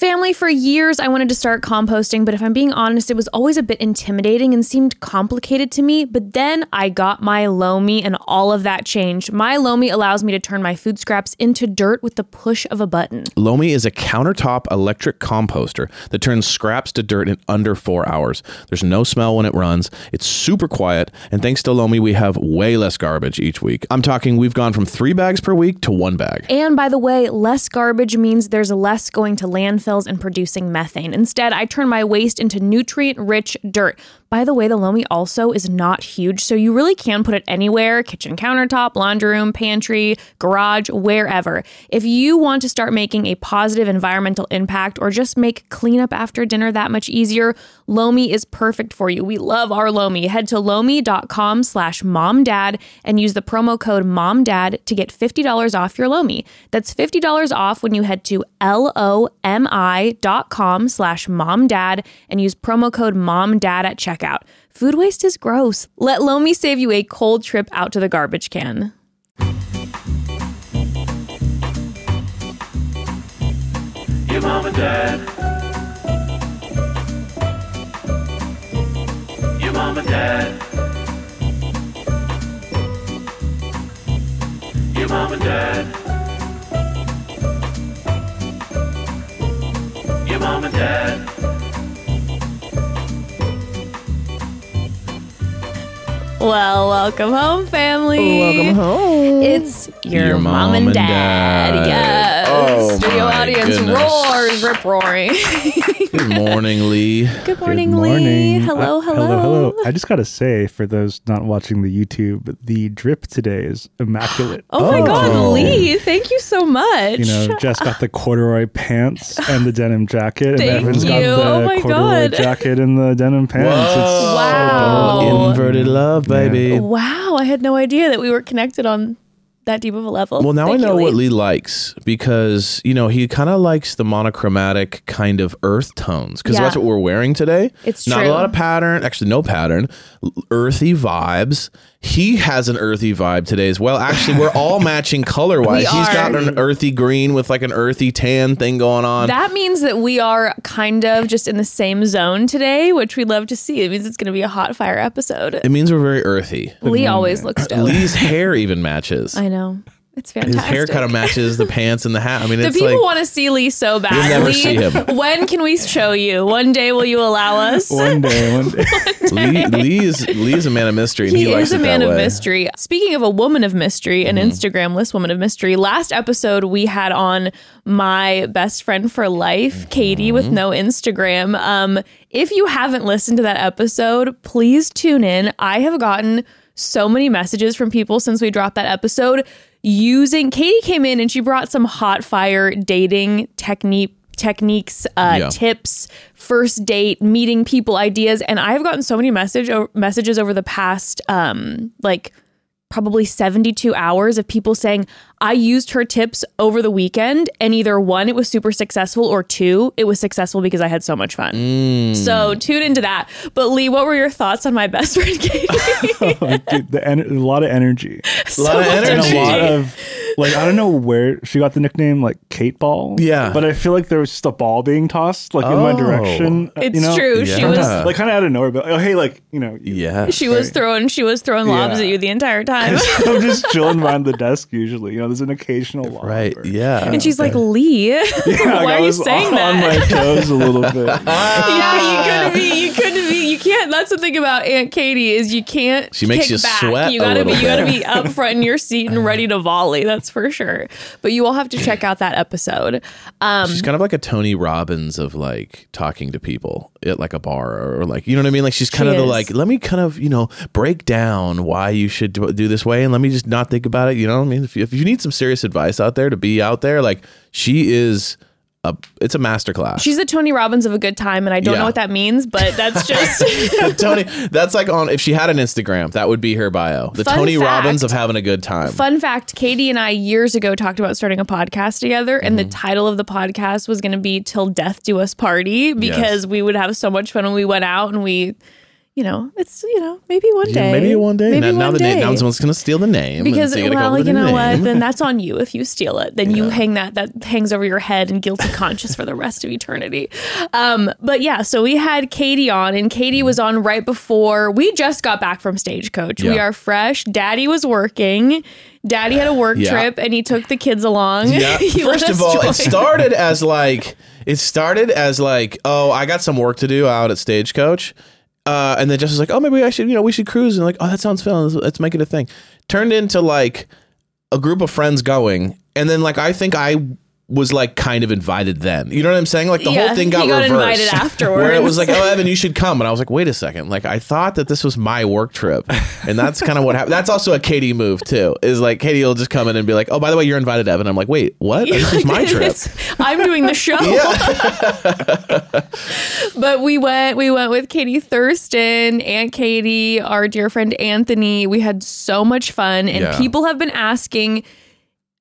Family, for years I wanted to start composting, but if I'm being honest, it was always a bit intimidating and seemed complicated to me. But then I got my Lomi and all of that changed. My Lomi allows me to turn my food scraps into dirt with the push of a button. Lomi is a countertop electric composter that turns scraps to dirt in under four hours. There's no smell when it runs. It's super quiet, and thanks to Lomi, we have way less garbage each week. I'm talking we've gone from three bags per week to one bag. And by the way, less garbage means there's less going to landfills and producing methane. Instead, I turn my waste into nutrient rich dirt. By the way, the Lomi also is not huge, so you really can put it anywhere kitchen countertop, laundry room, pantry, garage, wherever. If you want to start making a positive environmental impact or just make cleanup after dinner that much easier, Lomi is perfect for you. We love our Lomi. Head to lomi.com slash momdad and use the promo code momdad to get $50 off your Lomi. That's $50 off when you head to L-O-M-I.com slash momdad and use promo code momdad at checkout. Out food waste is gross. Let Lomi save you a cold trip out to the garbage can. Your mom and dad. Your mom and dad. Your mom and dad. Your mom and dad. Well, welcome home, family. Welcome home. It's your, mom, and dad. Yes. Oh, Studio my audience goodness. roars, rip roaring. Good morning, Lee. Good morning, Good Lee. morning. Hello, Uh, hello. hello, hello. I just gotta say, for those not watching the YouTube, the drip today is immaculate. Oh, my God, Oh. Lee. Thank you so much. You know, Jess got the corduroy pants and the denim jacket, Thank and Evan's got you. the Oh my corduroy God. jacket and the denim pants. Whoa. Wow. Inverted love, baby. wow. I had no idea that we were connected on that deep of a level. Well, now Thank I know you, what Lee likes because, you know, he kind of likes the monochromatic kind of earth tones because Yeah. that's what we're wearing today. It's Not true. a lot of pattern, actually, no pattern, earthy vibes. He has an earthy vibe today as well. Actually, we're all matching color wise. He's got an earthy green with like an earthy tan thing going on. That means that we are kind of just in the same zone today, which we love to see. It means it's going to be a hot fire episode. it means we're very earthy. Lee always looks dope. Lee's hair even matches. I know. It's His fantastic. hair kind of matches the pants and the hat. I mean, The it's people like want to see Lee so bad. You'll never Lee, see him. When can we show you? One day will you allow us? One day, one day. Lee, Lee is Lee is a man of mystery. And he, He likes is a it man of way. mystery. Speaking of a woman of mystery, an Mm-hmm. Instagram list woman of mystery. Last episode we had on my best friend for life, Katie, Mm-hmm. with no Instagram. Um, if you haven't listened to that episode, please tune in. I have gotten so many messages from people since we dropped that episode using Katie came in and she brought some hot fire dating technique techniques uh Yeah. tips first date meeting people ideas and i've gotten so many message o- messages over the past um like probably 72 hours of people saying i used her tips over the weekend and either one it was super successful or two it was successful because i had so much fun Mm. so tune into that but lee what were your thoughts on my best friend katie Dude, the en- a lot of energy. A lot of much And energy. a lot of, like, I don't know where she got the nickname, like, Kate Ball. Yeah. But I feel like there was just a ball being tossed, like, in my Oh. direction. uh, it's you know? true she was Like, kind of out of nowhere, but, oh, hey, like, you know, Yeah. she was throwing she was throwing lobs Yeah. at you the entire time I'm just chilling behind the desk usually. You know, there's an occasional lob. Right. or- Yeah. and she's like lee Yeah, why I are you was saying on my toes a little bit. yeah, you couldn't be. You couldn't be. You can't. That's the thing about Aunt Katie is you can't. She makes you back. sweat You a gotta be. little You gotta be up front in your seat and ready to volley. That's for sure. But you will have to check out that episode. Um, She's kind of like a Tony Robbins of like talking to people at like a bar or like you know what I mean. Like she's kind She of the like let me kind of you know break down why you should do, do this way and let me just not think about it. You know what I mean? If you, if you need some serious advice out there to be out there, like she is a it's a masterclass. She's the Tony Robbins of a good time, and I don't Yeah. know what that means, but that's just Tony, that's like on if she had an Instagram, that would be her bio. The Fun Tony fact. Robbins of having a good time. Fun fact Katie and I years ago talked about starting a podcast together, and Mm-hmm. the title of the podcast was going to be Till Death Do Us Party because Yes. we would have so much fun when we went out and we, you know, it's, you know, maybe one Yeah, day. maybe one day. Maybe now, now one the day. name, now someone's gonna steal the name. because so you gotta come well, you a new know what? Then that's on you if you steal it. Then you hang that that hangs over your head and guilty conscious for the rest of eternity. Um, but yeah, so we had Katie on, and Katie was on right before we just got back from Stagecoach. We are fresh. Daddy was working. Daddy had a work Yeah. trip, and he took the kids along. Yeah. He First of all, join. it started as like it started as like, oh, I got some work to do out at Stagecoach. Uh, and then just was like, oh, maybe I should, you know, we should cruise. And like, oh, that sounds fun. Let's, let's make it a thing. Turned into like a group of friends going. And then like, I think I was like kind of invited then. You know what I'm saying? Like the Yeah, whole thing got, got reversed. invited Where it was like, oh, Evan, you should come. And I was like, wait a second. Like, I thought that this was my work trip. And that's kind of what happened. That's also a Katie move too. Is like Katie will just come in and be like, oh, by the way, you're invited, Evan. I'm like, wait, what? This is my trip. I'm doing the show. but we went we went with Katie Thurston, Aunt Katie, our dear friend Anthony. We had so much fun and Yeah. people have been asking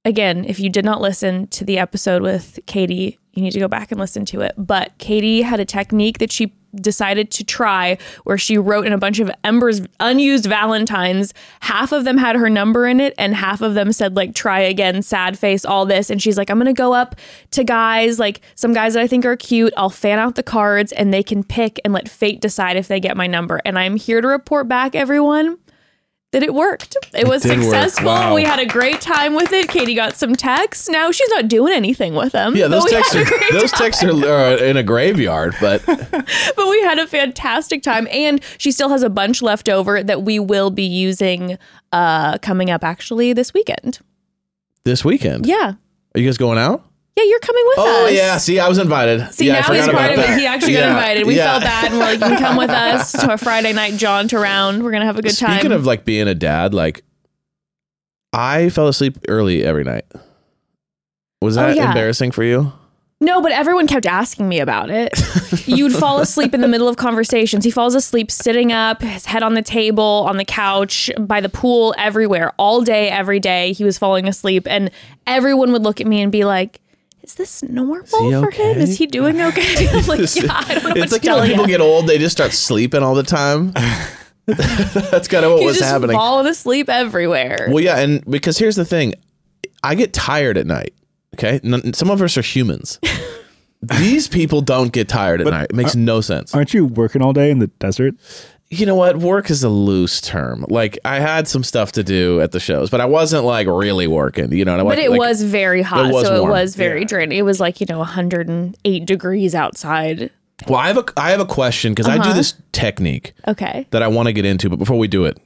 again, if you did not listen to the episode with Katie, you need to go back and listen to it. But Katie had a technique that she decided to try where she wrote in a bunch of Ember's unused Valentines. Half of them had her number in it, and half of them said, like, try again, sad face, all this. And she's like, I'm going to go up to guys, like some guys that I think are cute. I'll fan out the cards and they can pick and let fate decide if they get my number. And I'm here to report back, everyone that it worked. It was work. successful. Wow. We had a great time with it. Katie got some texts. Now she's not doing anything with them. Yeah, those texts are those time. texts are uh, in a graveyard, but But we had a fantastic time, and she still has a bunch left over that we will be using uh, coming up actually this weekend. this weekend, Yeah, are you guys going out? Yeah, you're coming with oh, us. Oh yeah, see, I was invited. See, yeah, now he's part of it. He actually Yeah, got invited. We yeah. felt bad, and we're like, you can come with us to a Friday night jaunt around. We're gonna have a good time. Speaking of like being a dad, like I fell asleep early every night. Was Oh, that yeah. embarrassing for you? No, but everyone kept asking me about it. You'd fall asleep in the middle of conversations. He falls asleep sitting up, his head on the table, on the couch, by the pool, everywhere, all day, every day. He was falling asleep, and everyone would look at me and be like, "Is this normal he for him? Is he doing okay?" I'm like, "Yeah, I don't know what it's to like you know, tell when people you." get old, they just start sleeping all the time. That's kind of what He's was just happening. falling asleep everywhere. Well, yeah, and because here's the thing, I get tired at night. Okay, N- some of us are humans. These people don't get tired at night. It makes uh, no sense. Aren't you working all day in the desert? You know what? Work is a loose term. Like I had some stuff to do at the shows, but I wasn't like really working. You know, I But like- it like- was very hot, was so it was very draining. It was like you know 108 degrees outside. Well, I have a I have a question because I do Uh-huh. this technique Okay. that I want to get into, but before we do it,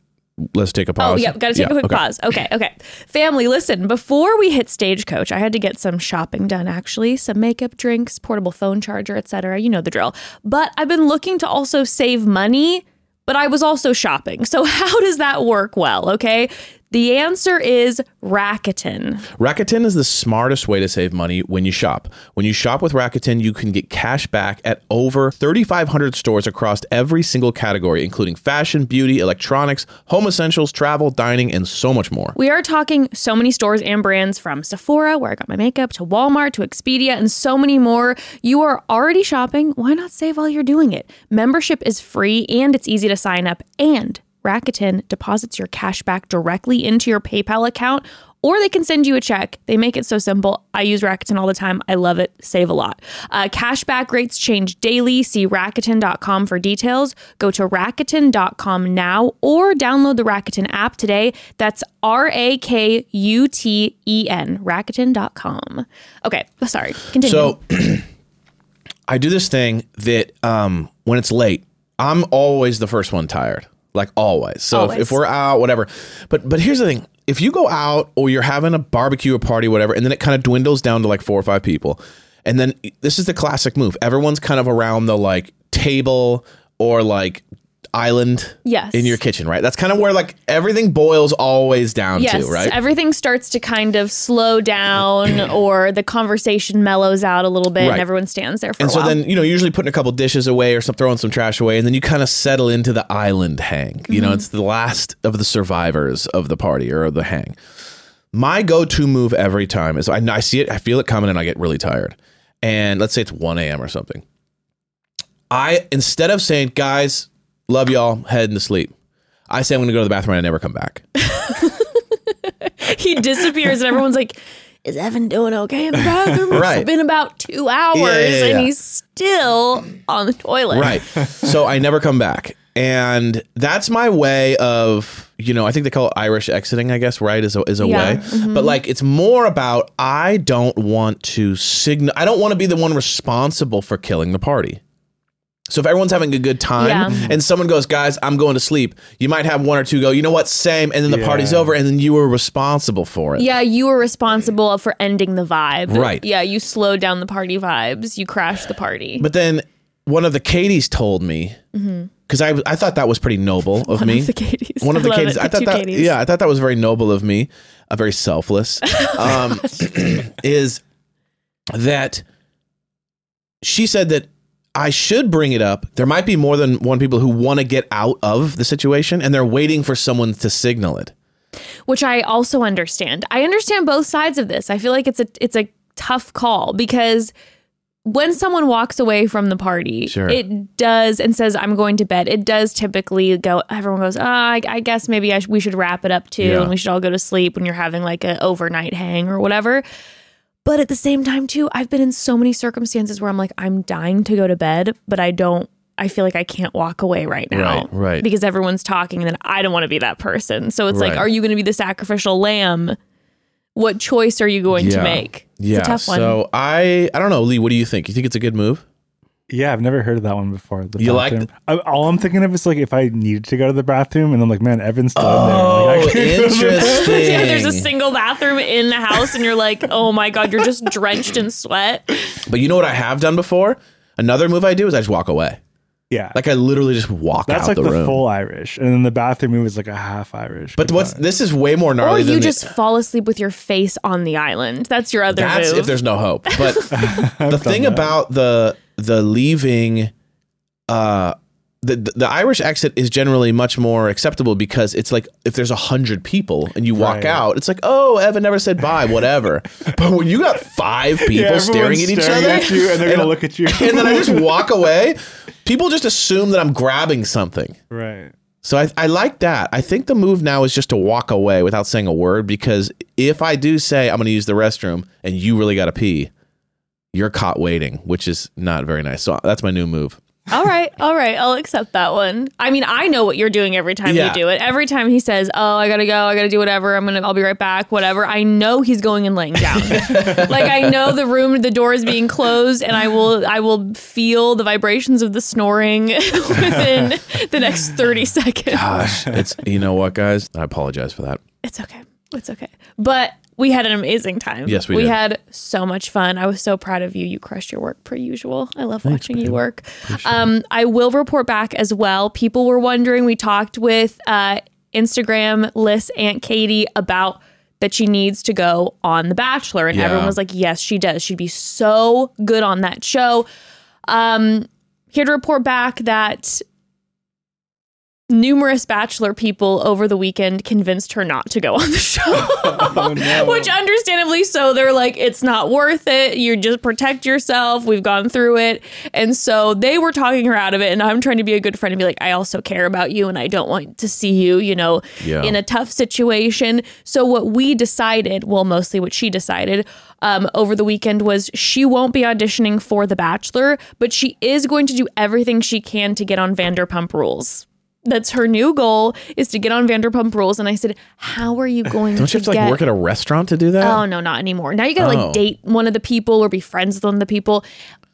let's take a pause. Oh, pause. yeah, got to take Yeah, a quick okay. pause. Okay, okay. Family, listen, before we hit Stagecoach, I had to get some shopping done actually, some makeup, drinks, portable phone charger, etc. You know the drill. But I've been looking to also save money, but I was also shopping. So how does that work well, okay? The answer is Rakuten. Rakuten is the smartest way to save money when you shop. When you shop with Rakuten, you can get cash back at over 3,500 stores across every single category, including fashion, beauty, electronics, home essentials, travel, dining, and so much more. We are talking so many stores and brands from Sephora, where I got my makeup, to Walmart, to Expedia, and so many more. You are already shopping. Why not save while you're doing it? Membership is free and it's easy to sign up. And Rakuten deposits your cash back directly into your PayPal account. Or they can send you a check. They make it so simple. I use Rakuten all the time. I love it. Save a lot. Uh, cashback rates change daily. See Rakuten.com for details. Go to Rakuten.com now or download the Rakuten app today. That's R A K U T E N. Rakuten.com. Okay, sorry. Continue. So I do this thing that um, when it's late, I'm always the first one tired. Like always. So if, Always. if we're out, whatever. But but here's the thing: if you go out or you're having a barbecue or party, whatever, and then it kind of dwindles down to like four or five people, and then this is the classic move. Everyone's kind of around the like table or like island Yes. in your kitchen, right? That's kind of where like everything boils always down Yes, to, right? everything starts to kind of slow down, or the conversation mellows out a little bit, Right. and everyone stands there for and so while. then, you know, usually putting a couple dishes away or some throwing some trash away, and then you kind of settle into the island hang. You know, Mm-hmm. it's the last of the survivors of the party or the hang. My go-to move every time is I, I see it, I feel it coming, and I get really tired. And let's say it's 1 a.m. or something. I instead of saying, guys, love y'all, heading to sleep, I say I'm going to go to the bathroom and I never come back. he disappears, and everyone's like, "Is Evan doing okay in the bathroom?" Right. It's been about two hours, Yeah, yeah, yeah, and he's still on the toilet. Right. so I never come back. And that's my way of, you know, I think they call it Irish exiting, I guess, right? Is a, is a Yeah. Mm-hmm. way. But like, it's more about I don't want to signal, I don't want to be the one responsible for killing the party. So if everyone's having a good time Yeah. and someone goes, guys, I'm going to sleep, you might have one or two go, you know what, same. And then the Yeah. party's over and then you were responsible for it. Yeah, you were responsible for ending the vibe. Right. Yeah, you slowed down the party vibes. You crashed the party. But then one of the Katies told me, because I, I thought that was pretty noble of Mm-hmm. One me. of the Katies. one of the love Katie's. it. I thought Two that Katies. yeah, I thought that was very noble of me, uh, very selfless. Um, is that she said that I should bring it up. There might be more than one people who want to get out of the situation, and they're waiting for someone to signal it. which I also understand. I understand both sides of this. I feel like it's a it's a tough call because when someone walks away from the party, Sure. it does and says I'm going to bed. It does typically go. Everyone goes, oh, I, I guess maybe I sh- we should wrap it up too, Yeah. and we should all go to sleep when you're having like an overnight hang or whatever. But at the same time, too, I've been in so many circumstances where I'm like, I'm dying to go to bed, but I don't. I feel like I can't walk away right now, Right, right. Because everyone's talking, and then I don't want to be that person. So it's like, are you going to be the sacrificial lamb? What choice are you going to make? It's yeah. a tough one. So I I don't know, Lee. What do you think? You think it's a good move? Yeah, I've never heard of that one before. The You like bathroom. I, all I'm thinking of is like if I needed to go to the bathroom and I'm like, man, Evan's still in there. Oh, Like, I oh, can't go to the bathroom. interesting. yeah, there's a single bathroom in the house, and you're like, oh my god, you're just drenched in sweat. But you know what I have done before? Another move I do is I just walk away. Yeah, Like I literally just walk that's out like the, the, room. full Irish, and then the bathroom move is like a half Irish. but what's this is way more Or gnarly than you the- just fall asleep with your face on the island. That's your other That's move. if there's no hope. But the thing that. about the the leaving uh the, the Irish exit is generally much more acceptable because it's like if there's a hundred people and you walk Right. out, it's like oh Evan never said bye, whatever. but when you got five people Yeah, staring at each staring other, at you, and they're gonna look at you. and then I just walk away, people just assume that I'm grabbing something. right. So I, I like that. I think the move now is just to walk away without saying a word because if I do say I'm going to use the restroom and you really got to pee, you're caught waiting, which is not very nice. So that's my new move. all right, all right, I'll accept that one. I mean, I know what you're doing every time Yeah. you do it. Every time he says, "Oh, I gotta go, I gotta do whatever. I'm gonna, I'll be right back, whatever." I know he's going and laying down. like I know the room, the door is being closed, and I will, I will feel the vibrations of the snoring within the next thirty seconds. Gosh, it's you know what, guys? I apologize for that. It's okay. It's okay. But we had an amazing time. Yes, we We did. had so much fun. I was so proud of you. You crushed your work per usual. I love watching you work. Um, I will report back as well. People were wondering. We talked with uh, Instagram Liz Aunt Katie about that she needs to go on The Bachelor, and Yeah. everyone was like, "Yes, she does. She'd be so good on that show." Um, here to report back that numerous bachelor people over the weekend convinced her not to go on the show. Oh, no. Which understandably so they're like it's not worth it. You just protect yourself. We've gone through it. And so they were talking her out of it and I'm trying to be a good friend and be like I also care about you and I don't want to see you, you know, Yeah. in a tough situation. So what we decided, well mostly what she decided um, over the weekend was she won't be auditioning for The Bachelor, but she is going to do everything she can to get on Vanderpump Rules. That's her new goal is to get on Vanderpump Rules. And I said, How are you going to get?" Don't you have to get like work at a restaurant to do that? Oh no, not anymore. Now you gotta Oh. like date one of the people or be friends with one of the people.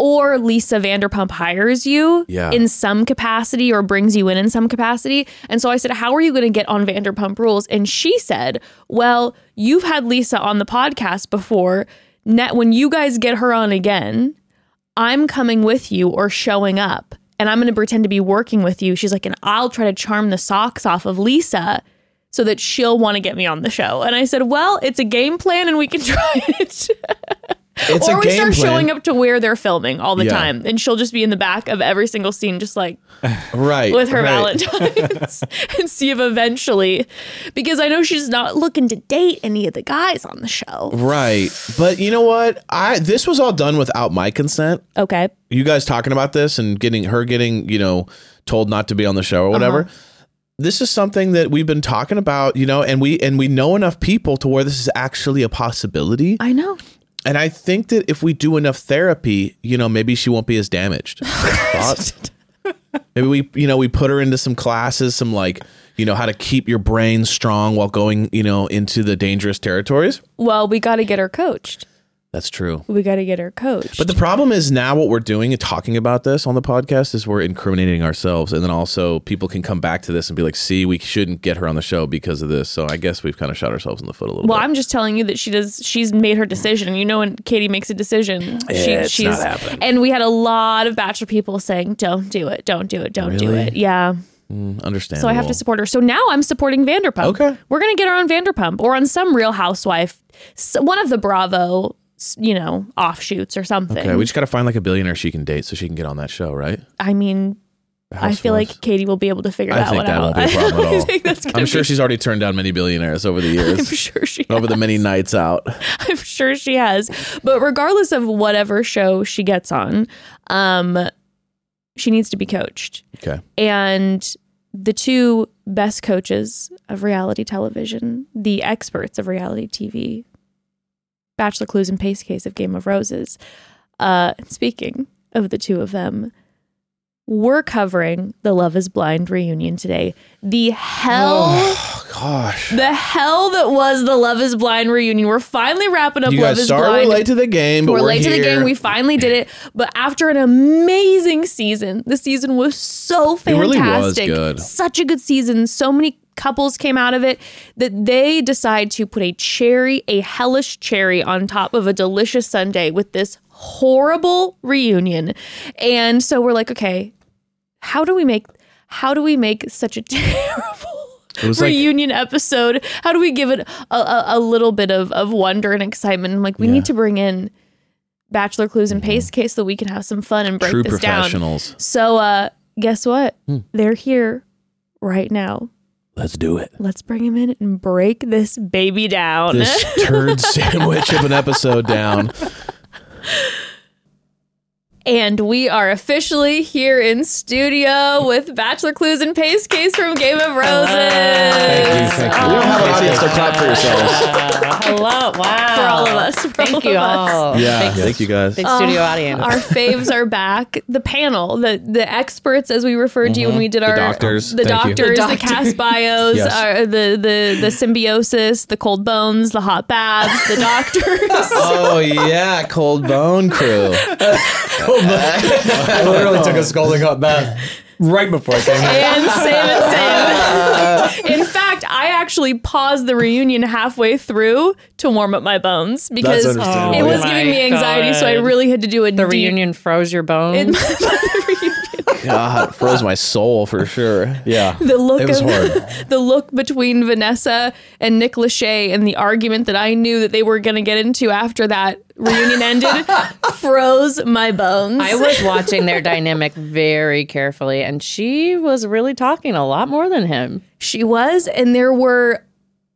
Or Lisa Vanderpump hires you Yeah. in some capacity or brings you in in some capacity. And so I said, How are you going to get on Vanderpump Rules? And she said, Well, you've had Lisa on the podcast before. Net when you guys get her on again, I'm coming with you or showing up and I'm going to pretend to be working with you. She's like, and I'll try to charm the socks off of Lisa so that she'll want to get me on the show. And I said, well, it's a game plan and we can try it. It's or we start plan. showing up to where they're filming all the Yeah. time. And she'll just be in the back of every single scene, just like right with her right. Valentine's and see if eventually, because I know she's not looking to date any of the guys on the show. Right. But you know what? I this was all done without my consent. Okay. You guys talking about this and getting her getting, you know, told not to be on the show or whatever. Uh-huh. This is something that we've been talking about, you know, and we and we know enough people to where this is actually a possibility. I know. And I think that if we do enough therapy, you know, maybe she won't be as damaged. Oh, maybe we, you know, we put her into some classes, some like, you know, how to keep your brain strong while going, you know, into the dangerous territories. Well, we got to get her coached. That's true. We got to get her coach. But the problem is now what we're doing and talking about this on the podcast is we're incriminating ourselves. And then also people can come back to this and be like, see, we shouldn't get her on the show because of this. So I guess we've kind of shot ourselves in the foot a little well, bit. I'm just telling you that she does. She's made her decision. You know, when Katie makes a decision, she, It's she's. not happening. And we had a lot of bachelor people saying, "Don't do it. Don't do it. Don't do it." Yeah. Understand. So I have to support her. So now I'm supporting Vanderpump. Okay. We're gonna get her on Vanderpump or on some Real Housewife, one of the Bravo, you know, offshoots or something. Okay, we just got to find like a billionaire she can date so she can get on that show, right? I mean, I feel like Katie will be able to figure I that one that out. won't be a problem at I think that's. I'm sure be- she's already turned down many billionaires over the years. I'm sure she over the many nights out. I'm sure she has. But regardless of whatever show she gets on, um, she needs to be coached. Okay. And the two best coaches of reality television, the experts of reality TV, Bachelor Clues and Pace Case of Game of Roses. Uh, speaking of the two of them, we're covering the Love is Blind reunion today. The hell. Oh, gosh. The hell that was the Love is Blind reunion. We're finally wrapping up You Love guys is Blind. we're late to the game, but We're we're, late to the game. We finally did it. But after an amazing season, the season was so It really was fantastic. good. Such a good season. So many couples came out of it that they decide to put a cherry, a hellish cherry on top of a delicious sundae with this horrible reunion. And so we're like, okay, how do we make how do we make such a terrible was like- reunion episode? How do we give it a, a, a little bit of, of wonder and excitement? I'm like, we Yeah. need to bring in Bachelor Clues and Pace Case so we can have some fun and break True this down. So uh guess what? Hmm. They're here right now. Let's do it. Let's bring him in and break this baby down. This turd sandwich of an episode down. And we are officially here in studio with Bachelor Clues and Pace Case from Game of Roses. Thank you. We don't have an audience, so clap for yourselves. Hello. Wow. For all of us. For Thank all you of us. all. Yeah, Big, thank you guys. big studio uh, audience. Our faves are back. The panel, the the experts, as we referred to you when mm-hmm. we did our doctors. the Thank you. doctors, The the, doctors. cast bios, Yes. our, the the the symbiosis, the cold bones, the hot baths, the doctors. oh yeah, cold bone crew. I literally took a scalding hot bath right before I came here. and same and same. In fact, I actually paused the reunion halfway through to warm up my bones because That's understandable. it was Oh giving my me anxiety. So I God. really had to do a the deep- reunion froze your bones. in the reunion. God, froze my soul for sure. Yeah. the look It was of hard. the look between Vanessa and Nick Lachey and the argument that I knew that they were going to get into after that reunion ended froze my bones. I was watching their dynamic very carefully, and she was really talking a lot more than him. She was, and there were.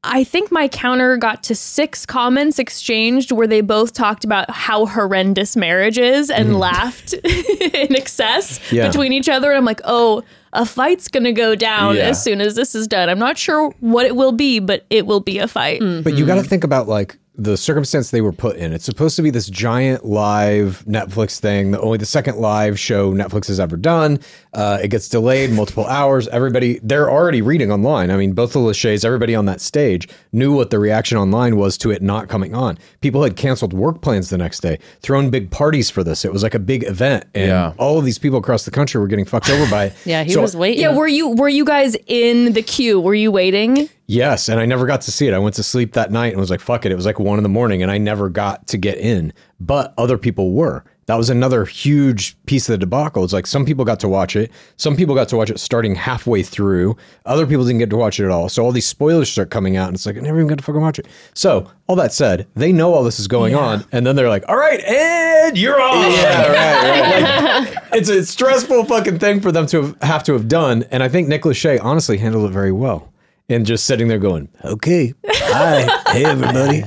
I think my counter got to six comments exchanged where they both talked about how horrendous marriage is and hmm. laughed in excess Yeah. between each other. And I'm like, oh, a fight's gonna go down Yeah. as soon as this is done. I'm not sure what it will be, but it will be a fight. Hmm. But you got to think about like the circumstance they were put in. It's supposed to be this giant live Netflix thing, the only the second live show Netflix has ever done. Uh, it gets delayed multiple hours. Everybody, they're already reading online. I mean, both the Lachey's, everybody on that stage knew what the reaction online was to it not coming on. People had canceled work plans the next day, thrown big parties for this. It was like a big event, and Yeah. all of these people across the country were getting fucked over by it. Yeah, he So- was waiting. Yeah, were you were you guys in the queue? Were you waiting? Yes, and I never got to see it. I went to sleep that night and was like, "Fuck it." It was like one in the morning, and I never got to get in. But other people were, That was another huge piece of the debacle. It's like some people got to watch it. Some people got to watch it starting halfway through. Other people didn't get to watch it at all. So all these spoilers start coming out, and it's like I never even got to fucking watch it. So all that said, they know all this is going on, and then they're like, "All right, and you're on." Yeah, right. right. Like, it's a stressful fucking thing for them to have, have to have done, and I think Nick Lachey honestly handled it very well. And just sitting there going, "Okay, hi, hey everybody."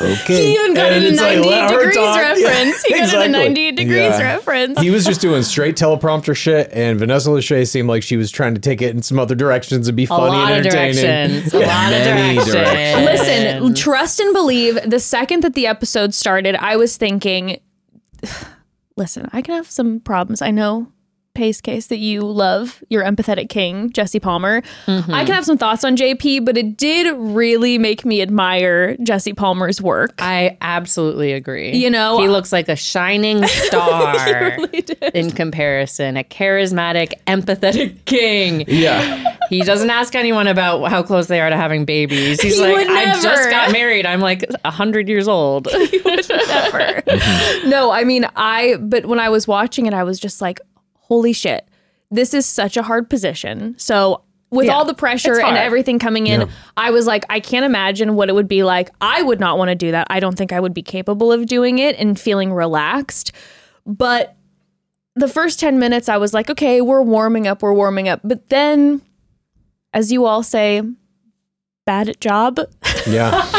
Okay. He even got And a it's like, 98 let her degrees talk. Yeah, reference. he got exactly. a 98 degrees Yeah. reference. he was just doing straight teleprompter shit, and Vanessa Lachey seemed like she was trying to take it in some other directions and be A funny lot and of entertaining. directions. A lot of Many directions. directions. Listen, trust and believe. The second that the episode started, I was thinking, listen, I can have some problems. I know, Pace Case, that you love your empathetic king, Jesse Palmer. I can have some thoughts on JP, but it did really make me admire Jesse Palmer's work. I absolutely agree. You know, he looks like a shining star really did. in comparison, a charismatic, empathetic king. Yeah. He doesn't ask anyone about how close they are to having babies. He's He like, would I just got married. I'm like hundred years old. Never. no, I mean, I, but when I was watching it, I was just like, holy shit, this is such a hard position. So, with Yeah, all the pressure and everything coming in, I was like, I can't imagine what it would be like. I would not want to do that. I don't think I would be capable of doing it and feeling relaxed. But the first 10 minutes, I was like, okay, we're warming up, we're warming up. But then, as you all say, bad job. Yeah,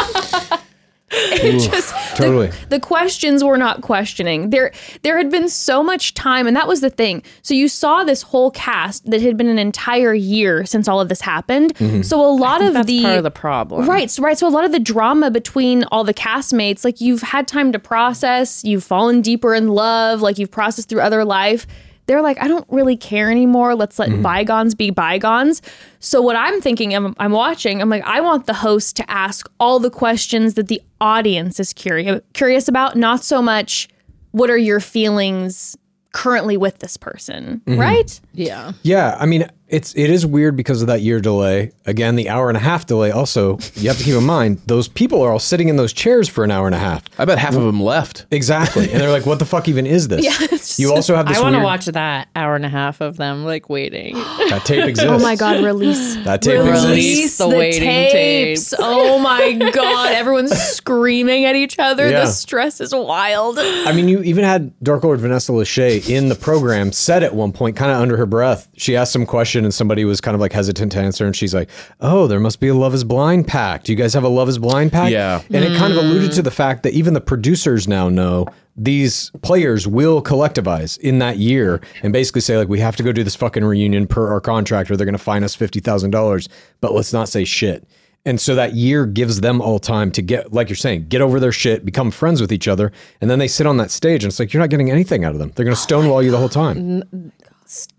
it just totally. the, the questions were not questioning there there had been so much time and that was the thing so you saw this whole cast that had been an entire year since all of this happened mm-hmm. so a lot of That's the part of the problem. Right, so, right. So a lot of the drama between all the castmates, like you've had time to process, you've fallen deeper in love, like you've processed through other life. They're like, I don't really care anymore. Let's let mm-hmm. bygones be bygones. So what I'm thinking, I'm, I'm watching. I'm like, I want the host to ask all the questions that the audience is curious curious about, not so much what are your feelings currently with this person, mm-hmm. right? Yeah. Yeah, I mean, it's it is weird because of that year delay. Again, the hour and a half delay. Also, you have to keep in mind those people are all sitting in those chairs for an hour and a half. I bet half of them left. Exactly, and they're like, "What the fuck even is this?" it's you also have this. I want to weird- watch that hour and a half of them like waiting. that tape exists. Oh my god, release that tape Release exists. Release the, the waiting tapes. tapes. Oh my god, everyone's screaming at each other. Yeah. The stress is wild. I mean, you even had Dark Lord Vanessa Lachey in the program said at one point, kind of under her breath, she asked some question and somebody was kind of like hesitant to answer. And she's like, Oh, there must be a Love is Blind pack. Do you guys have a Love is Blind pack? Yeah. And it kind of alluded to the fact that even the producers now know these players will collectivize in that year and basically say, like, we have to go do this fucking reunion per our contract or they're going to fine us $50,000, but let's not say shit. And so that year gives them all time to get, like you're saying, get over their shit, become friends with each other. And then they sit on that stage and it's like, you're not getting anything out of them. They're going to oh stonewall you the whole time.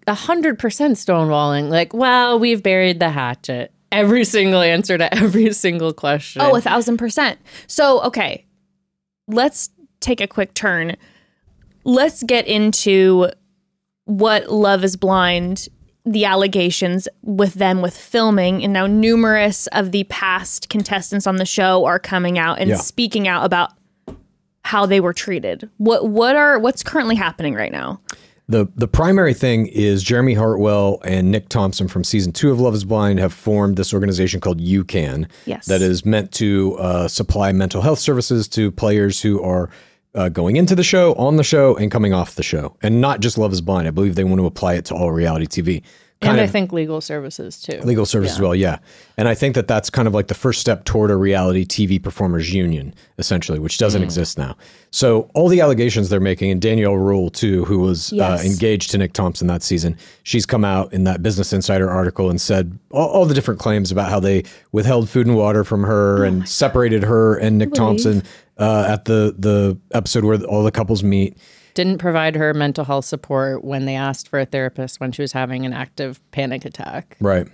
A hundred percent stonewalling. Like, well, we've buried the hatchet. Every single answer to every single question. Oh, a thousand percent. So, okay, let's take a quick turn. Let's get into what Love is Blind, the allegations with them with filming, and now numerous of the past contestants on the show are coming out and Yeah. speaking out about how they were treated. What what are what's currently happening right now? The the primary thing is Jeremy Hartwell and Nick Thompson from season two of Love Is Blind have formed this organization called UCAN. Yes. That is meant to uh, supply mental health services to players who are uh, going into the show, on the show, and coming off the show, and not just Love Is Blind. I believe they want to apply it to all reality TV. And I of think legal services too. legal service as well, yeah. And I think that that's kind of like the first step toward a reality TV performers union, essentially, which doesn't exist now. So all the allegations they're making, and Danielle Ruhl too, who was Yes. uh, engaged to Nick Thompson that season, she's come out in that Business Insider article and said all, all the different claims about how they withheld food and water from her and separated her and Nick Thompson uh, at the the episode where all the couples meet. Didn't provide her mental health support when they asked for a therapist when she was having an active panic attack. Right.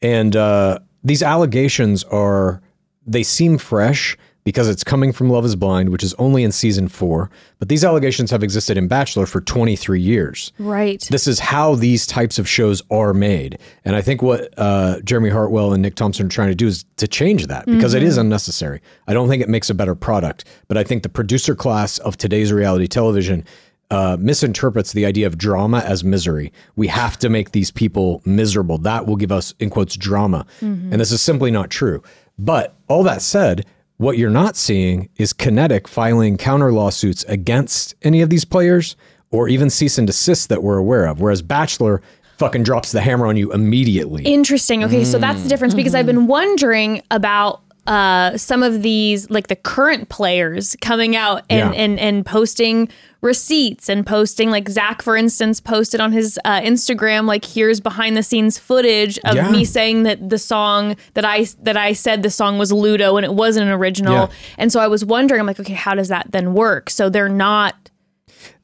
And uh, these allegations are, they seem fresh because it's coming from Love is Blind, which is only in season four. But these allegations have existed in Bachelor for 23 years. Right. This is how these types of shows are made. And I think what uh, Jeremy Hartwell and Nick Thompson are trying to do is to change that because it is unnecessary. I don't think it makes a better product. But I think the producer class of today's reality television uh, misinterprets the idea of drama as misery. We have to make these people miserable. That will give us, in quotes, drama. And this is simply not true. But all that said, what you're not seeing is Kinetic filing counter lawsuits against any of these players or even cease and desist that we're aware of. Whereas Bachelor fucking drops the hammer on you immediately. Interesting. Okay, so that's the difference because I've been wondering about uh, some of these, like the current players coming out and, Yeah. and and posting receipts and posting, like Zach, for instance, posted on his uh, Instagram, like here's behind the scenes footage of Yeah. me saying that the song that I that I said the song was Ludo and it wasn't an original, Yeah. and so I was wondering, I'm like, okay, how does that then work? So they're not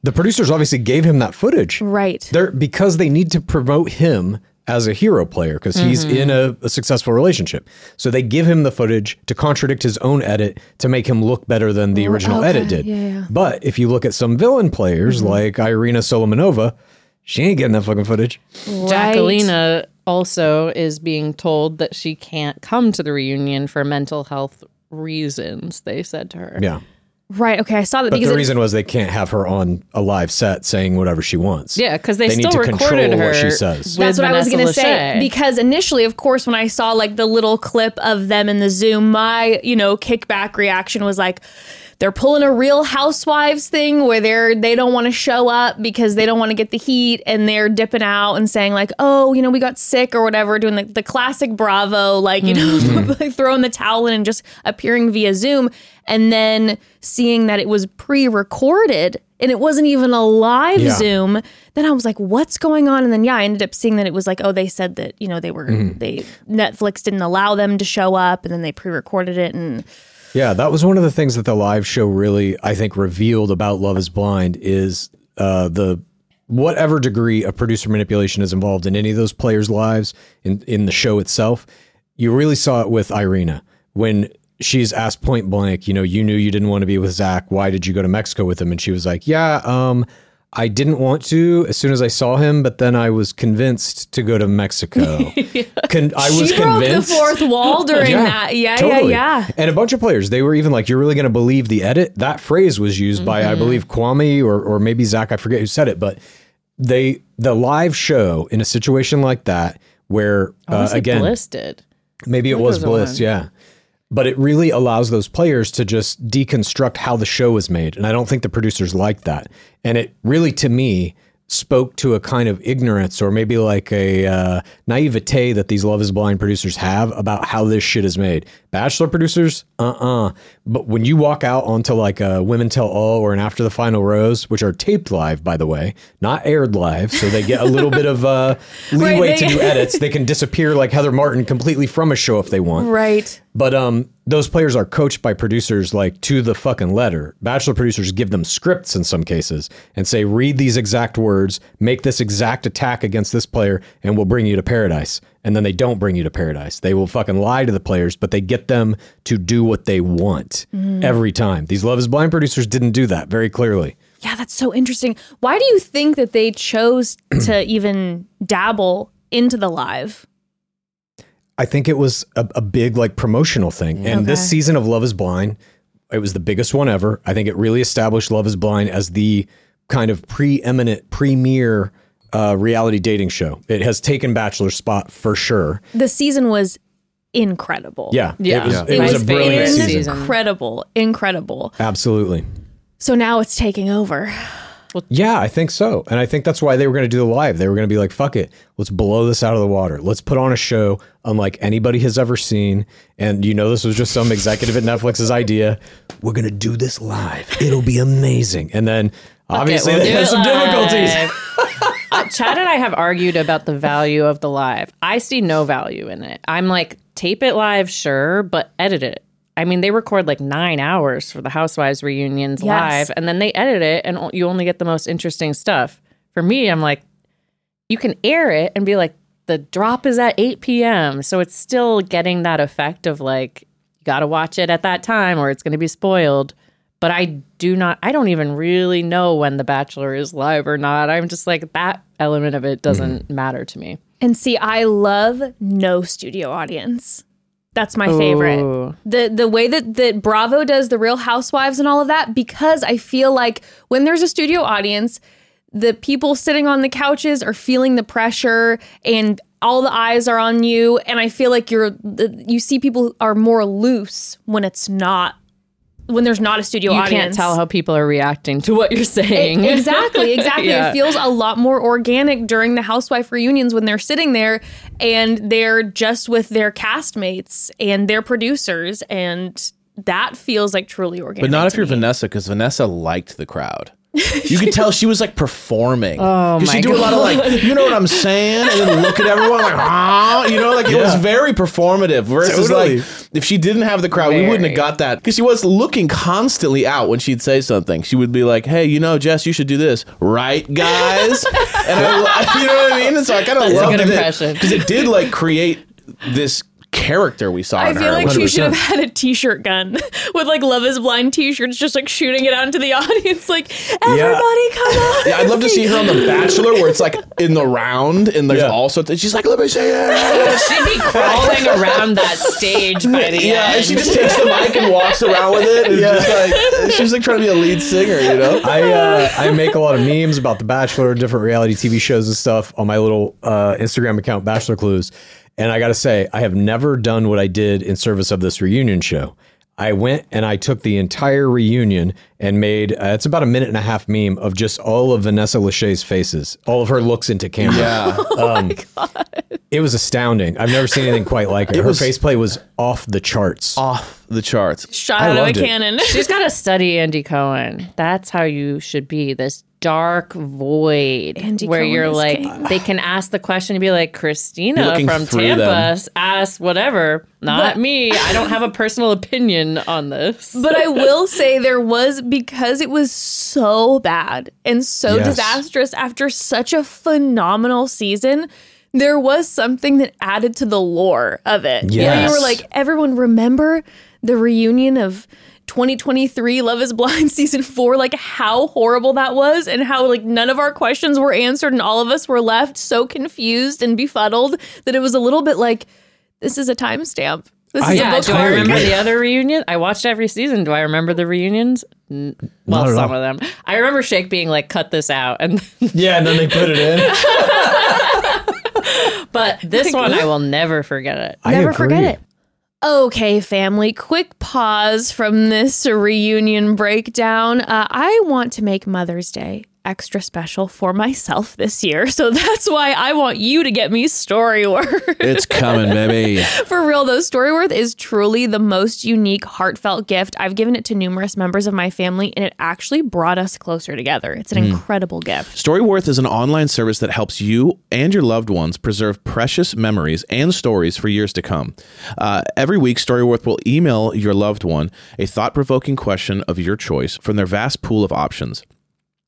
The producers obviously gave him that footage. right. They're because they need to promote him as a hero player because he's in mm-hmm. a, a successful relationship. So they give him the footage to contradict his own edit to make him look better than the oh, original edit did. But if you look at some villain players mm-hmm. like Irina Solomonova, she ain't getting that fucking footage. Jackelina uh, also is being told that she can't come to the reunion for mental health reasons. They said to her. Yeah. Right. Okay, I saw that But because the it- reason was they can't have her on a live set saying whatever she wants. Yeah, because they, They need still to recorded control her. what she says. That's with what I was going to say. Because initially, of course, when I saw like the little clip of them in the Zoom, my, you know, kickback reaction was like, they're pulling a real housewives thing where they're they don't want to show up because they don't want to get the heat and they're dipping out and saying like oh you know we got sick or whatever doing the, the classic bravo like you know mm-hmm. like throwing the towel in and just appearing via zoom and then seeing that it was pre-recorded and it wasn't even a live Yeah. zoom then i was like what's going on? And then yeah i ended up seeing that it was like oh they said that you know they were mm-hmm. they netflix didn't allow them to show up and then they pre-recorded it and Yeah, that was one of the things that the live show really, I think, revealed about Love Is Blind is uh, the whatever degree of producer manipulation is involved in any of those players' lives in in the show itself. You really saw it with Irina when she's asked point blank, you know, you knew you didn't want to be with Zach. Why did you go to Mexico with him? And she was like, Yeah, um, I didn't want to as soon as I saw him, but then I was convinced to go to Mexico. Con- I was she broke the fourth wall during that yeah totally. yeah yeah And a bunch of players, they were even like, "You're really going to believe the edit." That phrase was used by, Mm-hmm. I believe, Kwame or or maybe Zach. I forget who said it, but they the live show in a situation like that where uh, it again Bliss did. maybe it was was Bliss, yeah. But it really allows those players to just deconstruct how the show is made, and I don't think the producers like that. And it really, to me, spoke to a kind of ignorance or maybe like a uh, naivete that these Love Is Blind producers have about how this shit is made. Bachelor producers, uh uh But when you walk out onto like a Women Tell All or an After the Final Rose, which are taped live, by the way, not aired live, so they get a little bit of uh, leeway Right, to do edits. They can disappear like Heather Martin completely from a show if they want. right But um, those players are coached by producers like to the fucking letter. Bachelor producers give them scripts in some cases and say, read these exact words, make this exact attack against this player, and we'll bring you to paradise. And then they don't bring you to paradise. They will fucking lie to the players, but they get them to do what they want mm-hmm. every time. These Love is Blind producers didn't do that very clearly. Yeah, that's so interesting. Why do you think that they chose to even dabble into the live? I think it was a, a big like promotional thing. And this season of Love is Blind, it was the biggest one ever. I think it really established Love is Blind as the kind of preeminent premier uh, reality dating show. It has taken Bachelor's spot for sure. The season was incredible. Yeah. Yeah. It was, Yeah. it was My a brilliant favorite season. season. Incredible, incredible. Absolutely. So now it's taking over. Yeah, I think so. And I think that's why they were going to do the live. They were going to be like, fuck it. Let's blow this out of the water. Let's put on a show unlike anybody has ever seen. And you know, this was just some executive at Netflix's idea. We're going to do this live. It'll be amazing. And then obviously we'll they had some difficulties. live. Uh, Chad and I have argued about the value of the live. I see no value in it. I'm like, tape it live, sure, but edit it. I mean, they record like nine hours for the Housewives reunions Yes. live, and then they edit it, and you only get the most interesting stuff. For me, I'm like, you can air it and be like, the drop is at 8 p.m. So it's still getting that effect of like, you got to watch it at that time or it's going to be spoiled. But I do not, I don't even really know when The Bachelor is live or not. I'm just like, that element of it doesn't mm-hmm. matter to me. And see, I love no studio audience. That's my favorite. Ooh. The the way that that Bravo does the Real Housewives and all of that because I feel like when there's a studio audience, the people sitting on the couches are feeling the pressure and all the eyes are on you and I feel like you're the, you see people are more loose when it's not when there's not a studio You audience. can't tell how people are reacting to what you're saying. E- exactly, exactly. Yeah. It feels a lot more organic during the housewife reunions when they're sitting there and they're just with their castmates and their producers, and that feels like truly organic. But not if you're me. Vanessa, because Vanessa liked the crowd. You could tell she was like performing. Oh, Because she my do a lot of like, you know what I'm saying, and then look at everyone like, ah, you know, like it was very performative. Versus Totally. like, if she didn't have the crowd, we wouldn't Very. have got that. Because she was looking constantly out when she'd say something. She would be like, hey, you know, Jess, you should do this, right, guys? and I, you know what I mean? And so I kind of That's a loved good it impression. because it did like create this character we saw. I in feel her. like she should have had a T-shirt gun with like "Love Is Blind" T-shirts, just like shooting it out into the audience, like everybody come on. Yeah, I'd love to see her on The Bachelor, where it's like in the round, and there's Yeah. all sorts. And she's like, "Let me see it." She'd be crawling around that stage by the Yeah, and she just takes the mic and walks around with it. And just like she's like trying to be a lead singer, you know? I uh, I make a lot of memes about The Bachelor, different reality TV shows and stuff on my little uh, Instagram account, Bachelor Clues. And I got to say, I have never done what I did in service of this reunion show. I went and I took the entire reunion and made uh, it's about a minute and a half meme of just all of Vanessa Lachey's faces, all of her looks into camera. Yeah. Um, It was astounding. I've never seen anything quite like it. Her was- faceplay was off the charts. Off the charts. Shot I out of a it. cannon. She's got to study Andy Cohen. That's how you should be. This dark void Andy where Cohen you're like, king. they can ask the question and be like, Christina from Tampa them. asked whatever. Not But- me. I don't have a personal opinion on this. But I will say there was because it was so bad and so Yes. disastrous after such a phenomenal season. There was something that added to the lore of it. You know, you were like, everyone remember the reunion of 2023 Love is Blind season four, like how horrible that was and how like none of our questions were answered and all of us were left so confused and befuddled that it was a little bit like, this is a timestamp. This is I- a yeah, book do I remember the other reunion? I watched every season. Do I remember the reunions? Well, some all. of them. I remember Shake being like, "Cut this out," and yeah, and then they put it in. but this one I will never forget it. I Never agree. forget it. Okay, family, quick pause from this reunion breakdown. Uh, I want to make Mother's Day extra special for myself this year. So that's why I want you to get me Storyworth. It's coming, baby. for real, though, Storyworth is truly the most unique, heartfelt gift. I've given it to numerous members of my family, and it actually brought us closer together. It's an incredible gift. Storyworth is an online service that helps you and your loved ones preserve precious memories and stories for years to come. Uh, every week, Storyworth will email your loved one a thought provoking question of your choice from their vast pool of options.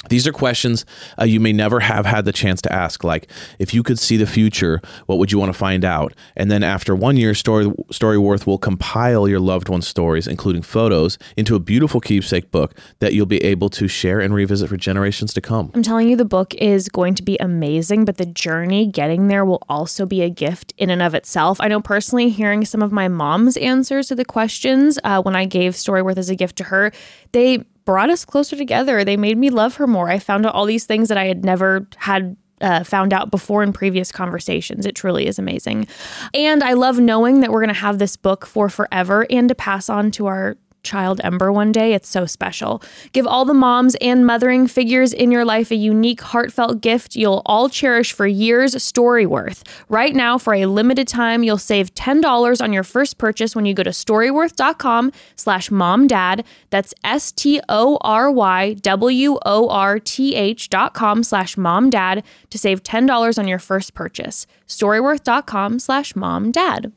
These are questions uh, you may never have had the chance to ask, like if you could see the future, what would you want to find out? And then after one year, Story Storyworth will compile your loved one's stories, including photos, into a beautiful keepsake book that you'll be able to share and revisit for generations to come. I'm telling you, the book is going to be amazing, but the journey getting there will also be a gift in and of itself. I know personally, hearing some of my mom's answers to the questions uh, when I gave Storyworth as a gift to her, they brought us closer together. They made me love her more. I found out all these things that I had never had uh, found out before in previous conversations. It truly is amazing. And I love knowing that we're going to have this book for forever and to pass on to our child Ember one day. It's so special. Give all the moms and mothering figures in your life a unique, heartfelt gift you'll all cherish for years. Storyworth. Right now, for a limited time, you'll save ten dollars on your first purchase when you go to storyworth.com/slash momdad. That's s t o r y w o r t h dot com slash momdad to save ten dollars on your first purchase. Storyworth.com/slash momdad.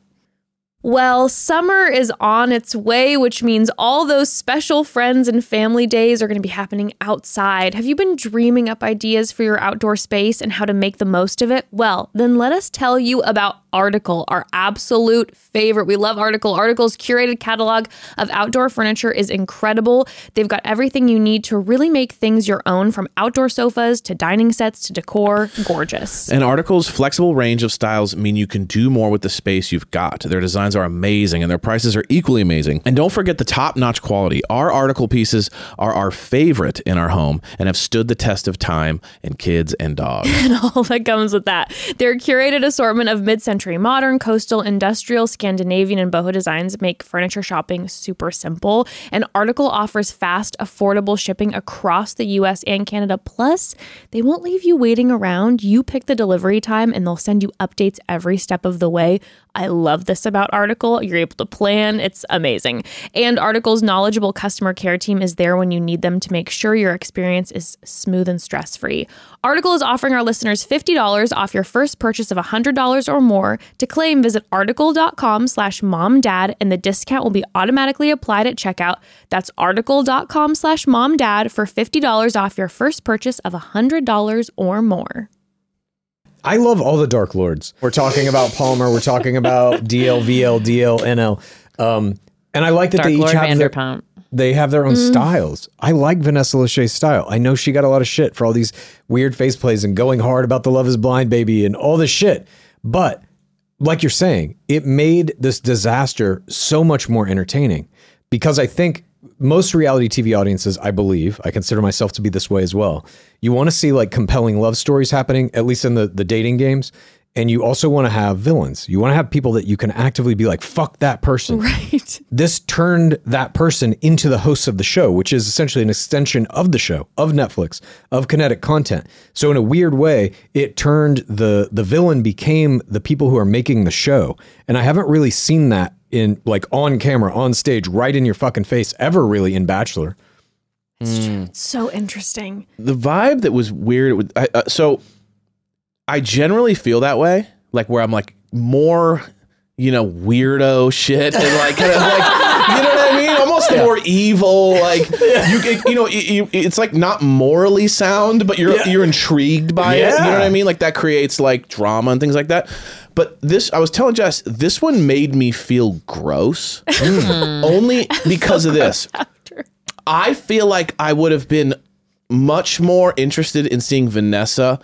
Well, summer is on its way, which means all those special friends and family days are going to be happening outside. Have you been dreaming up ideas for your outdoor space and how to make the most of it? Well, then let us tell you about Article, our absolute favorite. We love Article. Article's curated catalog of outdoor furniture is incredible. They've got everything you need to really make things your own from outdoor sofas to dining sets to decor. Gorgeous. And Article's flexible range of styles mean you can do more with the space you've got. Their designs are amazing and their prices are equally amazing. And don't forget the top notch quality. Our Article pieces are our favorite in our home and have stood the test of time and kids and dogs. and all that comes with that. Their curated assortment of mid century modern, coastal, industrial, Scandinavian, and boho designs make furniture shopping super simple. And Article offers fast, affordable shipping across the US and Canada. Plus, they won't leave you waiting around. You pick the delivery time and they'll send you updates every step of the way. I love this about Article. You're able to plan, it's amazing. And Article's knowledgeable customer care team is there when you need them to make sure your experience is smooth and stress free. Article is offering our listeners $50 off your first purchase of $100 or more. To claim, visit article.com slash momdad and the discount will be automatically applied at checkout. That's article.com slash momdad for $50 off your first purchase of $100 or more. I love all the Dark Lords. We're talking about Palmer. We're talking about DL, VL, DL, NL. Um, and I like that Dark they each Lord have their, Vanderpump. they have their Mm. own styles. I like Vanessa Lachey's style. I know she got a lot of shit for all these weird face plays and going hard about the Love Is Blind baby and all this shit. But like you're saying, it made this disaster so much more entertaining because I think most reality TV audiences, I believe, I consider myself to be this way as well. You want to see like compelling love stories happening, at least in the, the dating games. And you also want to have villains. You want to have people that you can actively be like, fuck that person. Right. This turned that person into the hosts of the show, which is essentially an extension of the show, of Netflix, of kinetic content. So in a weird way, it turned the the villain became the people who are making the show. And I haven't really seen that in like on camera, on stage, right in your fucking face ever really in Bachelor. So interesting. the vibe that was weird with I, uh, so i generally feel that way like where i'm like more you know weirdo shit and like kind of like you know what i mean? Almost more evil like you you know you, you- it's like not morally sound but you're you're intrigued by it you know what i mean? Like that creates like drama and things like that but this i was telling jess this one made me feel gross. Hmm. Only because of this. I feel like I would have been much more interested in seeing Vanessa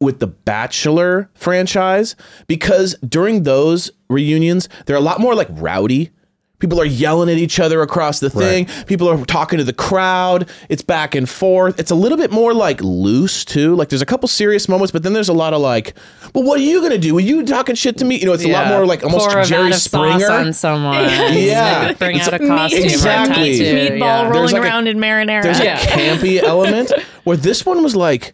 with the Bachelor franchise because during those reunions, they're a lot more like rowdy. People are yelling at each other across the thing. People are talking to the crowd. It's back and forth. It's a little bit more like loose too. Like there's a couple serious moments, but then there's a lot of like, "Well, what are you gonna do? Are you talking shit to me?" You know, it's a lot more like almost Pour Jerry vat of sauce Springer. on someone. Yeah. Bring It's out a like- costume Exactly. or a tattoo. Meatball yeah. There's rolling like a- around in marinara. there's Yeah. a campy element where this one was like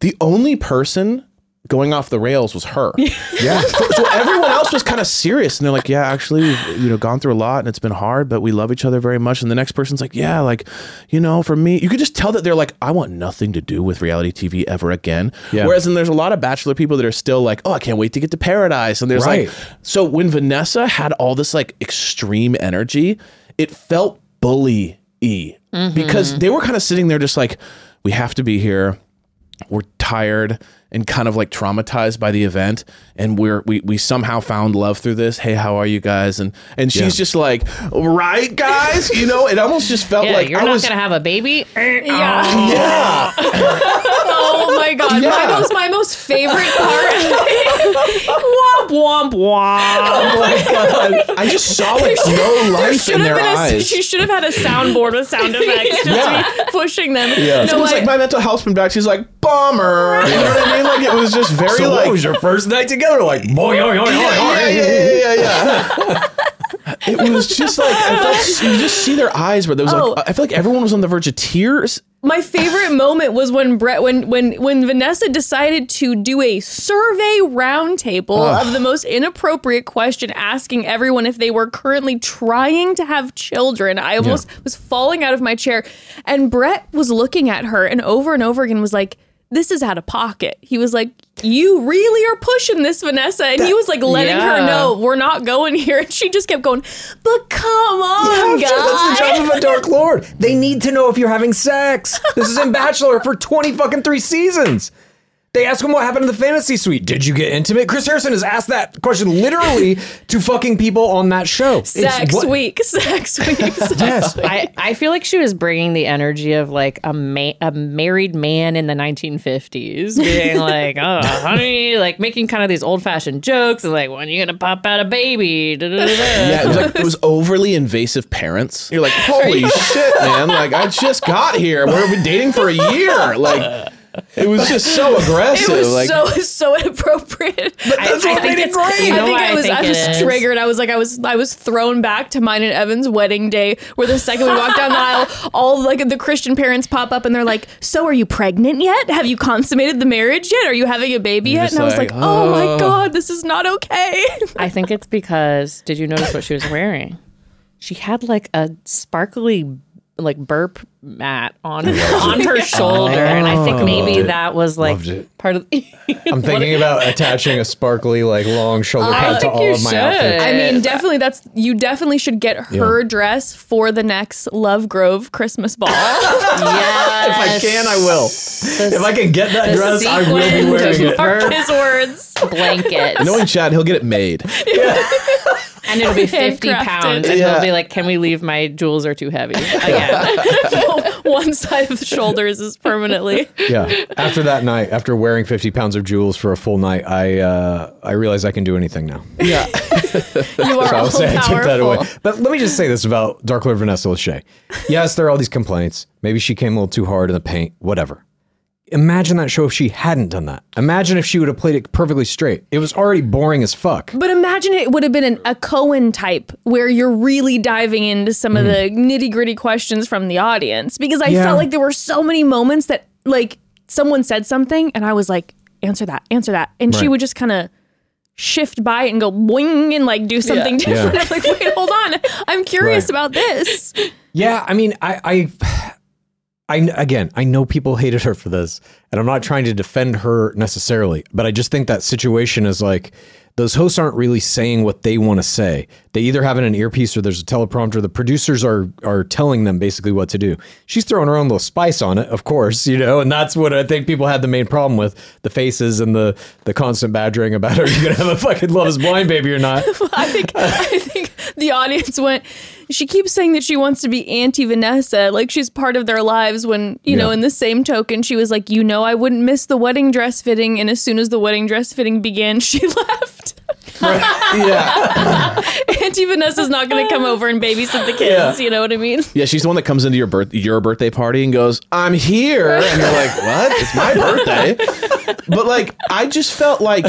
the only person going off the rails was her. Yeah. so everyone else was kind of serious and they're like, yeah, actually, we've you know gone through a lot and it's been hard, but we love each other very much. And the next person's like, yeah, like you know, for me, you could just tell that they're like, I want nothing to do with reality TV ever again. Yeah. Whereas then there's a lot of bachelor people that are still like, oh, I can't wait to get to paradise. And there's Right. like, so when Vanessa had all this like extreme energy, it felt bully y mm-hmm. because they were kind of sitting there just like, we have to be here we're tired and kind of like traumatized by the event and we're we, we somehow found love through this hey how are you guys and and she's just like right guys you know it almost just felt Yeah, like you're I not was gonna have a baby. yeah. Oh. yeah Oh my god. Yeah. My most my most favorite part. womp womp womp. oh my god I just saw like no life in their been a, eyes she should have had a soundboard with sound effects just Yeah. pushing them. yeah. No, Someone's I- like my mental health's been back she's like bummer you know what I mean like it was just very So like what was your first night together? Like, boy, boy, boy, boy, yeah, yeah, yeah, yeah, yeah. it was just like I felt, you just see their eyes where there was Oh. like I feel like everyone was on the verge of tears my favorite moment was when Brett when when when Vanessa decided to do a survey roundtable of the most inappropriate question asking everyone if they were currently trying to have children. I almost was falling out of my chair and Brett was looking at her and over and over again was like this is out of pocket. He was like, "You really are pushing this, Vanessa," and he was like letting her know we're not going here. And she just kept going, "But come on, That's guys!" the job of a Dark Lord. They need to know if you're having sex. This is in Bachelor for 20 fucking three seasons. They ask him what happened in the fantasy suite. Did you get intimate? Chris Harrison has asked that question literally to fucking people on that show. Sex what- week, sex week. Yes. I, I feel like she was bringing the energy of like a ma- a married man in the 1950s, being like, "Oh, honey," like making kind of these old fashioned jokes and like, "When are you gonna pop out a baby?" Yeah, it was like it was overly invasive parents. You're like, holy shit, man! Like I just got here. We've been dating for a year. Like it was just so aggressive. It was like so so inappropriate. But that's what made it great. You I think why I I was think I was is? triggered. I was like I was I was thrown back to mine and Evan's wedding day, where the second we walked down the aisle, all like the Christian parents pop up and they're like, "So are you pregnant yet? Have you consummated the marriage yet? Are you having a baby yet?" just And I was like, like, "Oh my "Oh." god, this is not okay." I think it's because did you notice what she was wearing? She had like a sparkly like burp mat on on her shoulder, and I think oh. maybe that was like Loved it. part of. I'm thinking about attaching a sparkly, like long shoulder pad to think all you of my should. outfits. I mean, definitely that's you definitely should get her dress for the next Love Grove Christmas ball. yes. If I can, I will. If I can get that the dress, I will be sequin wearing to it. her His words. blanket, knowing Chad, he'll get it made. And it'll be fifty pounds, and Yeah. he'll be like, "Can we leave? My jewels are too heavy." Again, One side of the shoulders is permanently. Yeah. After that night, after wearing 50 pounds of jewels for a full night, I uh, I realize I can do anything now. Yeah, You are So all I'll say I took that away. powerful. But let me just say this about Dark Lord Vanessa Lachey. Yes, there are all these complaints. Maybe she came a little too hard in the paint, whatever. Imagine that show if she hadn't done that. Imagine if she would have played it perfectly straight. It was already boring as fuck. But imagine it would have been an, a Cohen type where you're really diving into some of the mm. nitty gritty questions from the audience because I Yeah. felt like there were so many moments that like someone said something and I was like, answer that, answer that. And she Right. would just kind of shift by it and go boing and like do something different. Yeah. I'm like, wait, hold on. I'm curious Right. about this. Yeah, I mean, I, I, I, again, I know people hated her for this, and I'm not trying to defend her necessarily, but I just think that situation is like those hosts aren't really saying what they want to say. They either have an earpiece or there's a teleprompter. The producers are are telling them basically what to do. She's throwing her own little spice on it, of course, you know, and that's what I think people had the main problem with the faces and the the constant badgering about are you gonna have a fucking Love Is Blind baby or not? I think I think the audience went. She keeps saying that she wants to be anti Vanessa, like she's part of their lives. When you know, in the same token, she was like, you know, I wouldn't miss the wedding dress fitting, and as soon as the wedding dress fitting began, she left. yeah, Auntie Vanessa's not going to come over and babysit the kids. Yeah. You know what I mean? yeah. She's the one that comes into your birth your birthday party and goes, "I'm here," and you're like, "What? It's my birthday." But like, I just felt like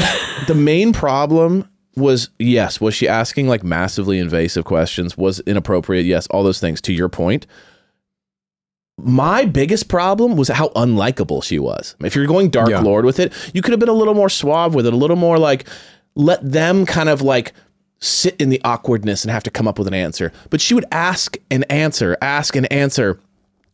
the main problem was yes, was she asking like massively invasive questions? Was inappropriate? Yes, all those things. To your point. My biggest problem was how unlikable she was. If you're going Dark Yeah. Lord with it, you could have been a little more suave with it, a little more like let them kind of like sit in the awkwardness and have to come up with an answer. But she would ask and answer, ask and answer,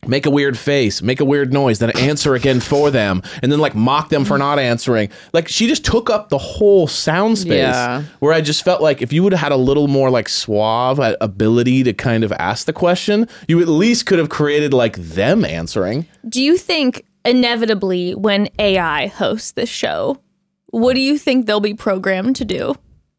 make a weird face, make a weird noise, then answer again for them, and then like mock them for not answering. Like she just took up the whole sound space. Yeah. Where I just felt like if you would have had a little more like suave uh, ability to kind of ask the question, you at least could have created like them answering. Do you think inevitably when AI hosts this show, what do you think they'll be programmed to do?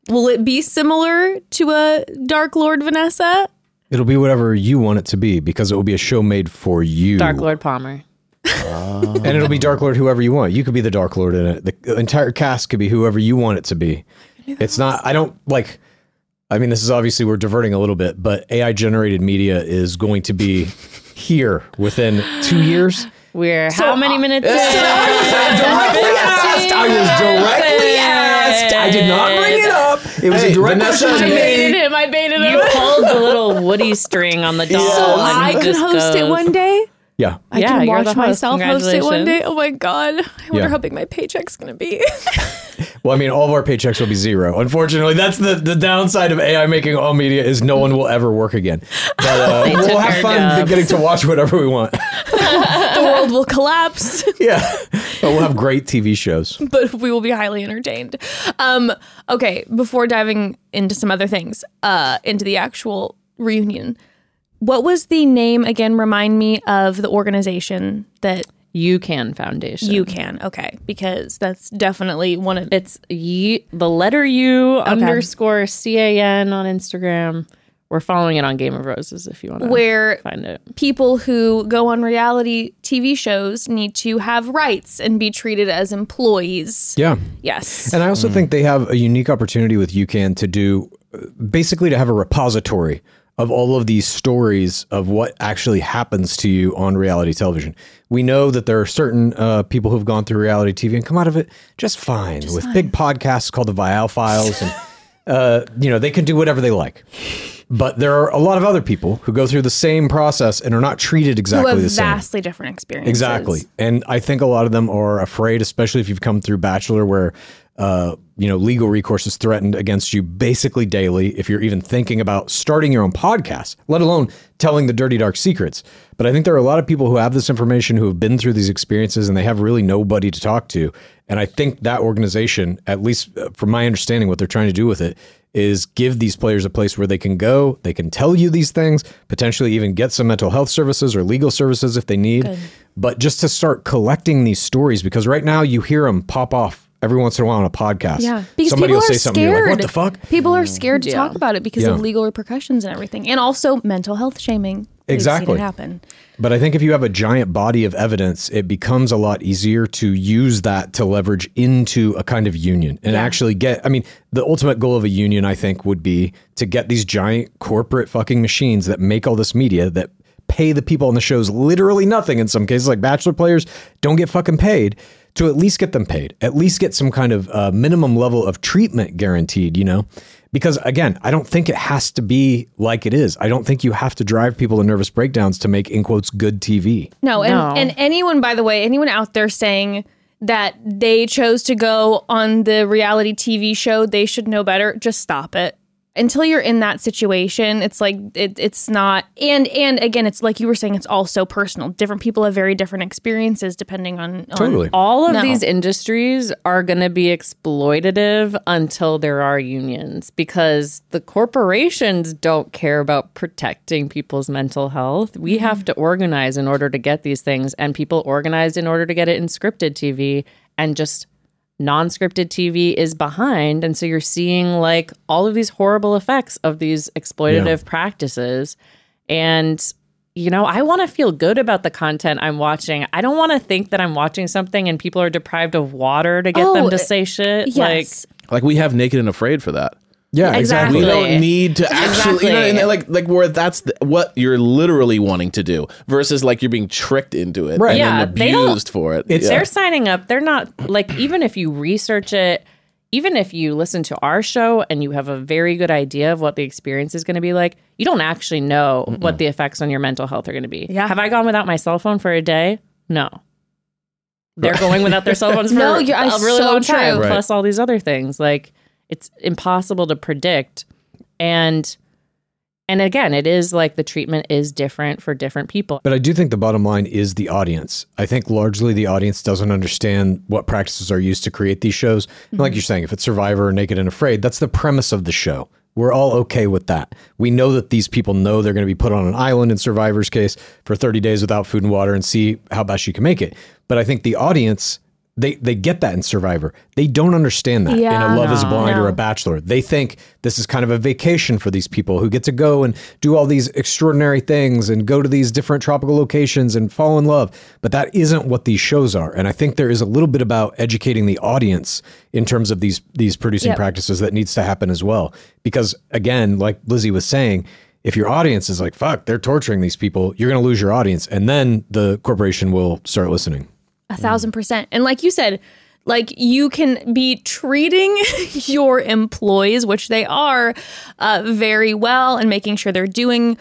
Will it be similar to a Dark Lord Vanessa? It'll be whatever you want it to be because it will be a show made for you. Dark Lord Palmer. and it'll be Dark Lord whoever you want. You could be the Dark Lord in it. The entire cast could be whoever you want it to be. It's not. I don't like. I mean, this is obviously we're diverting a little bit, but AI generated media is going to be here within two years. We're how many minutes? in? directly asked. I was directly asked. I did not bring it up. It was Hey, a direct Vanessa, question to I baited me. him. I baited him. You pulled the little Woody string on the doll. so I can just host it one day. Yeah. I Yeah, can watch host. myself host it one day. Oh my god! I wonder Yeah. how big my paycheck's gonna be. Well, I mean, all of our paychecks will be zero. Unfortunately, that's the, the downside of AI making all media is no one will ever work again. But uh, They we'll took have our fun jobs. getting to watch whatever we want. the world will collapse, yeah, but we'll have great TV shows. but we will be highly entertained. Um, okay, before diving into some other things, uh, into the actual reunion, what was the name again? Remind me of the organization that You Can Foundation. You can. Okay. Because that's definitely one of It's ye, the letter U underscore C A N on Instagram. We're following it on Game of Roses if you want to where find it. people who go on reality TV shows need to have rights and be treated as employees. Yeah. Yes. And I also think they have a unique opportunity with UCAN to do uh, basically to have a repository of all of these stories of what actually happens to you on reality television. We know that there are certain uh, people who've gone through reality TV and come out of it just fine with big podcasts called the Viall Files. And, uh, you know, they can do whatever they like. But there are a lot of other people who go through the same process and are not treated who exactly have the same. vastly different experiences. Exactly. And I think a lot of them are afraid, especially if you've come through Bachelor, where uh, you know legal recourse is threatened against you basically daily. If you're even thinking about starting your own podcast, let alone telling the dirty dark secrets. But I think there are a lot of people who have this information who have been through these experiences and they have really nobody to talk to. And I think that organization, at least uh, from my understanding, what they're trying to do with it is give these players a place where they can go, they can tell you these things, potentially even get some mental health services or legal services if they need. But just to start collecting these stories, because right now you hear them pop off every once in a while on a podcast. Yeah, because Somebody people will are say something, scared. you're like, what the fuck? People are scared to Yeah. talk about it because Yeah. of legal repercussions and everything, and also mental health shaming. Exactly. it happen. But I think if you have a giant body of evidence, it becomes a lot easier to use that to leverage into a kind of union and actually get. I mean, the ultimate goal of a union, I think, would be to get these giant corporate fucking machines that make all this media that pay the people on the shows literally nothing in some cases, like Bachelor players don't get fucking paid. To at least get them paid, at least get some kind of uh, minimum level of treatment guaranteed, you know? Because again, I don't think it has to be like it is. I don't think you have to drive people to nervous breakdowns to make, in quotes, good TV. No, and, No. and anyone, by the way, anyone out there saying that they chose to go on the reality TV show, they should know better. Just stop it. Until you're in that situation, it's like it, it's not. And and again, it's like you were saying, it's all so personal. Different people have very different experiences depending on, on Totally. All of No. these industries are going to be exploitative until there are unions because the corporations don't care about protecting people's mental health. We mm-hmm. have to organize in order to get these things, and people organize in order to get it in scripted TV, and just non scripted TV is behind. And so you're seeing like all of these horrible effects of these exploitative practices. And you know, I want to feel good about the content I'm watching. I don't want to think that I'm watching something and people are deprived of water to get Oh, them to say shit. yes. Like we have Naked and Afraid for that. Yeah, Exactly. We don't need to actually, you know, and like like where that's the, what you're literally wanting to do versus like you're being tricked into it Right. and Yeah, then they don't- for it. It's- Yeah. They're signing up. They're not like even if you research it, even if you listen to our show and you have a very good idea of what the experience is going to be like, you don't actually know what the effects on your mental health are going to be. Yeah. Have I gone without my cell phone for a day? No. They're going without their cell phones for No, a you're- it's really so long time. Right. plus all these other things. Like it's impossible to predict. And and again, it is like the treatment is different for different people. But I do think the bottom line is the audience. I think largely the audience doesn't understand what practices are used to create these shows. And Like mm-hmm. you're saying, if it's Survivor or Naked and Afraid, that's the premise of the show. We're all okay with that. We know that these people know they're going to be put on an island in Survivor's case for 30 days without food and water and see how best you can make it. But I think the audience they they get that in Survivor. They don't understand that in a Love is No. Blind or a Bachelor. They think this is kind of a vacation for these people who get to go and do all these extraordinary things and go to these different tropical locations and fall in love. But that isn't what these shows are. And I think there is a little bit about educating the audience in terms of these these producing Yep. practices that needs to happen as well. Because again, like Lizzie was saying, if your audience is like, fuck, they're torturing these people, you're going to lose your audience. And then the corporation will start listening. A thousand percent. And like you said, like you can be treating your employees, which they are, uh, very well and making sure they're doing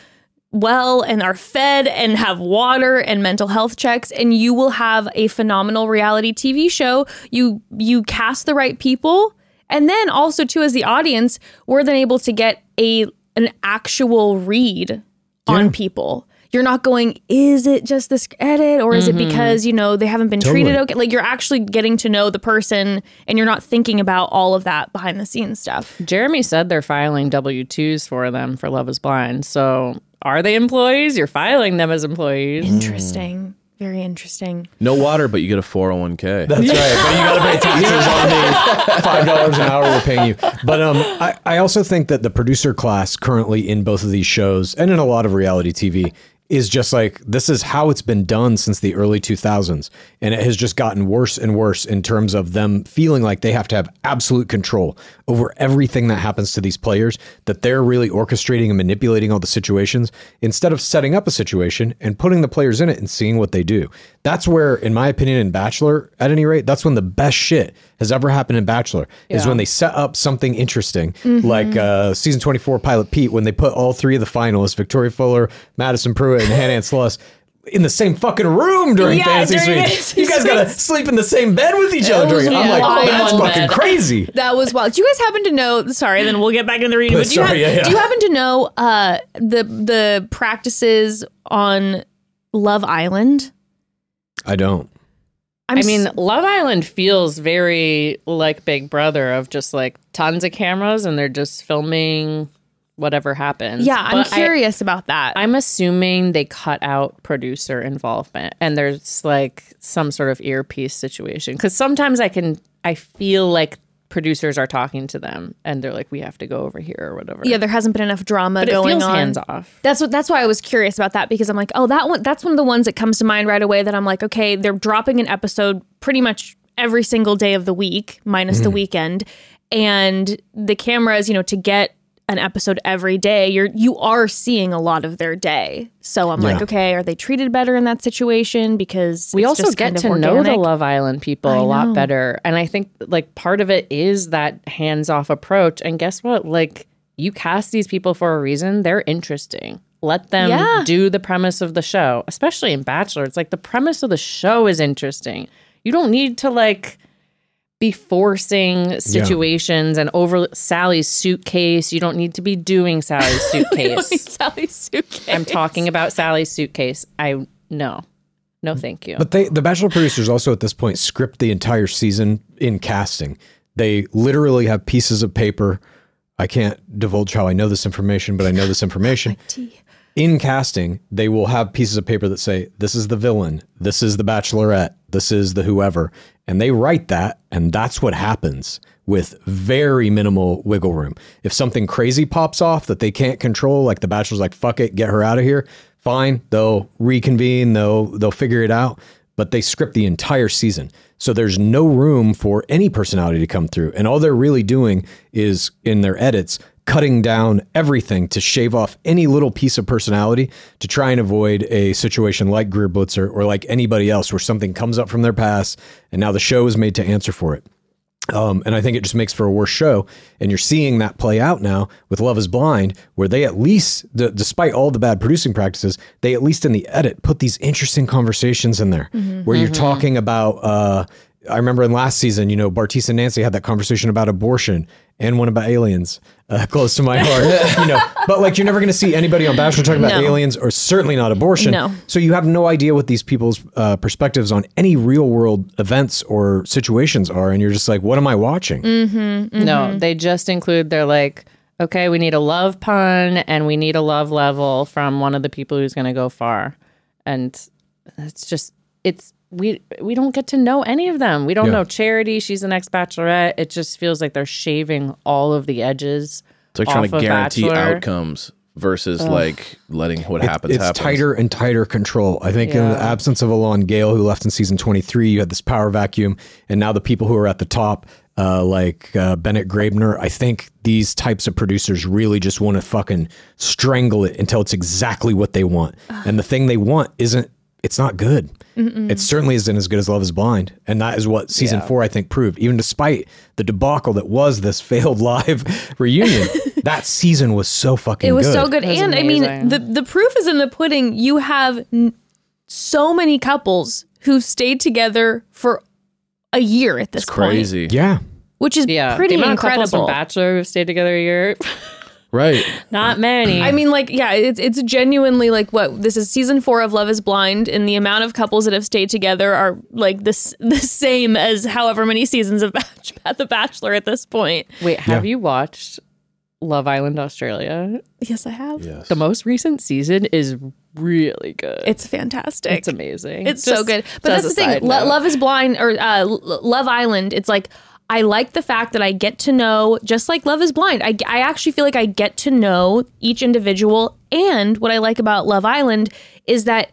well and are fed and have water and mental health checks and you will have a phenomenal reality TV show. You you cast the right people and then also too as the audience, we're then able to get a an actual read on people. You're not going, is it just this edit or is it because, you know, they haven't been treated okay? Like you're actually getting to know the person and you're not thinking about all of that behind the scenes stuff. Jeremy said they're filing W 2s for them for Love is Blind. So are they employees? You're filing them as employees. Interesting. Very interesting. No water, but you get a 401k. That's right. But you got to pay taxes on the five dollars an hour we're paying you. But um, I, I also think that the producer class currently in both of these shows and in a lot of reality TV is just like this is how it's been done since the early 2000s and it has just gotten worse and worse in terms of them feeling like they have to have absolute control over everything that happens to these players that they're really orchestrating and manipulating all the situations instead of setting up a situation and putting the players in it and seeing what they do. That's where in my opinion in bachelor at any rate that's when the best shit has ever happened in bachelor is when they set up something interesting like uh, season 24 pilot pete when they put all three of the finalists victoria fuller madison prewett and hannah ann Sluss in the same fucking room during Yeah, fantasy during suites. Fantasy You guys gotta Suites. sleep in the same bed with each other. During, I'm like, oh, that's One fucking bed. crazy. That was wild. Do you guys happen to know? Sorry, then we'll get back into the reading. But do you, Sorry, hap- yeah, yeah. do you happen to know uh, the the practices on Love Island? I don't. I'm I mean, s- Love Island feels very like Big Brother of just like tons of cameras and they're just filming whatever happens. yeah, I'm But I- curious about that. I'm assuming they cut out producer involvement and there's like some sort of earpiece situation. Cause sometimes I can, I feel like producers are talking to them and they're like, we have to go over here or whatever. yeah, there hasn't been enough drama but it going feels on. hands off. That's what. That's why I was curious about that because I'm like, oh, that one. That's one of the ones that comes to mind right away. That I'm like, okay, they're dropping an episode pretty much every single day of the week, minus the mm-hmm. weekend, and the cameras, you know, to get an episode every day, you're you are seeing a lot of their day. So I'm like, okay, are they treated better in that situation? Because We it's also just get kind of to know the. Love Island people I a lot better. And I think like part of it is that hands off approach. And guess what? Like you cast these people for a reason. They're interesting. Let them Yeah. do the premise of the show, especially in Bachelor. It's like the premise of the show is interesting. You don't need to like be forcing situations and over Sally's suitcase. You don't need to be doing Sally's suitcase. Sally's suitcase. I'm talking about Sally's suitcase. I no. No, thank you. But they, the Bachelor producers also at this point script the entire season in casting. They literally have pieces of paper. I can't divulge how I know this information, but I know this information. In casting, they will have pieces of paper that say, This is the villain, this is the bachelorette, this is the whoever. And they write that, and that's what happens with very minimal wiggle room. If something crazy pops off that they can't control, like the bachelor's like, fuck it, get her out of here, fine. They'll reconvene, they'll they'll figure it out. But they script the entire season. So there's no room for any personality to come through. And all they're really doing is in their edits cutting down everything to shave off any little piece of personality to try and avoid a situation like Greer Blitzer or like anybody else where something comes up from their past and now the show is made to answer for it. Um, and I think it just makes for a worse show. And you're seeing that play out now with Love is Blind, where they at least, d- despite all the bad producing practices, they at least in the edit put these interesting conversations in there where you're talking about. Uh, I remember in last season, you know, Bartise and Nancy had that conversation about abortion and one about aliens, uh, close to my heart. you know, but like you're never going to see anybody on Bachelor talking about No. aliens or certainly not abortion. No. So you have no idea what these people's uh, perspectives on any real world events or situations are, and you're just like, what am I watching? No, they just include they're like, okay, we need a love pun and we need a love level from one of the people who's going to go far. And it's just it's we we don't get to know any of them. We don't Yeah. know Charity, she's the next bachelorette. It just feels like they're shaving all of the edges. It's like trying off to of guarantee Bachelor. outcomes versus like letting what happens it's happen. tighter and tighter control. I think in the absence of Elan Gale, who left in season 23, you had this power vacuum. And now the people who are at the top, uh, like uh, Bennett Graebner, I think these types of producers really just want to fucking strangle it until it's exactly what they want. And the thing they want isn't, it's not good. It certainly isn't as good as Love is Blind. And that is what season four, I think, proved. Even despite the debacle that was this failed live reunion, that season was so fucking It was good. so good, was and I mean, the the proof is in the pudding. You have n- so many couples who've stayed together for a year at this It's crazy. Yeah. which is Yeah, pretty the amount of couples incredible. from Bachelor who stayed together a year, Right. not many. I mean, like, yeah, it's it's genuinely like what this is season four of Love Is Blind, and the amount of couples that have stayed together are like this the same as however many seasons of Bach- The Bachelor at this point. Wait, have you watched Love Island Australia. Yes, I have. Yes. The most recent season is really good. It's fantastic. It's amazing. It's so good. But that's the thing. Lo- Love is Blind or uh, L- Love Island. It's like I like the fact that I get to know, just like Love is Blind. I, I actually feel like I get to know each individual. And what I like about Love Island is that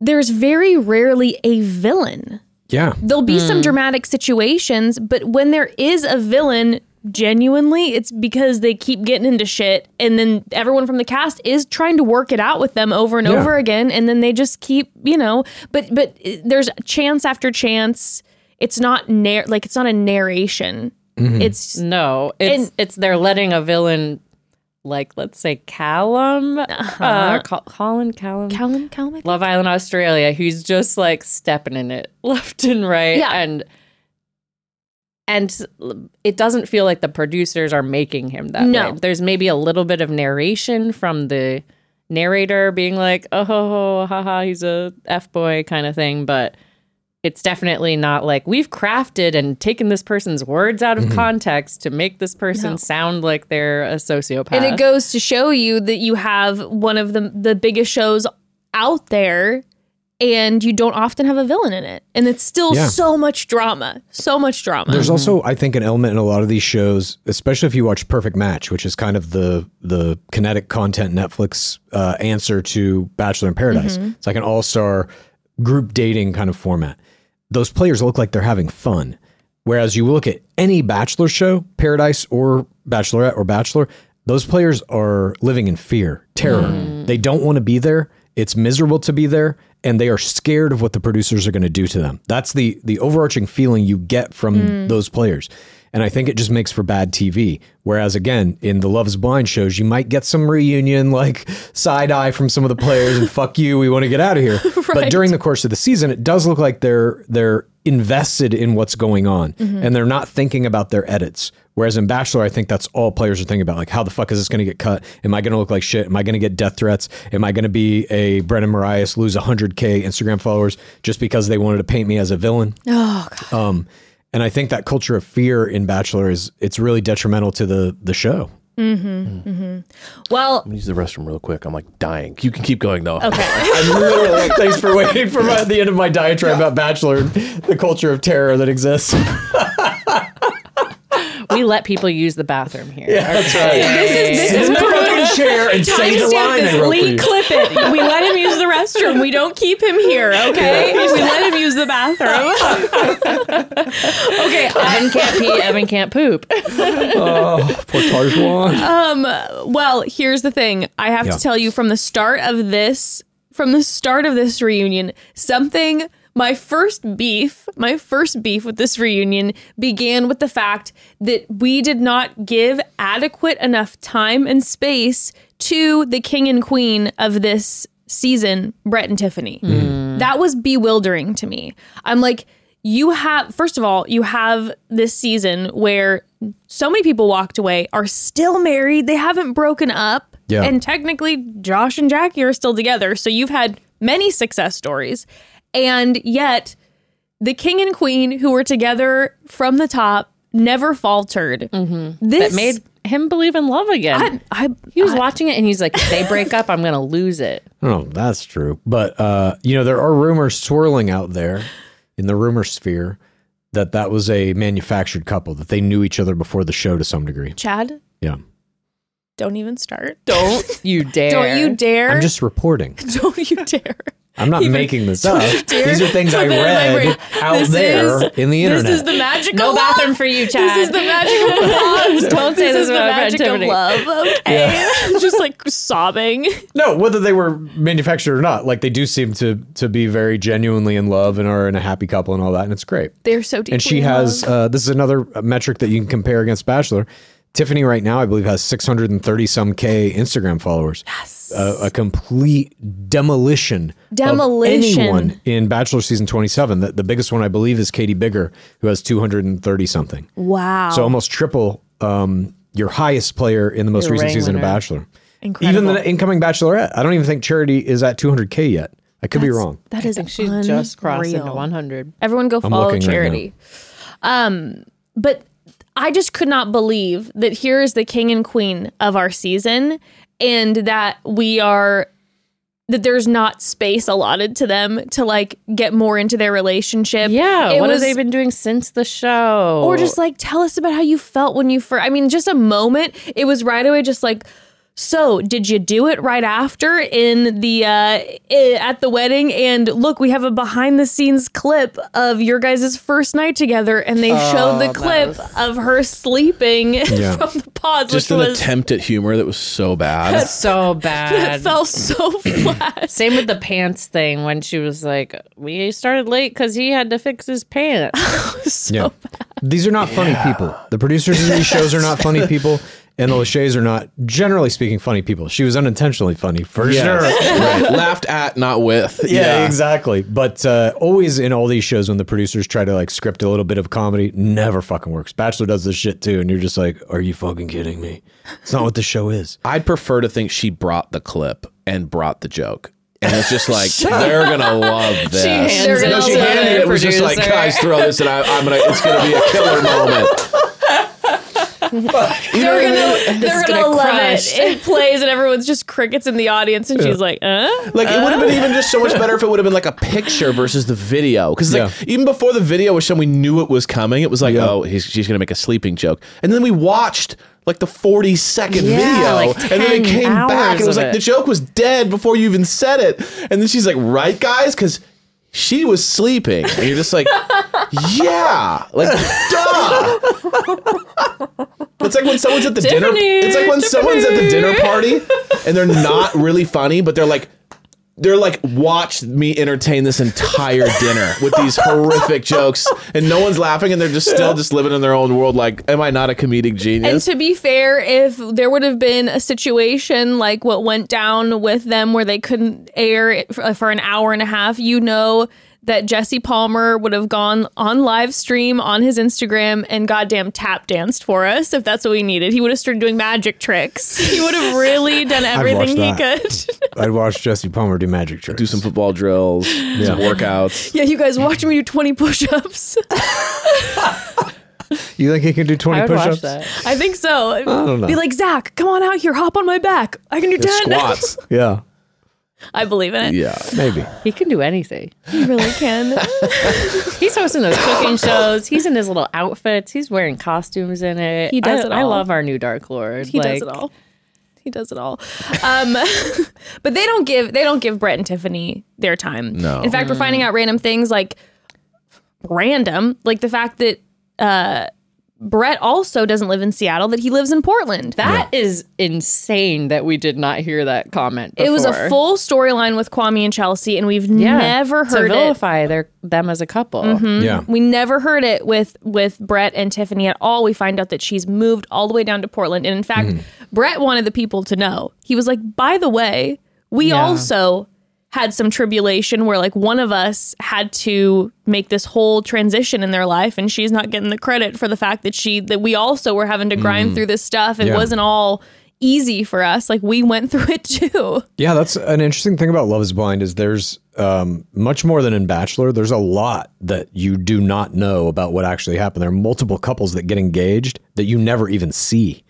there's very rarely a villain. Yeah. There'll be Hmm. some dramatic situations, but when there is a villain, genuinely, it's because they keep getting into shit, and then everyone from the cast is trying to work it out with them over and Yeah. over again, and then they just keep, you know. But but uh, there's chance after chance. It's not narr- like it's not a narration. Mm-hmm. It's No, it's And- it's they're letting a villain like let's say Callum, uh, Col- Colin Callum, Callum Callum. Love Island Australia, who's just like stepping in it left and right, Yeah. and and it doesn't feel like the producers are making him that No. way. There's maybe a little bit of narration from the narrator being like, "Oh, ho, ho, haha, he's a f boy" kind of thing, but it's definitely not like we've crafted and taken this person's words out of mm-hmm. context to make this person No. sound like they're a sociopath. And it goes to show you that you have one of the the biggest shows out there and you don't often have a villain in it. And it's still Yeah. so much drama. So much drama. There's mm-hmm. also, I think, an element in a lot of these shows, especially if you watch Perfect Match, which is kind of the the kinetic content Netflix uh, answer to Bachelor in Paradise. Mm-hmm. It's like an all star group dating kind of format. Those players look like they're having fun, whereas you look at any Bachelor show, Paradise or Bachelorette or Bachelor, those players are living in fear, terror. Mm. They don't want to be there. It's miserable to be there, and they are scared of what the producers are going to do to them. That's the the overarching feeling you get from mm. those players. And I think it just makes for bad TV. Whereas again, in the Love is Blind shows, you might get some reunion like side eye from some of the players and fuck you, we want to get out of here. But during the course of the season, it does look like they're they're invested in what's going on and they're not thinking about their edits. Whereas in Bachelor, I think that's all players are thinking about. Like, how the fuck is this going to get cut? Am I going to look like shit? Am I going to get death threats? Am I going to be a Brendan Morais, lose 100K Instagram followers just because they wanted to paint me as a villain? oh god. Um, and I think that culture of fear in Bachelor is it's really detrimental to the the show. Mm-hmm, mm-hmm. Well, I'm gonna use the restroom real quick. I'm like dying. You can keep going though. okay. I'm literally thanks for waiting for my, the end of my diatribe about Bachelor and the culture of terror that exists. we let people use the bathroom here. Yeah, That's right. this is this is the chair and say the line I this. wrote for Lee, clip it. We let him use the restroom. We don't keep him here, okay? We let him use the bathroom. okay, Evan can't pee. Evan can't poop. Oh, poor Tarzan. Um, well, here's the thing. I have Yeah. to tell you from the start of this, from the start of this reunion, something. My first beef, my first beef with this reunion began with the fact that we did not give adequate enough time and space to the king and queen of this season, Brett and Tiffany. Hmm. That was bewildering to me. I'm like, you have, first of all, you have this season where so many people walked away, are still married, they haven't broken up. Yeah. And technically, Josh and Jackie are still together. So you've had many success stories. And yet, the king and queen who were together from the top never faltered. This Mm-hmm. That made him believe in love again. I, I, he was I- watching it and he's like, if they break up, I'm going to lose it. Oh, that's true. But uh, you know, there are rumors swirling out there in the rumor sphere that that was a manufactured couple that they knew each other before the show to some degree. Chad, Yeah, don't even start. Don't you dare. Don't you dare. I'm just reporting. don't you dare. I'm not Even- making this up. dare These are things I put that in my read out This there is- in the internet. This is the magic No of bathroom for you, Chad. This is the magic of the. Don't say this is the about my friend magic of love. Okay, just like sobbing. No, whether they were manufactured or not, like they do seem to to be very genuinely in love and are in a happy couple and all that, and it's great. They're so deep. and she has uh, this is another metric that you can compare against Bachelor. Tiffany right now, I believe, has 630 some k Instagram followers. Yes, a, a complete demolition. Demolition. Of anyone in Bachelor season 27. The, the biggest one, I believe, is Kaity Biggar, who has 230 something. wow. So almost triple um, your highest player in the most Your recent reign season of. Bachelor. Incredible. Even the incoming Bachelorette. I don't even think Charity is at 200k yet. I could be wrong. That is I is think she's just crossed into 100. Everyone go follow looking right charity. um, but I just could not believe that here is the king and queen of our season and that we are that there's not space allotted to them to like get more into their relationship. Yeah, It what was- have they been doing since the show? or just like tell us about how you felt when you first. I mean, just a moment. It was right away, just like. So, did you do it right after in the uh, at the wedding? And look, we have a behind the scenes clip of your guys' first night together, and they showed the clip of her sleeping Yeah. from the pods, Just which an was attempt at humor that was so bad. so bad it fell so flat. Same with the pants thing when she was like, "We started late because he had to fix his pants." so Yeah. These are not funny people. The producers of these shows are not funny people. And the Lachey's are not, generally speaking, funny people. She was unintentionally funny, for sure. right. Laughed at, not with. Yeah, exactly. But uh, always in all these shows, when the producers try to like script a little bit of comedy, never fucking works. Bachelor does this shit too, and you're just like, "Are you fucking kidding me?" It's not what the show is. I'd prefer to think she brought the clip and brought the joke. And it's just like they're gonna love this. hands They're it gonna no, she love handed it. it. It was just like, Producer. guys, throw this, and I, I'm gonna. It's gonna be a killer moment. You know they're what I mean? gonna, they're gonna gonna, love crush. it. It plays, and everyone's just crickets in the audience, and she's like, "Uh." Like it would have been even just so much better if it would have been like a picture versus the video. Because like Yeah. even before the video was shown, we knew it was coming. It was like, Yeah. oh, he's, she's gonna make a sleeping joke, and then we watched like the 40 second Yeah, video, like and then it came back, and it was like it. the joke was dead before you even said it, and then she's like, right, guys, because. She was sleeping, and you're just like, yeah, like, duh. It's like when someone's at the dinner. It's like when someone's at the dinner party and they're not really funny, but they're like, they're like, watch me entertain this entire dinner with these horrific jokes, and no one's laughing, and they're just still just living in their own world. Like, am I not a comedic genius? And to be fair, if there would have been a situation like what went down with them where they couldn't air it for, uh, for an hour and a half, you know that Jesse Palmer would have gone on live stream on his Instagram and goddamn tap danced for us if that's what we needed. He would have started doing magic tricks. He would have really done everything he could. I'd watch Jesse Palmer do magic tricks. Do some football drills, some workouts. yeah, you guys watch me do 20 push ups. You think he can do twenty would push-ups? I think so. don't know. Be like, Zach, come on out here, hop on my back. I can do 10. Squats. Yeah, I believe in it. Yeah. maybe. He can do anything. He really can. He's hosting those cooking shows. He's in his little outfits. He's wearing costumes in it. He does I, it I love our new Dark Lord. He does it all. He does it all. Um, but they don't give they don't give Brett and Tiffany their time. No. In fact, we're finding out random things like random, like the fact that uh, Brett also doesn't live in Seattle; that he lives in Portland. That is insane that we did not hear that comment. it was a full storyline with Kwame and Chelsea, and we've Yeah, never to heard it. vilify their them as a couple. Mm-hmm. Yeah, We never heard it with with Brett and Tiffany at all. We find out that she's moved all the way down to Portland, and in fact, mm-hmm. Brett wanted the people to know. He was like, "By the way, we Yeah. also had some tribulation where like one of us had to make this whole transition in their life, and she's not getting the credit for the fact that she that we also were having to grind through this stuff. It Yeah. wasn't all." easy for us like we went through it too yeah. That's an interesting thing about Love Is Blind is there's um, much more than in Bachelor. There's a lot that you do not know about what actually happened. There are multiple couples that get engaged that you never even see.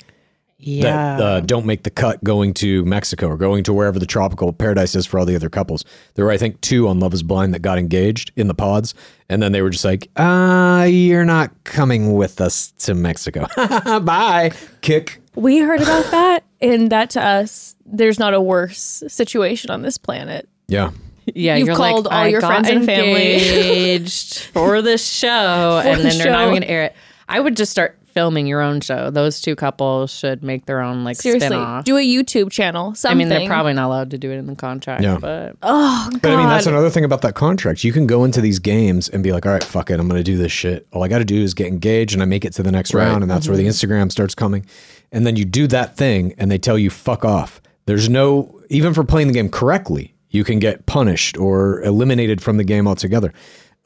Yeah. that uh, don't make the cut going to Mexico or going to wherever the tropical paradise is for all the other couples. There were, I think, two on Love is Blind that got engaged in the pods. And then they were just like, uh, you're not coming with us to Mexico. Bye. Kick. we heard about that and that to us there's not a worse situation on this planet Yeah. Yeah, You've you're called like, all I your friends and family." engaged for this show, and the then they're not show. even gonna air it. I would just start filming your own show. Those two couples should make their own like Seriously, spin-off. do a YouTube channel. Something. I mean, they're probably not allowed to do it in the contract, Yeah. but Oh God! But I mean, that's another thing about that contract. You can go into these games and be like, all right, fuck it. I'm going to do this shit. All I got to do is get engaged and I make it to the next round. And that's where the mm-hmm. Instagram starts coming. And then you do that thing and they tell you, fuck off. There's no, even for playing the game correctly, you can get punished or eliminated from the game altogether.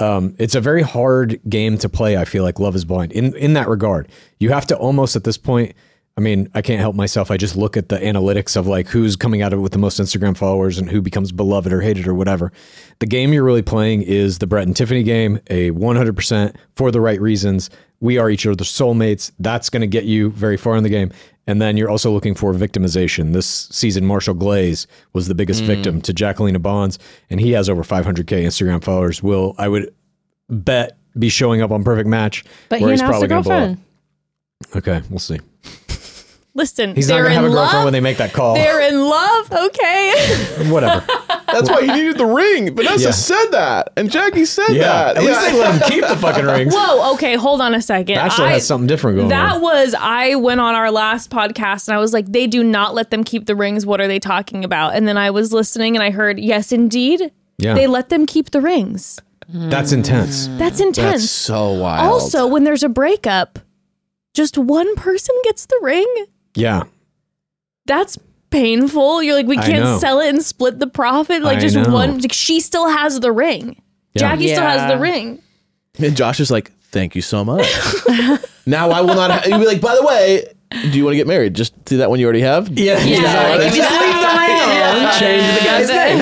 Um, it's a very hard game to play. I feel like Love is Blind in in that regard. You have to almost at this point. I mean, I can't help myself. I just look at the analytics of like who's coming out of it with the most Instagram followers and who becomes beloved or hated or whatever. The game you're really playing is the Brett and Tiffany game, a 100% for the right reasons we are each other's soulmates. That's going to get you very far in the game. And then you're also looking for victimization. This season, Marshall Glaze was the biggest mm. victim to Jacqueline Bonds, and he has over 500k Instagram followers. Will I would bet be showing up on Perfect Match, But he he's announced a probably going to blow up. girlfriend. Okay, we'll see. Listen, He's not they're going to have a in girlfriend love. when they make that call. They're in love, okay? Whatever. That's why he needed the ring. Vanessa Yeah. said that, and Jackie said Yeah. that. At least they let him keep the fucking rings. Whoa, okay, hold on a second. Bachelor I- has something different going on. That on. was I went on our last podcast and I was like, they do not let them keep the rings. What are they talking about? And then I was listening and I heard, yes, indeed, Yeah. they let them keep the rings. That's intense. That's intense. That's so wild. also, when there's a breakup, just one person gets the ring. Yeah. That's painful. You're like, we can't sell it and split the profit. Like I just know. one. Like, she still has the ring. Yeah. Jackie still has the ring. and Josh is like, "Thank you so much." now I will not. Ha- You'll be like, by the way, do you want to get married? Just do that one you already have. Yeah. Yeah, Just give me leave the ring on. Change the guy's name.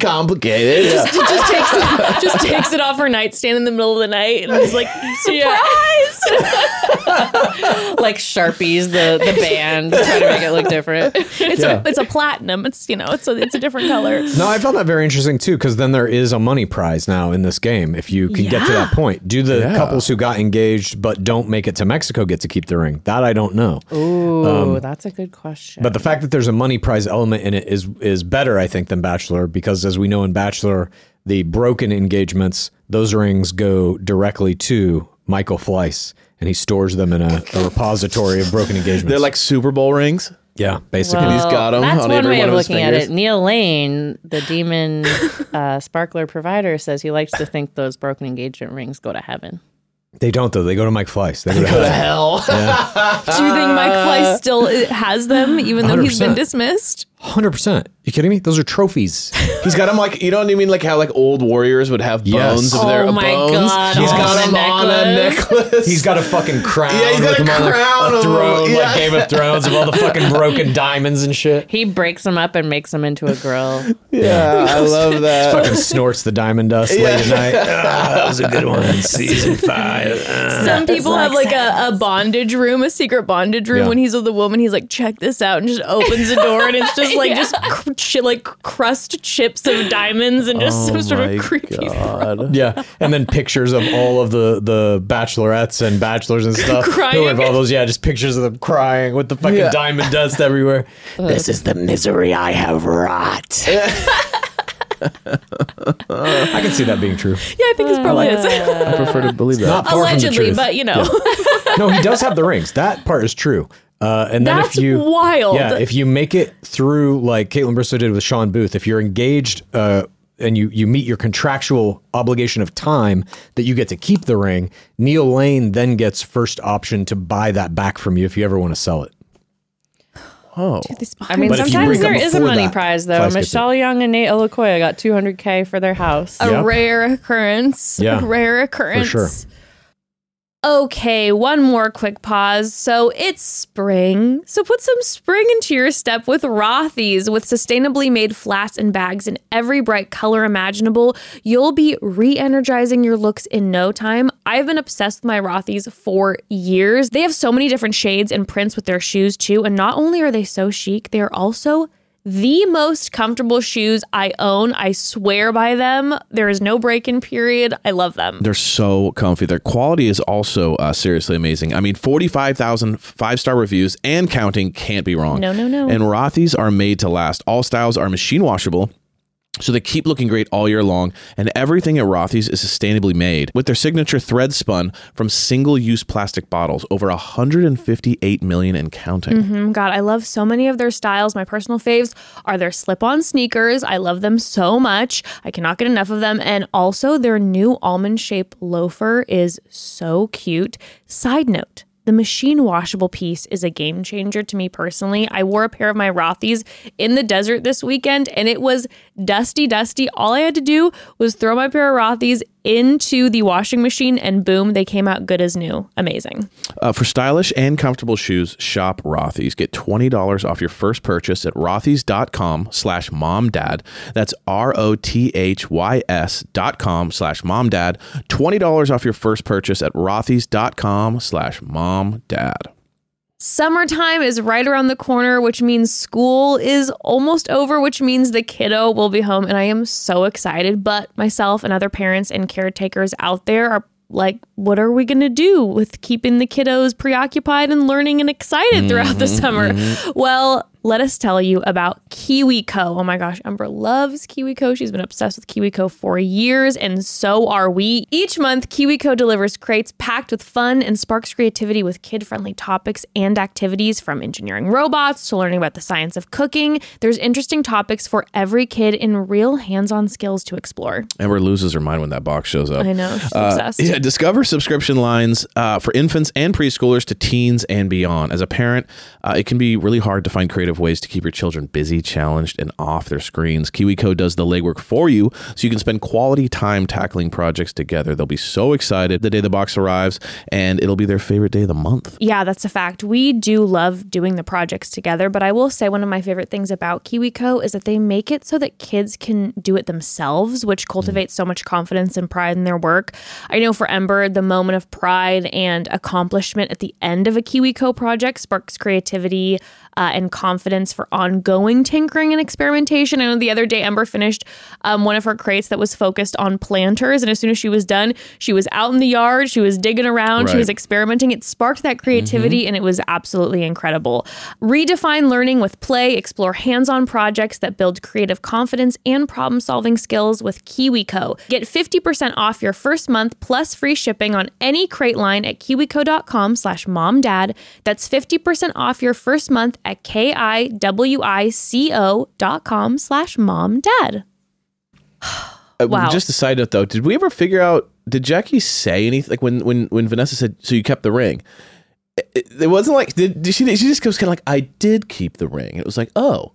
Just want to complicated. Yeah. Just, just takes it, just takes it off her nightstand in the middle of the night and is like, surprise. like Sharpies, the the band, try to make it look different. It's Yeah. a it's a platinum. It's you know it's a it's a different color. No, I found that very interesting too, because then there is a money prize now in this game if you can get to that point. Do the Yeah. couples who got engaged but don't make it to Mexico get to keep the ring? That I don't know. Ooh, um, that's a good question. But the fact that there's a money prize element in it is is better, I think, than Bachelor, because as we know in Bachelor, the broken engagements, those rings go directly to Michael Fleiss, and he stores them in a, a repository of broken engagements. They're like Super Bowl rings. yeah, basically. he's got 'em That's on one every way one of of his looking at it. Neil Lane, the demon uh, sparkler provider, says he likes to think those broken engagement rings go to heaven. They don't though. They go to Mike Fleiss. They go to heaven. Hell. Do you think Mike Fleiss still has them even though he's been dismissed? Hundred percent. You kidding me? Those are trophies. He's got them like you know what I mean, like how like old warriors would have Yes. bones of Oh their my bones. God, He's on got a them on a necklace. He's got a fucking crown. Yeah, he's got a him on a, throne, them, like. Game of Thrones, of all the fucking broken diamonds and shit. He breaks them up and makes them into a grill. yeah, I love that. Fucking snorts the diamond dust late at night. Ah, that was a good one. In season five. Ah. Some people have like a, a bondage room, a secret bondage room. Yeah. When he's with a woman, he's like, check this out, and just opens the door, and it's just like just cr- chi- like crust chips of diamonds and just some oh sort of creepy. God. Yeah, and then pictures of all of the the bachelorettes and bachelors and stuff. Crying. Who have all those? Yeah, just pictures of them crying with the fucking Yeah. diamond dust everywhere. this is the misery I have wrought. I can see that being true. Yeah, I think this ah. probably is. I prefer to believe that. Not far from the Allegedly, truth. but you know, no, he does have the rings. That part is true. Uh, and then That's if you wild. yeah, if you make it through like Kaitlyn Bristowe did with Shawn Booth, if you're engaged uh, and you you meet your contractual obligation of time that you get to keep the ring, Neil Lane then gets first option to buy that back from you if you ever want to sell it. Oh, I mean, But sometimes there is a money that, prize though. Michelle Young and Nayte Olukoya got 200k for their house. a Yep. rare occurrence. Yeah, a rare occurrence. sure. Okay, one more quick pause. So it's spring. So put some spring into your step with Rothy's. With sustainably made flats and bags in every bright color imaginable, you'll be re energizing your looks in no time. I've been obsessed with my Rothy's for years. They have so many different shades and prints with their shoes too. And not only are they so chic, they are also the most comfortable shoes I own. I swear by them. There is no break in period. I love them. They're so comfy. Their quality is also uh, seriously amazing. I mean, 45,000 five star reviews and counting can't be wrong. No, no, no. And Rothy's are made to last. All styles are machine washable. So they keep looking great all year long, and everything at Rothy's is sustainably made with their signature thread spun from single-use plastic bottles, over 158 million and counting. Mm, God, I love so many of their styles. My personal faves are their slip on sneakers. I love them so much. I cannot get enough of them. And also, their new almond shaped loafer is so cute. Side note. The machine washable piece is a game changer to me personally. I wore a pair of my Rothy's in the desert this weekend and it was dusty, dusty. All I had to do was throw my pair of Rothy's into the washing machine, and boom, they came out good as new. Amazing. Uh, for stylish and comfortable shoes, shop Rothy's. Get $20 off your first purchase at rothys.com slash momdad. That's R-O-T-H-Y-S dot com slash momdad. $20 off your first purchase at rothys.com slash momdad. Summertime is right around the corner, which means school is almost over, which means the kiddo will be home. And I am so excited. But myself and other parents and caretakers out there are like, what are we going to do with keeping the kiddos preoccupied and learning and excited throughout the mm-hmm, summer? Mm-hmm. Well, let us tell you about KiwiCo. Oh my gosh, Ember loves KiwiCo. She's been obsessed with KiwiCo for years, and so are we. Each month, KiwiCo delivers crates packed with fun and sparks creativity with kid friendly topics and activities from engineering robots to learning about the science of cooking. There's interesting topics for every kid and real hands on skills to explore. Ember loses her mind when that box shows up. I know, she's Uh, obsessed. Yeah, discover subscription lines uh, for infants and preschoolers to teens and beyond. As a parent, uh, it can be really hard to find creative ways to keep your children busy, challenged, and off their screens. KiwiCo does the legwork for you so you can spend quality time tackling projects together. They'll be so excited the day the box arrives, and it'll be their favorite day of the month. Yeah, that's a fact. We do love doing the projects together, but I will say one of my favorite things about KiwiCo is that they make it so that kids can do it themselves, which mm. cultivates so much confidence and pride in their work. I know for Ember, the moment of pride and accomplishment at the end of a KiwiCo project sparks creativity uh, and confidence for ongoing tinkering and experimentation. I know the other day Ember finished um, one of her crates that was focused on planters, and as soon as she was done, she was out in the yard, she was digging around, she was experimenting. It sparked that creativity and it was absolutely incredible. Redefine learning with play, explore hands on projects that build creative confidence and problem solving skills with KiwiCo. Get 50% off your first month plus free shipping on any crate line at kiwico.com slash momdad. That's 50% off your first month at K-I-W-I-C-O dot com slash mom dad. Uh, wow. Just a side note, though, did we ever figure out? Did Jackie say anything? Like when when when Vanessa said, "So you kept the ring." It, it wasn't like did, did she? She just goes kind of like, "I did keep the ring." It was like, "Oh,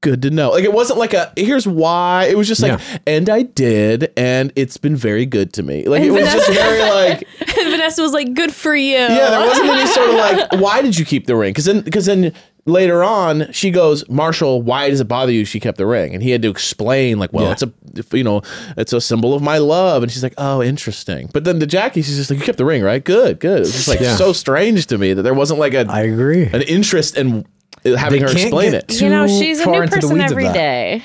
good to know." Like it wasn't like a here's why. It was just like, Yeah. and I did, and it's been very good to me. Like it was just very like, And Vanessa was like, good for you. yeah. There wasn't any sort of like, why did you keep the ring? Because then because then. Later on, she goes, Marshall, why does it bother you? She kept the ring, and he had to explain, like, well, Yeah. it's a, you know, it's a symbol of my love. And she's like, oh, interesting. But then to Jackie, she's just like, you kept the ring, right? Good, good. It's just like Yeah. so strange to me that there wasn't like a I agree. an interest in having They her explain it. you know, she's a new person every day. of every that. day.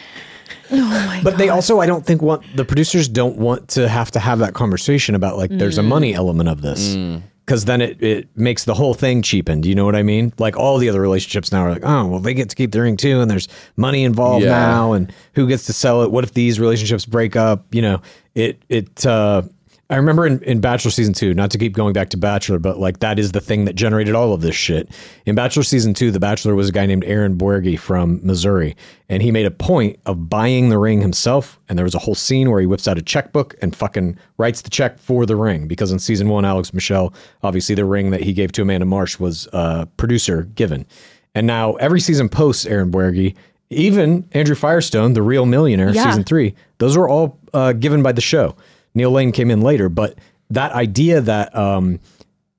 Oh but they also, I don't think, want the producers don't want to have to have that conversation about like there's a mm. money element of this. Mm. Because then it, it makes the whole thing cheapened. You know what I mean? Like all the other relationships now are like, oh, well, they get to keep the ring too, and there's money involved Yeah. now, and who gets to sell it? What if these relationships break up? You know, it it. uh I remember in, in Bachelor season two, not to keep going back to Bachelor, but like that is the thing that generated all of this shit. In Bachelor season two, the Bachelor was a guy named Aaron Buerge from Missouri, and he made a point of buying the ring himself. And there was a whole scene where he whips out a checkbook and fucking writes the check for the ring because in season one, Alex Michel, obviously the ring that he gave to Amanda Marsh was uh, producer given. And now every season post Aaron Buerge, even Andrew Firestone, the real millionaire, Yeah. season three, those were all uh, given by the show. Neil Lane came in later, but that idea that um,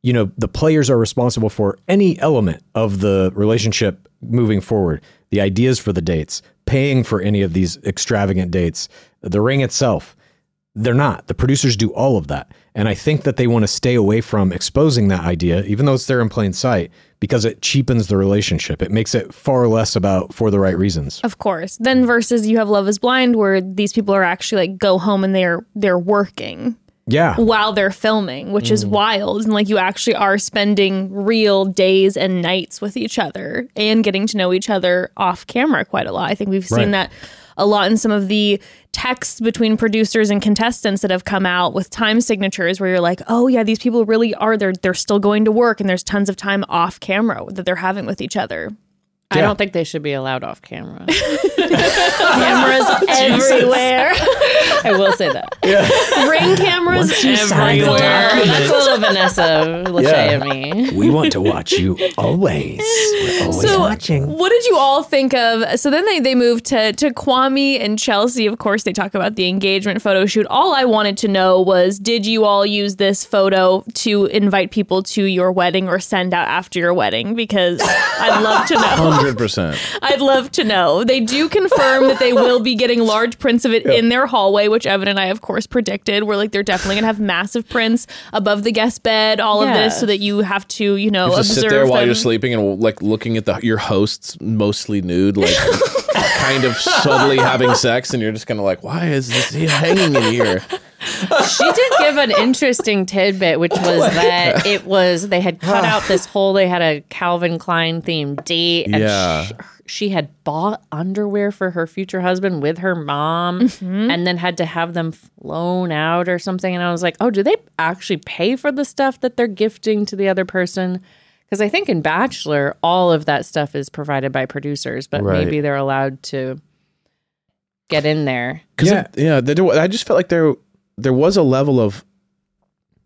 you know the players are responsible for any element of the relationship moving forward, the ideas for the dates, paying for any of these extravagant dates, the ring itself. They're not. The producers do all of that. And I think that they want to stay away from exposing that idea, even though it's there in plain sight, because it cheapens the relationship. It makes it far less about for the right reasons. Of course. Then versus you have Love is Blind where these people are actually like go home and they're they're working Yeah. while they're filming, which Mm. is wild. And like you actually are spending real days and nights with each other and getting to know each other off camera quite a lot. I think we've seen Right. that a lot in some of the texts between producers and contestants that have come out with time signatures where you're like, "Oh yeah, these people really are they're they're still going to work and there's tons of time off camera that they're having with each other." I don't think they should be allowed off camera. Cameras everywhere. I will say that. Ring cameras everywhere. That's a little Vanessa Lachey Yeah. of me. We want to watch you always. We're always So, watching. what did you all think of? So then they they moved to to Kwame and Chelsea. Of course, they talk about the engagement photo shoot. All I wanted to know was, did you all use this photo to invite people to your wedding or send out after your wedding? Because I'd love to know. Hundred percent. I'd love to know. They do confirm that they will be getting large prints of it in their hallway, which Evan and I, of course, predicted. We're like, they're definitely gonna have massive prints above the guest bed, all of this, so that you have to, you know, Just observe sit there while them. you're sleeping and like looking at the your hosts mostly nude, like kind of subtly having sex, and you're just kind of like, why is this hanging in here? She did give an interesting tidbit, which was that it was they had cut out this whole. They had a Calvin Klein themed date, and Yeah. she, she had bought underwear for her future husband with her mom, mm-hmm. and then had to have them flown out or something. And I was like, oh, do they actually pay for the stuff that they're gifting to the other person? Because I think in Bachelor, all of that stuff is provided by producers, but Right. maybe they're allowed to get in there. Cause Yeah. it- yeah. There, I just felt like there there was a level of,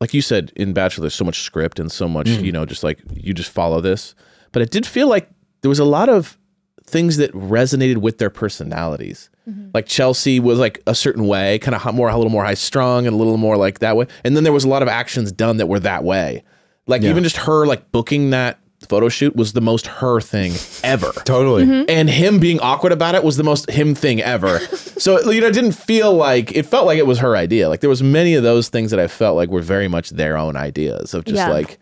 like you said in Bachelor, there's so much script and so much, Mm. you know, just like you just follow this. But it did feel like there was a lot of things that resonated with their personalities. Like Chelsea was like a certain way, kind of more a little more high strung and a little more like that way. And then there was a lot of actions done that were that way. Like even just her like booking that photo shoot was the most her thing ever Totally. Mm-hmm. and him being awkward about it was the most him thing ever. so you know, it didn't feel like it felt like it was her idea. Like there was many of those things that I felt like were very much their own ideas of just Yeah. like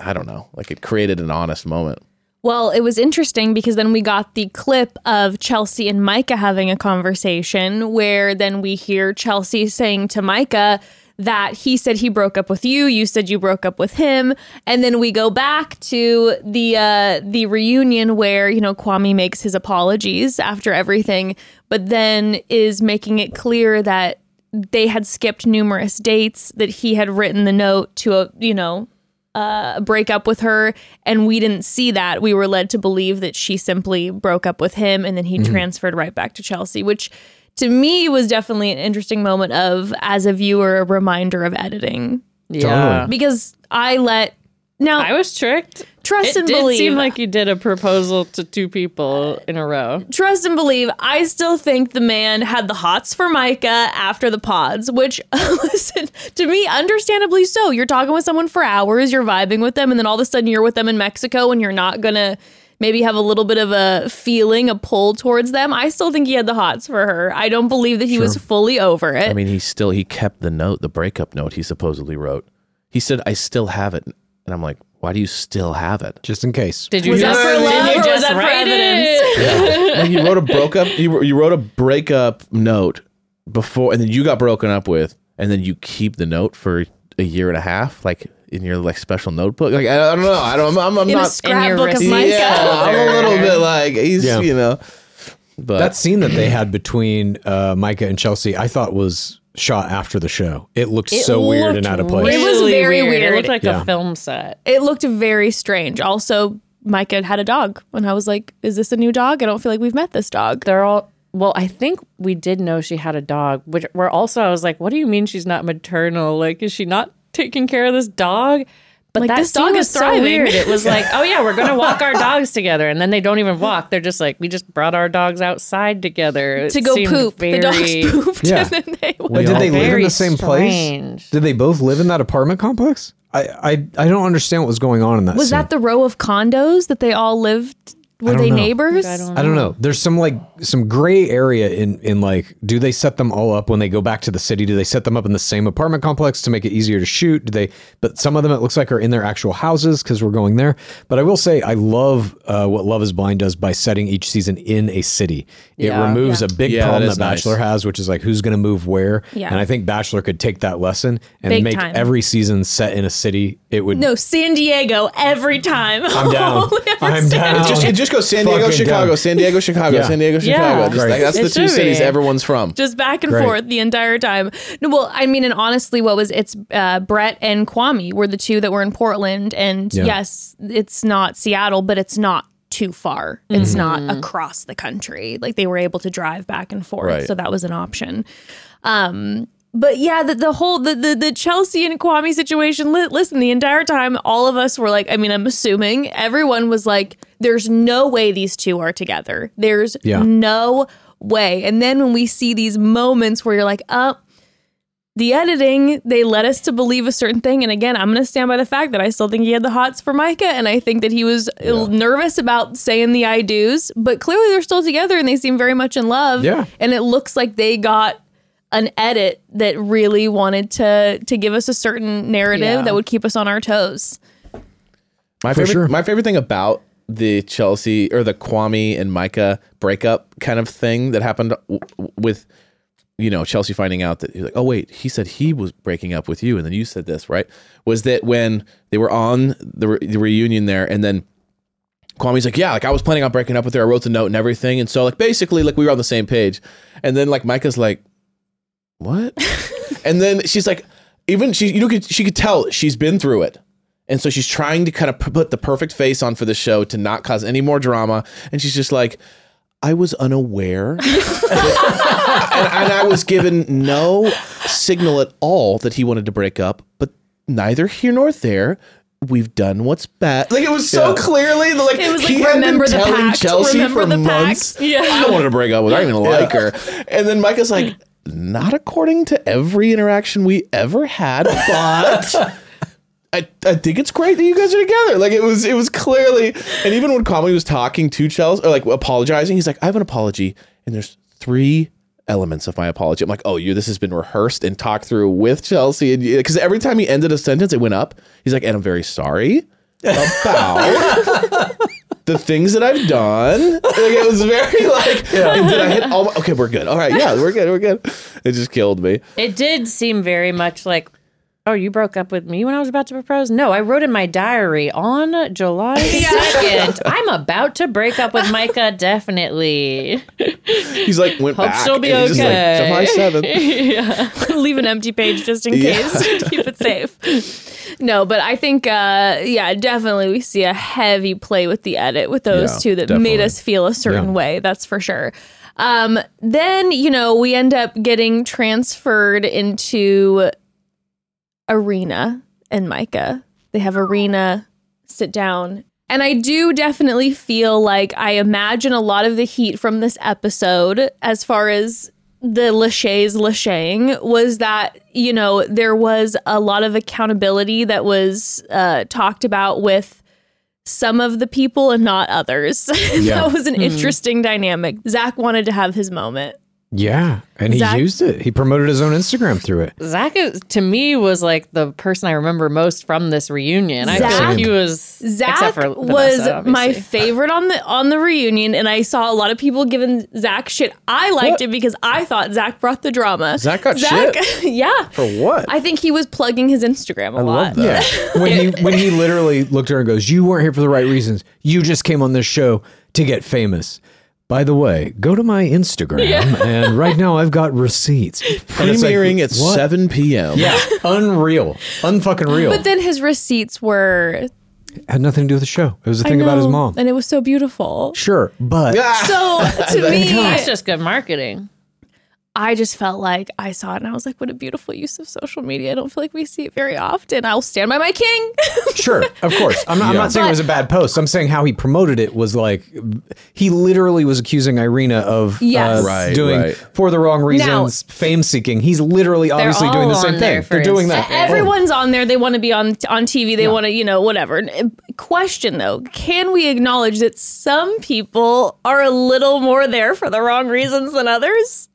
I don't know, like it created an honest moment. Well, it was interesting because then we got the clip of Chelsea and Micah having a conversation where then we hear Chelsea saying to Micah that he said he broke up with you, you said you broke up with him, and then we go back to the uh, the reunion where you know Kwame makes his apologies after everything, but then is making it clear that they had skipped numerous dates, that he had written the note to a you know uh, break up with her, and we didn't see that. We were led to believe that she simply broke up with him, and then he transferred right back to Chelsea, which to me was definitely an interesting moment of, as a viewer, a reminder of editing Yeah. because I let now I was tricked. trust and believe. it and did believe. seem like you did a proposal to two people in a row. trust and believe. I still think the man had the hots for Micah after the pods, which, listen, to me, understandably so. You're talking with someone for hours, you're vibing with them, and then all of a sudden you're with them in Mexico and you're not gonna maybe have a little bit of a feeling, a pull towards them. I still think he had the hots for her. I don't believe that he was fully over it. I mean, he still he kept the note, the breakup note he supposedly wrote. He said, "I still have it," and I'm like, "Why do you still have it?" Just in case. Did you was that just, for did love you or was just that for write evidence? it? like you wrote a broke up you, you wrote a breakup note before and then you got broken up with and then you keep the note for a year and a half like in your like special notebook like i, I don't know i don't i'm, I'm in a not scrapbook of wrist- Micah. yeah i'm a little bit like he's Yeah. you know but That scene that they had between uh, Micah and Chelsea, I thought was shot after the show. It looked so weird and out of place. It was very weird. It weird. looked like Yeah. a film set. it looked very strange. Also, Micah had a dog, and I was like, "Is this a new dog? I don't feel like we've met this dog." They're all well, I think we did know she had a dog, which where also I was like, what do you mean she's not maternal? Like, is she not taking care of this dog? But Like, that this dog was is so thriving. weird. It was like, oh yeah, we're gonna walk our dogs together, and then they don't even walk. They're just like, we just brought our dogs outside together It to go seemed poop. The dogs pooped, Yeah. and then they But did they live in the same strange. place? Did they both live in that apartment complex? I, I I don't understand what was going on in that. Was scene. that the row of condos that they all lived? Were they know. neighbors? I don't I don't know. There's some like some gray area in in like do they set them all up when they go back to the city? Do they set them up in the same apartment complex to make it easier to shoot? Do they? But some of them it looks like are in their actual houses because we're going there. But I will say I love uh, what Love Is Blind does by setting each season in a city. It Yeah. removes a big Yeah, problem that that, is nice. Bachelor has, which is like who's going to move where. Yeah. And I think Bachelor could take that lesson and Big make time. every season set in a city. It would. No, San Diego every time. I'm down. I'm down. it just, it just goes san diego chicago san diego chicago Yeah. san diego chicago Yeah. just Right. like, that's It the two should cities be. everyone's from just back and Great. forth the entire time. No, well, I mean, and honestly, what was it's uh, Brett and Kwame were the two that were in Portland, and Yeah. yes, it's not Seattle, but it's not too far. It's not across the country. Like they were able to drive back and forth. Right. So that was an option. Um, but yeah, the, the whole the, the the Chelsea and Kwame situation. Li- listen, the entire time, all of us were like, I mean, I'm assuming everyone was like, "There's no way these two are together. There's Yeah. no way." And then when we see these moments where you're like, "Oh, the editing, they led us to believe a certain thing. And again, I'm going to stand by the fact that I still think he had the hots for Micah. And I think that he was uh, nervous about saying the I do's, but clearly they're still together and they seem very much in love. Yeah. And it looks like they got an edit that really wanted to to give us a certain narrative Yeah. that would keep us on our toes. My For favorite, sure. my favorite thing about the Chelsea or the Kwame and Micah breakup kind of thing that happened w- with, you know, Chelsea finding out that he's like, oh wait, he said he was breaking up with you, and then you said this, right? Was that when they were on the, re- the reunion there, and then Kwame's like, yeah, like I was planning on breaking up with her. I wrote the note and everything, and so like basically like we were on the same page, and then like Micah's like, what? and then she's like, even she, you know, could, she could tell she's been through it. And so she's trying to kind of put the perfect face on for the show to not cause any more drama. And she's just like, I was unaware. and, and I was given no signal at all that he wanted to break up, but neither here nor there. We've done what's bad. Like it was so clearly like It was he like, had been remember the telling pact, Chelsea for months. pact. Yeah. I wanted to break up with her. I didn't even like her. And then Micah's like, not according to every interaction we ever had, but I, I think it's great that you guys are together. Like it was it was clearly and even when Kwame was talking to Chelsea or like apologizing, he's like, I have an apology, and there's three elements of my apology. I'm like, oh, you this has been rehearsed and talked through with Chelsea, and because every time he ended a sentence, it went up. He's like, and I'm very sorry about the things that I've done. Like it was very like, and did I hit all? My, okay, we're good. All right, yeah, we're good. We're good. It just killed me. It did seem very much like, oh, you broke up with me when I was about to propose? No, I wrote in my diary on July 2nd, I'm about to break up with Micah, definitely. He's like went Hope back. she'll be and okay. like, July seventh. yeah. leave an empty page just in Yeah. case to keep it safe. No, but I think, uh, yeah, definitely we see a heavy play with the edit with those Yeah, two that definitely. made us feel a certain Yeah. way. That's for sure. Um, then, you know, we end up getting transferred into Irina and Micah. They have Irina sit down. And I do definitely feel like I imagine a lot of the heat from this episode, as far as the Lachey's Lacheying, was that, you know, there was a lot of accountability that was uh, talked about with some of the people and not others. Yeah. that was an interesting dynamic. Zach wanted to have his moment. Yeah, and he Zach- used it. He promoted his own Instagram through it. Zach, is, to me, was like the person I remember most from this reunion. I feel like he was, Zach except for was Vanessa, my favorite on the on the reunion, and I saw a lot of people giving Zach shit. I liked What? it because I thought Zach brought the drama. Zach got shit. yeah. For what? I think he was plugging his Instagram a I lot. love that. Yeah, when he when he literally looked at her and goes, "You weren't here for the right reasons. You just came on this show to get famous." By the way, go to my Instagram, and right now I've got receipts. And it's like, Premiering at what? 7 p.m. Yeah, unreal, unfucking real. But then his receipts were Had nothing to do with the show. It was a I thing about his mom. and it was so beautiful. Sure, but So to me, That's just good marketing. I just felt like I saw it and I was like, what a beautiful use of social media. I don't feel like we see it very often. I'll stand by my king. Sure, of course. I'm not, I'm not saying it was a bad post. I'm saying how he promoted it was like he literally was accusing Irina of Yes. uh, Right, doing right. for the wrong reasons, fame seeking. He's literally obviously doing the same thing. for They're doing his- that. Everyone's on there. They want to be on on TV. They want to, you know, whatever. Question though, can we acknowledge that some people are a little more there for the wrong reasons than others?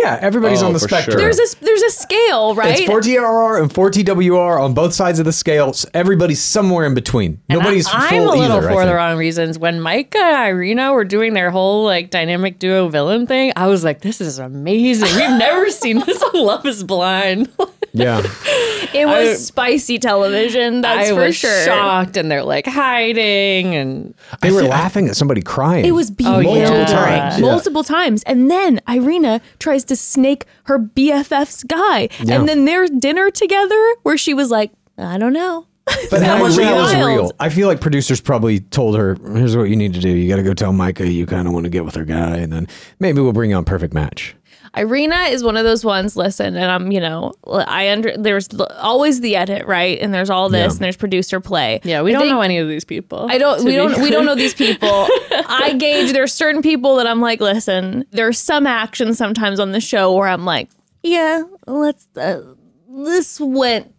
Yeah, everybody's Oh, on the for spectrum. sure. There's a there's a scale, right? It's 4TRR and 4TWR on both sides of the scale. So everybody's somewhere in between. And Nobody's I, full I'm a little either. I for the think. wrong reasons. When Micah uh, and Irina were doing their whole like dynamic duo villain thing, I was like, this is amazing. We've never seen this on Love is Blind. Yeah, it was I- spicy television. That's I for was sure. shocked, and they're like hiding, and they were laughing at somebody crying. It was Oh, beautiful yeah. times, yeah. multiple times, and then Irina tries to snake her BFF's guy, Yeah. and then their dinner together, where she was like, "I don't know." But how much of that was real? I feel like producers probably told her, "Here's what you need to do. You got to go tell Micah you kind of want to get with her guy, and then maybe we'll bring you on Perfect Match." Irina is one of those ones. Listen, and I'm, you know, I under there's always the edit, right? And there's all this, Yeah. and there's producer play. Yeah, we I don't think- know any of these people. I don't. We don't. We don't know these people. I gauge. There's certain people that I'm like, listen. There's some action sometimes on the show where I'm like, yeah, let's. Uh, this went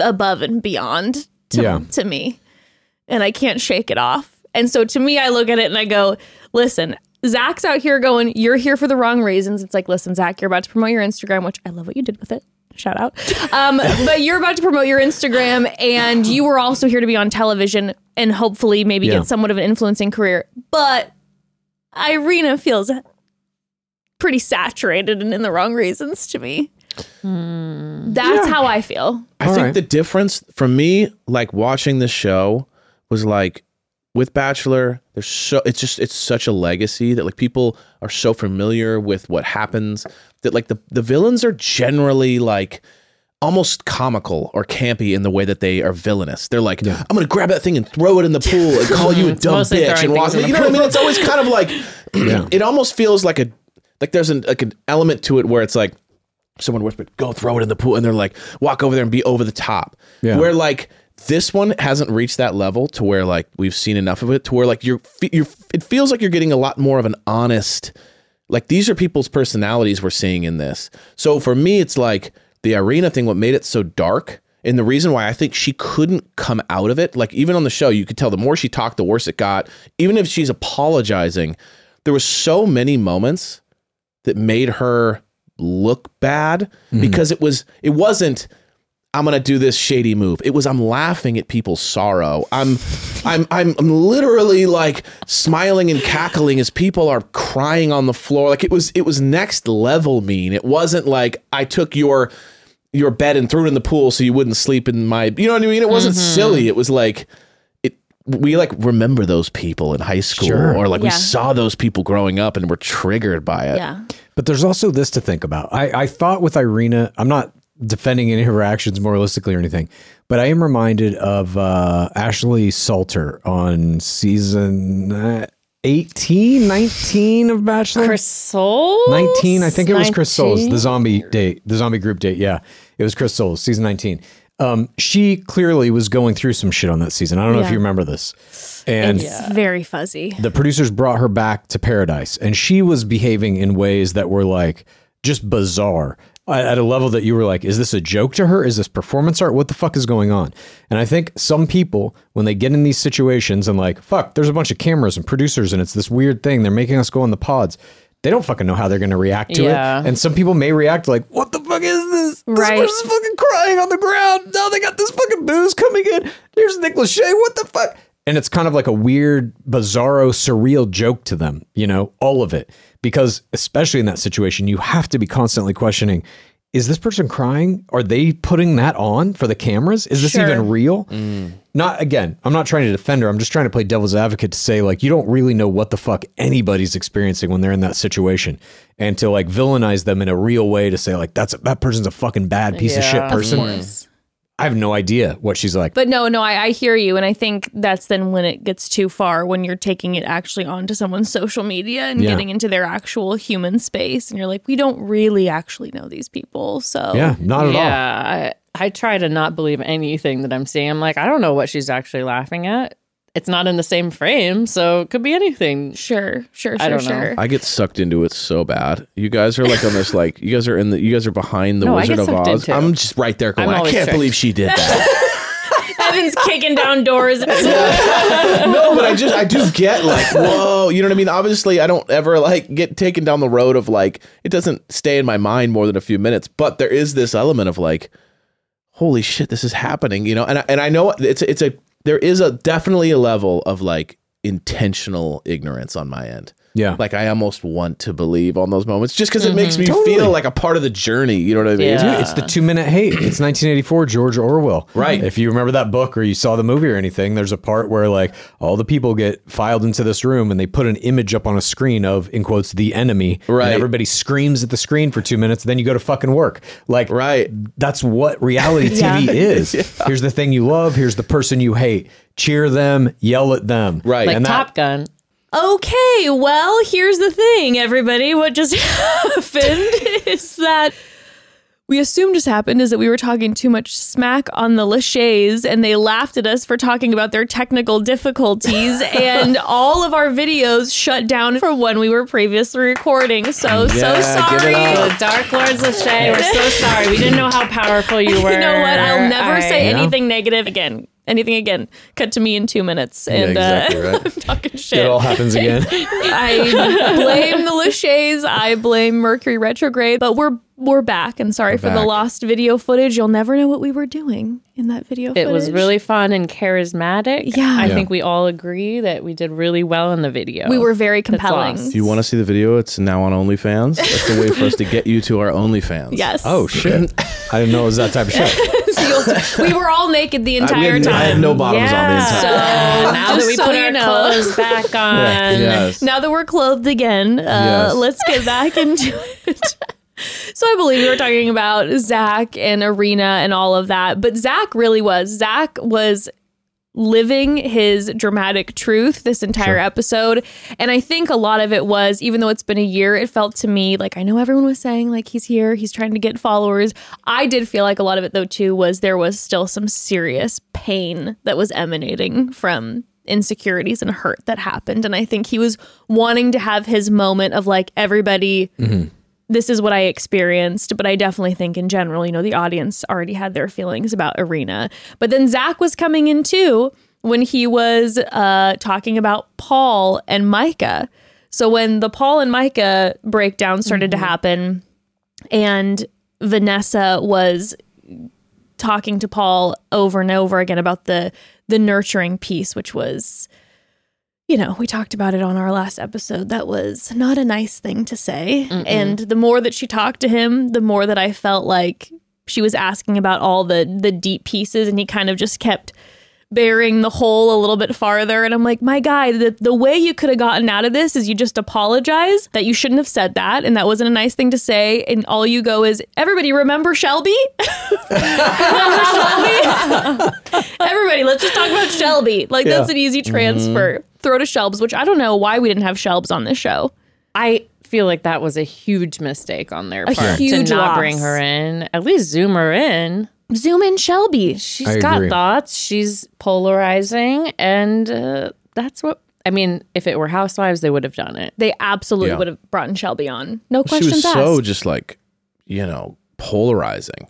above and beyond to Yeah. to me, and I can't shake it off. And so to me, I look at it and I go, listen. Zach's out here going, you're here for the wrong reasons. It's like, listen, Zach, you're about to promote your Instagram, which I love what you did with it. Shout out. Um, but you're about to promote your Instagram, and you were also here to be on television and hopefully maybe Yeah. get somewhat of an influencing career. But Irina feels pretty saturated and in the wrong reasons to me. That's how I feel. I All think right. the difference for me, like watching this show, was like with Bachelor. There's so it's just it's such a legacy that like people are so familiar with what happens that like the the villains are generally like almost comical or campy in the way that they are villainous. They're like, I'm gonna grab that thing and throw it in the pool and call you a dumb bitch and walk. You know what I mean? It's always kind of like Yeah. it almost feels like a like there's an like an element to it where it's like someone whispered, "Go throw it in the pool," and they're like, "Walk over there and be over the top." Yeah. Where like this one hasn't reached that level to where like we've seen enough of it to where like you're you're it feels like you're getting a lot more of an honest like these are people's personalities we're seeing in this. So for me, it's like the Irina thing. What made it so dark. And the reason why I think she couldn't come out of it, like even on the show, you could tell the more she talked, the worse it got. Even if she's apologizing, there was so many moments that made her look bad mm-hmm. because it was it wasn't I'm gonna do this shady move. It was I'm laughing at people's sorrow. I'm I'm I'm I'm literally like smiling and cackling as people are crying on the floor. Like it was it was next level mean. It wasn't like I took your your bed and threw it in the pool so you wouldn't sleep in my you know what I mean? It wasn't mm-hmm. silly. It was like it we like remember those people in high school Sure. or like we saw those people growing up and were triggered by it. Yeah. But there's also this to think about. I, I thought with Irina, I'm not defending any of her actions moralistically or anything, but I am reminded of uh, Ashley Salter on season uh, 18, 19 of Bachelor. Chris Soules? 19, I think it was Chris Soules, 19? the zombie date, the zombie group date. Yeah, it was Chris Soules, season 19. Um, she clearly was going through some shit on that season. I don't know if you remember this. And It's very fuzzy. the producers brought her back to paradise and she was behaving in ways that were like just bizarre at a level that you were like is this a joke to her? Is this performance art? What the fuck is going on? And i think some people when they get in these situations and like fuck there's a bunch of cameras and producers and it's this weird thing. They're making us go in the pods. They don't fucking know how they're going to react to Yeah. it and some people may react like what the fuck is this? Right. this person's fucking crying on the ground. Now they got this fucking booze coming in. There's nick lachey. What the fuck? And it's kind of like a weird, bizarro, surreal joke to them, you know, all of it. Because especially in that situation, you have to be constantly questioning is this person crying? Are they putting that on for the cameras? Is this Sure. even real? Mm. Not again, I'm not trying to defend her. I'm just trying to play devil's advocate to say, like, you don't really know what the fuck anybody's experiencing when they're in that situation. And to like villainize them in a real way to say, like, that's that person's a fucking bad piece of shit Yeah. Of person. I have no idea what she's like. But no, no, I, I hear you. And I think that's then when it gets too far, when you're taking it actually onto someone's social media and Yeah. getting into their actual human space. And you're like, we don't really actually know these people. So, yeah, not at all. yeah, I, I try to not believe anything that I'm seeing. I'm like, I don't know what she's actually laughing at. It's not in the same frame, so it could be anything. sure, sure, sure, I don't know. sure. I get sucked into it so bad. You guys are like on this, like you guys are in the, you guys are behind the No, I Wizard get of sucked Oz. into. I'm just right there going. I'm I always can't tricked. believe she did that. Evan's kicking down doors. no, but I just I do get like whoa. You know what I mean? Obviously, I don't ever like get taken down the road of like it doesn't stay in my mind more than a few minutes. But there is this element of like, holy shit, this is happening. You know, and I, and I know it's it's a there is a definitely a level of like intentional ignorance on my end. Yeah. Like I almost want to believe on those moments just because it makes me mm-hmm. Totally. feel like a part of the journey. You know what I mean? Yeah. Dude, it's the two minute hate. It's 1984, George Orwell. Right. If you remember that book or you saw the movie or anything, there's a part where like all the people get filed into this room and they put an image up on a screen of, in quotes, the enemy. Right. And everybody screams at the screen for two minutes. Then you go to fucking work. Like, Right. That's what reality Yeah. TV is. Here's the thing you love. Here's the person you hate. Cheer them, yell at them. Right. Like And that- Top Gun. Okay, well, here's the thing, everybody. What just happened is that we assumed just happened is that we were talking too much smack on the Lachey's and they laughed at us for talking about their technical difficulties and all of our videos shut down from when we were previously recording. So, so Yeah, give it sorry. up. The Dark Lords Lachey, we're so sorry. We didn't know how powerful you were. You know what? I'll never All say right. anything negative again. Anything again. Cut to me in two minutes. And exactly uh, right. I'm talking shit. It all happens again. I blame the Lachey's. I blame Mercury retrograde, but we're we're back. And sorry for the lost video footage. You'll never know what we were doing in that video. It was really fun and charismatic. Yeah. I Yeah. think we all agree that we did really well in the video. We were very compelling. lost. If you want to see the video, it's now on OnlyFans. That's the way for us to get you to our OnlyFans. Yes. Oh, shit. I didn't know it was that type of show. we were all naked the I, we entire time. I had no bottoms on the Yeah. inside. So now that we so put you our know. clothes back on, yes. now that we're clothed again, uh, Yes. let's get back into it. So I believe we were talking about Zach and Irina and all of that, but Zach really was. Zach was living his dramatic truth this entire episode. And I think a lot of it was, even though it's been a year, it felt to me like I know everyone was saying like he's here, he's trying to get followers. I did feel like a lot of it though too was there was still some serious pain that was emanating from insecurities and hurt that happened. And I think he was wanting to have his moment of like everybody mm-hmm. This is what I experienced, but I definitely think in general, you know, the audience already had their feelings about Irina. But then Zach was coming in too when he was uh, talking about Paul and Micah. So when the Paul and Micah breakdown started to happen, and Vanessa was talking to Paul over and over again about the the nurturing piece, which was you know, we talked about it on our last episode. That was not a nice thing to say. And the more that she talked to him, the more that I felt like she was asking about all the the deep pieces and he kind of just kept bearing the hole a little bit farther and I'm like, "My guy, the the way you could have gotten out of this is you just apologize that you shouldn't have said that and that wasn't a nice thing to say and all you go is, "Everybody remember Shelby?" remember Shelby? Everybody, let's just talk about Shelby. Like that's an easy transfer. Mm-hmm. Throw to Shelbs, which I don't know why we didn't have Shelbs on this show. I feel like that was a huge mistake on their A part huge to not loss. bring her in. At least zoom her in. Zoom in Shelby. She's I got agree. thoughts. She's polarizing, and uh, that's what I mean. If it were Housewives, they would have done it. They absolutely Yeah. would have brought in Shelby on. No she questions was asked. so just like, you know, polarizing.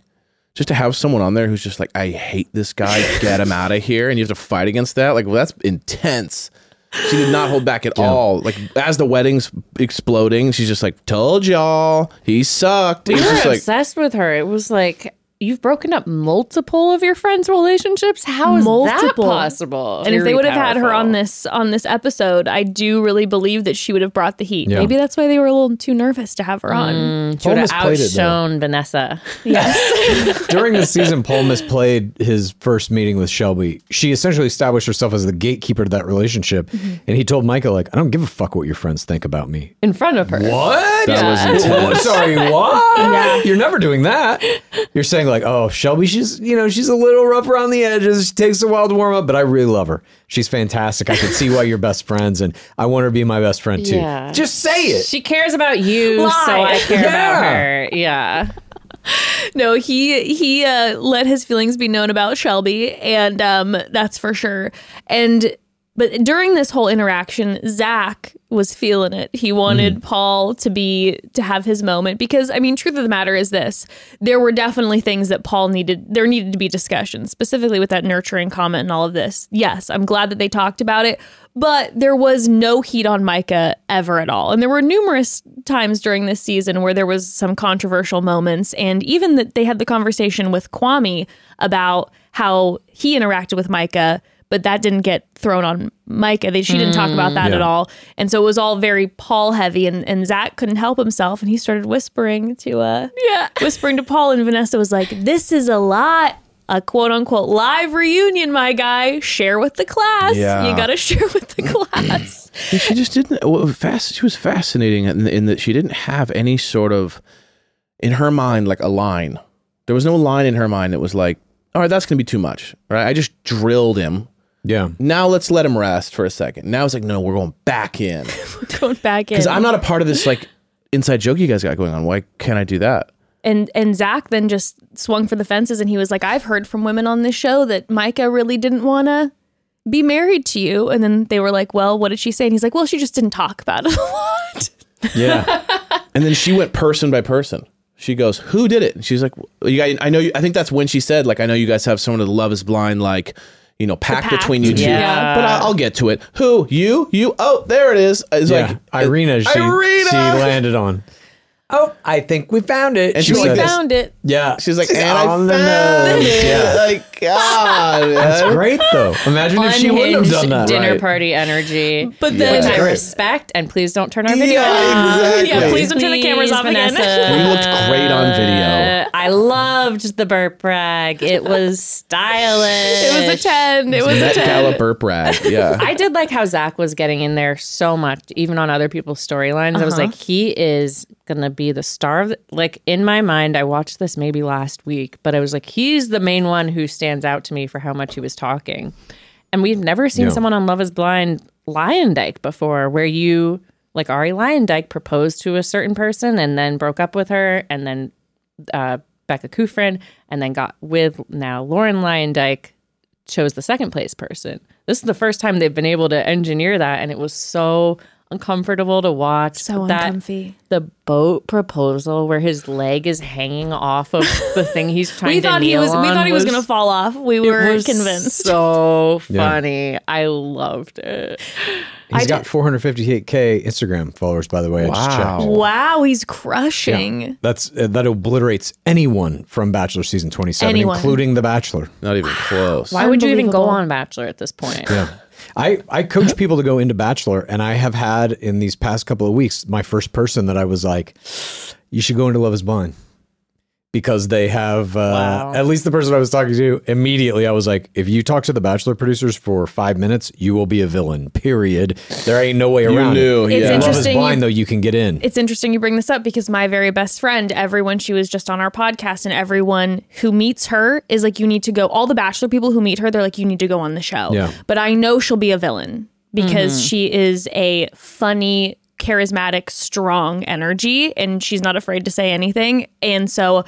Just to have someone on there who's just like, I hate this guy, get him out of here, and you have to fight against that. Like, well, that's intense. She did not hold back at all. Like as the wedding's exploding, she's just like, "Told y'all, he sucked." We were just like, obsessed with her. It was like you've broken up multiple of your friends' relationships. How is that possible? and if they Very would have had her on this on this episode, I do really believe that she would have brought the heat. Yeah. Maybe that's why they were a little too nervous to have her on. she would have Paul misplayed it, though. Vanessa. Yes. During the season, Paul misplayed his first meeting with Shelby. She essentially established herself as the gatekeeper to that relationship. Mm-hmm. And he told Micah, like, I don't give a fuck what your friends think about me. in front of her. What? That was intense. Sorry, what? You're never doing that. You're saying like, oh, Shelby, she's you know she's a little rough around the edges. She takes a while to warm up, but I really love her. She's fantastic. I can see why you're best friends, and I want her to be my best friend too. Yeah. Just say it. She cares about you, Lie. so I care about her. Yeah. no, he he uh, let his feelings be known about Shelby, and um, that's for sure. And but during this whole interaction, Zach was feeling it. He wanted mm. Paul to be to have his moment because I mean, truth of the matter is this: there were definitely things that Paul needed. There needed to be discussions, specifically with that nurturing comment and all of this. Yes, I'm glad that they talked about it, but there was no heat on Micah ever at all. And there were numerous times during this season where there was some controversial moments, and even that they had the conversation with Kwame about how he interacted with Micah, but that didn't get thrown on Micah. They, she didn't talk about that at all. And so it was all very Paul heavy and, and Zach couldn't help himself and he started whispering to uh yeah. whispering to Paul and Vanessa was like, This is a lot. A quote unquote live reunion, my guy. Share with the class. Yeah. You gotta share with the class. she just didn't. Well, fast. She was fascinating in, in that she didn't have any sort of, in her mind, like a line. There was no line in her mind that was like, "All right, that's gonna be too much." Right? I just drilled him. Yeah. Now let's let him rest for a second. Now it's like, no, we're going back in we're Going back in. because I'm not a part of this like inside joke you guys got going on. Why can't I do that? and and Zach then just swung for the fences and he was like, I've heard from women on this show that Micah really didn't wanna be married to you. And then they were like, Well, what did she say? And he's like, Well, she just didn't talk about it a lot. Yeah. And then she went person by person. She goes, "Who did it?" And she's like, "You guys, I know. You, I think that's when she said, like, I know you guys have someone of the Love Is Blind, like, you know, pact, pact. between you two. Yeah. But I'll, I'll get to it. Who? You? You? Oh, there it is. It's yeah. like Irina, she, Irina! she landed on. Oh, I think we found it. And she she we like said, this. found it. Yeah. She's like, and I found the nose. it. Yeah. Like, God, That's great though. Imagine if she wouldn't have done that. dinner Right. party energy. But which then I great. respect, and please don't turn our video Yeah, off. exactly. Yeah, please don't turn the cameras Please, off again. Vanessa. We looked great on video. I loved the burp rag. It was stylish. It was a 10. It was a Met 10. Gala burp rag. Yeah. I did like how Zach was getting in there so much, even on other people's storylines. I was Uh-huh. like, he is gonna be the star of. The, like in my mind, I watched this maybe last week, but I was like, he's the main one who stands out to me for how much he was talking. And we've never seen Yeah. someone on Love Is Blind Luyendyk before, where you like Arie Luyendyk proposed to a certain person and then broke up with her, and then uh, Becca Kufrin, and then got with now Lauren Luyendyk chose the second place person. This is the first time they've been able to engineer that, and it was so uncomfortable to watch. So that uncomfy. the boat proposal where his leg is hanging off of the thing he's trying We to thought he kneel was we thought he was gonna fall off. We it were was convinced. So funny. I loved it. He's got 458k Instagram followers, by the way. I just. Wow. wow, he's crushing. That's uh, that obliterates anyone from Bachelor season 27, Anyone. including The Bachelor. Not even close. Why would you even go on Bachelor at this point? Yeah. I, I coach people to go into Bachelor, and I have had in these past couple of weeks my first person that I was like, you should go into Love is Blind. Because they have, uh, Wow. at least the person I was talking to, immediately I was like, if you talk to the Bachelor producers for five minutes, you will be a villain, period. There ain't no way around knew, it. It's yeah. Love is interesting you- Blind, though, you can get in. It's interesting you bring this up because my very best friend, everyone she was just on our podcast, and everyone who meets her is like, you need to go. All the Bachelor people who meet her, they're like, you need to go on the show. Yeah. But I know she'll be a villain because she is a funny, charismatic, strong energy, and she's not afraid to say anything. And so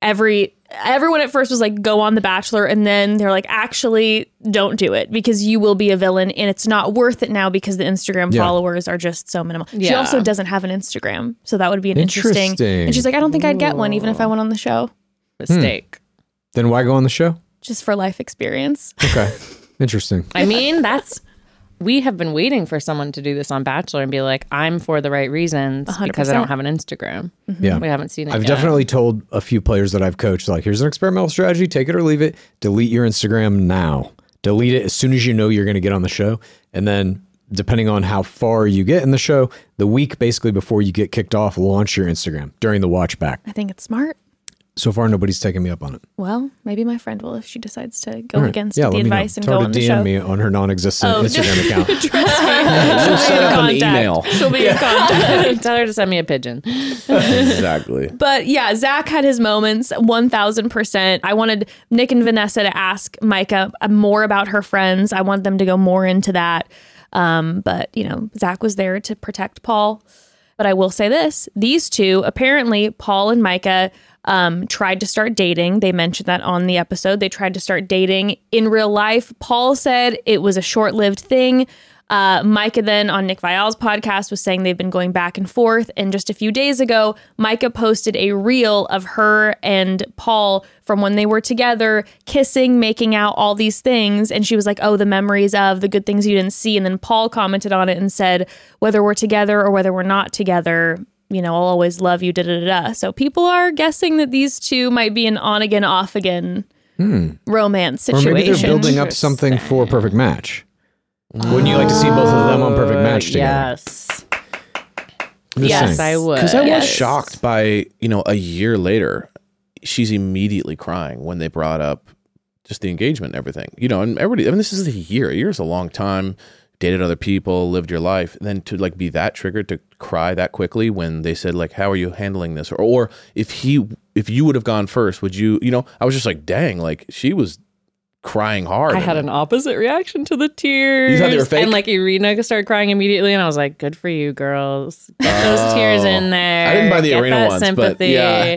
every everyone at first was like go on the bachelor and then they're like actually don't do it because you will be a villain and it's not worth it now because the instagram Yeah. followers are just so minimal she also doesn't have an instagram so that would be an interesting, Interesting. and she's like i don't think i'd get one even if i went on the show Mistake. Hmm. then why go on the show? just for life experience Okay. Interesting. I mean, that's we have been waiting for someone to do this on Bachelor and be like, I'm for the right reasons because I don't have an Instagram. Mm-hmm. Yeah. We haven't seen it. I've yet. definitely told a few players that I've coached, like, here's an experimental strategy, take it or leave it. Delete your Instagram now. Delete it as soon as you know you're going to get on the show. And then, depending on how far you get in the show, the week basically before you get kicked off, launch your Instagram during the watch back. i think it's smart So far, nobody's taken me up on it. well maybe my friend will if she decides to go All right. against yeah, the let me know. advice and Tell go her on to the DM show me on her non-existent Oh, Instagram account. Trust me. She'll be in up an contact. email. She'll be in contact. Tell her to send me a pigeon. exactly. But yeah, Zach had his moments, 1000%. I wanted Nick and Vanessa to ask Micah more about her friends. I want them to go more into that. Um, but, you know, Zach was there to protect Paul. But I will say this these two, apparently, Paul and Micah um, tried to start dating. They mentioned that on the episode. They tried to start dating in real life. Paul said it was a short lived thing. Uh, Micah then on Nick Viall's podcast was saying they've been going back and forth. And just a few days ago, Micah posted a reel of her and Paul from when they were together, kissing, making out, all these things. And she was like, oh, the memories of the good things you didn't see. And then Paul commented on it and said, whether we're together or whether we're not together, you know, I'll always love you, da da da da. So people are guessing that these two might be an on again, off again hmm. romance situation. Or situation. maybe they're building up something for Perfect Match. Wouldn't you like to see both of them on Perfect Match oh, together? Yes. Yes, saying. I would. Because I was Yes. shocked by, you know, a year later, she's immediately crying when they brought up just the engagement and everything. You know, and everybody, I mean, this is a year. A year is a long time. Dated other people, lived your life. Then to like be that triggered to cry that quickly when they said, like, how are you handling this? Or, or if he, if you would have gone first, would you, you know, I was just like, dang, like she was crying hard. I had an opposite reaction to the tears. You thought they were fake? And like Irina started crying immediately, and I was like, "Good for you, girls. Get those tears oh. in there." I didn't buy the Get that ones, but sympathy. yeah.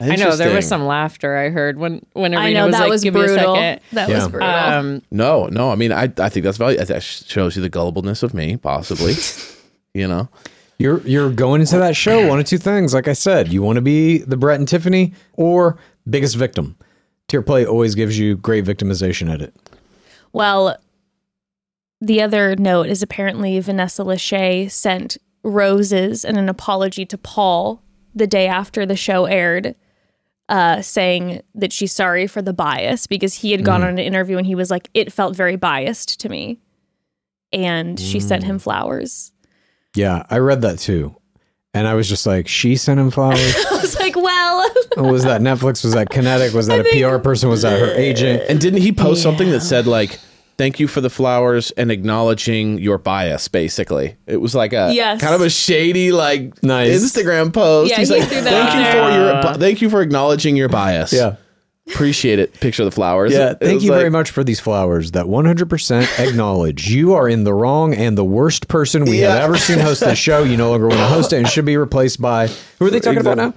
I know there was some laughter I heard when when Irina I know was that like, was "Give me a brutal. That Yeah. was brutal. Um, No, no. I mean, I, I think that's value. That shows you the gullibleness of me, possibly. you know, You're you're going into that show one of two things. Like I said, you want to be the Brett and Tiffany or biggest victim. Tier play always gives you great victimization edit. Well, the other note is apparently Vanessa Lachey sent roses and an apology to Paul the day after the show aired, uh, saying that she's sorry for the bias because he had gone on an interview and he was like, it felt very biased to me. And she sent him flowers. Yeah, I read that too. And I was just like, she sent him flowers. I was like, well, was that Netflix? Was that Kinetic? Was that a PR person? Was that her agent? and didn't he post something that said like, "Thank you for the flowers and acknowledging your bias"? Basically, it was like a Yes. kind of a shady like Nice. Instagram post. Yeah, He's he like, "Thank you there. for your bu- thank you for acknowledging your bias." Yeah appreciate it. Picture of the flowers. Yeah, It thank was you very much for these flowers that 100% acknowledge you are in the wrong and the worst person we have ever seen host the show. You no longer want to host it and should be replaced by who are they talking about now?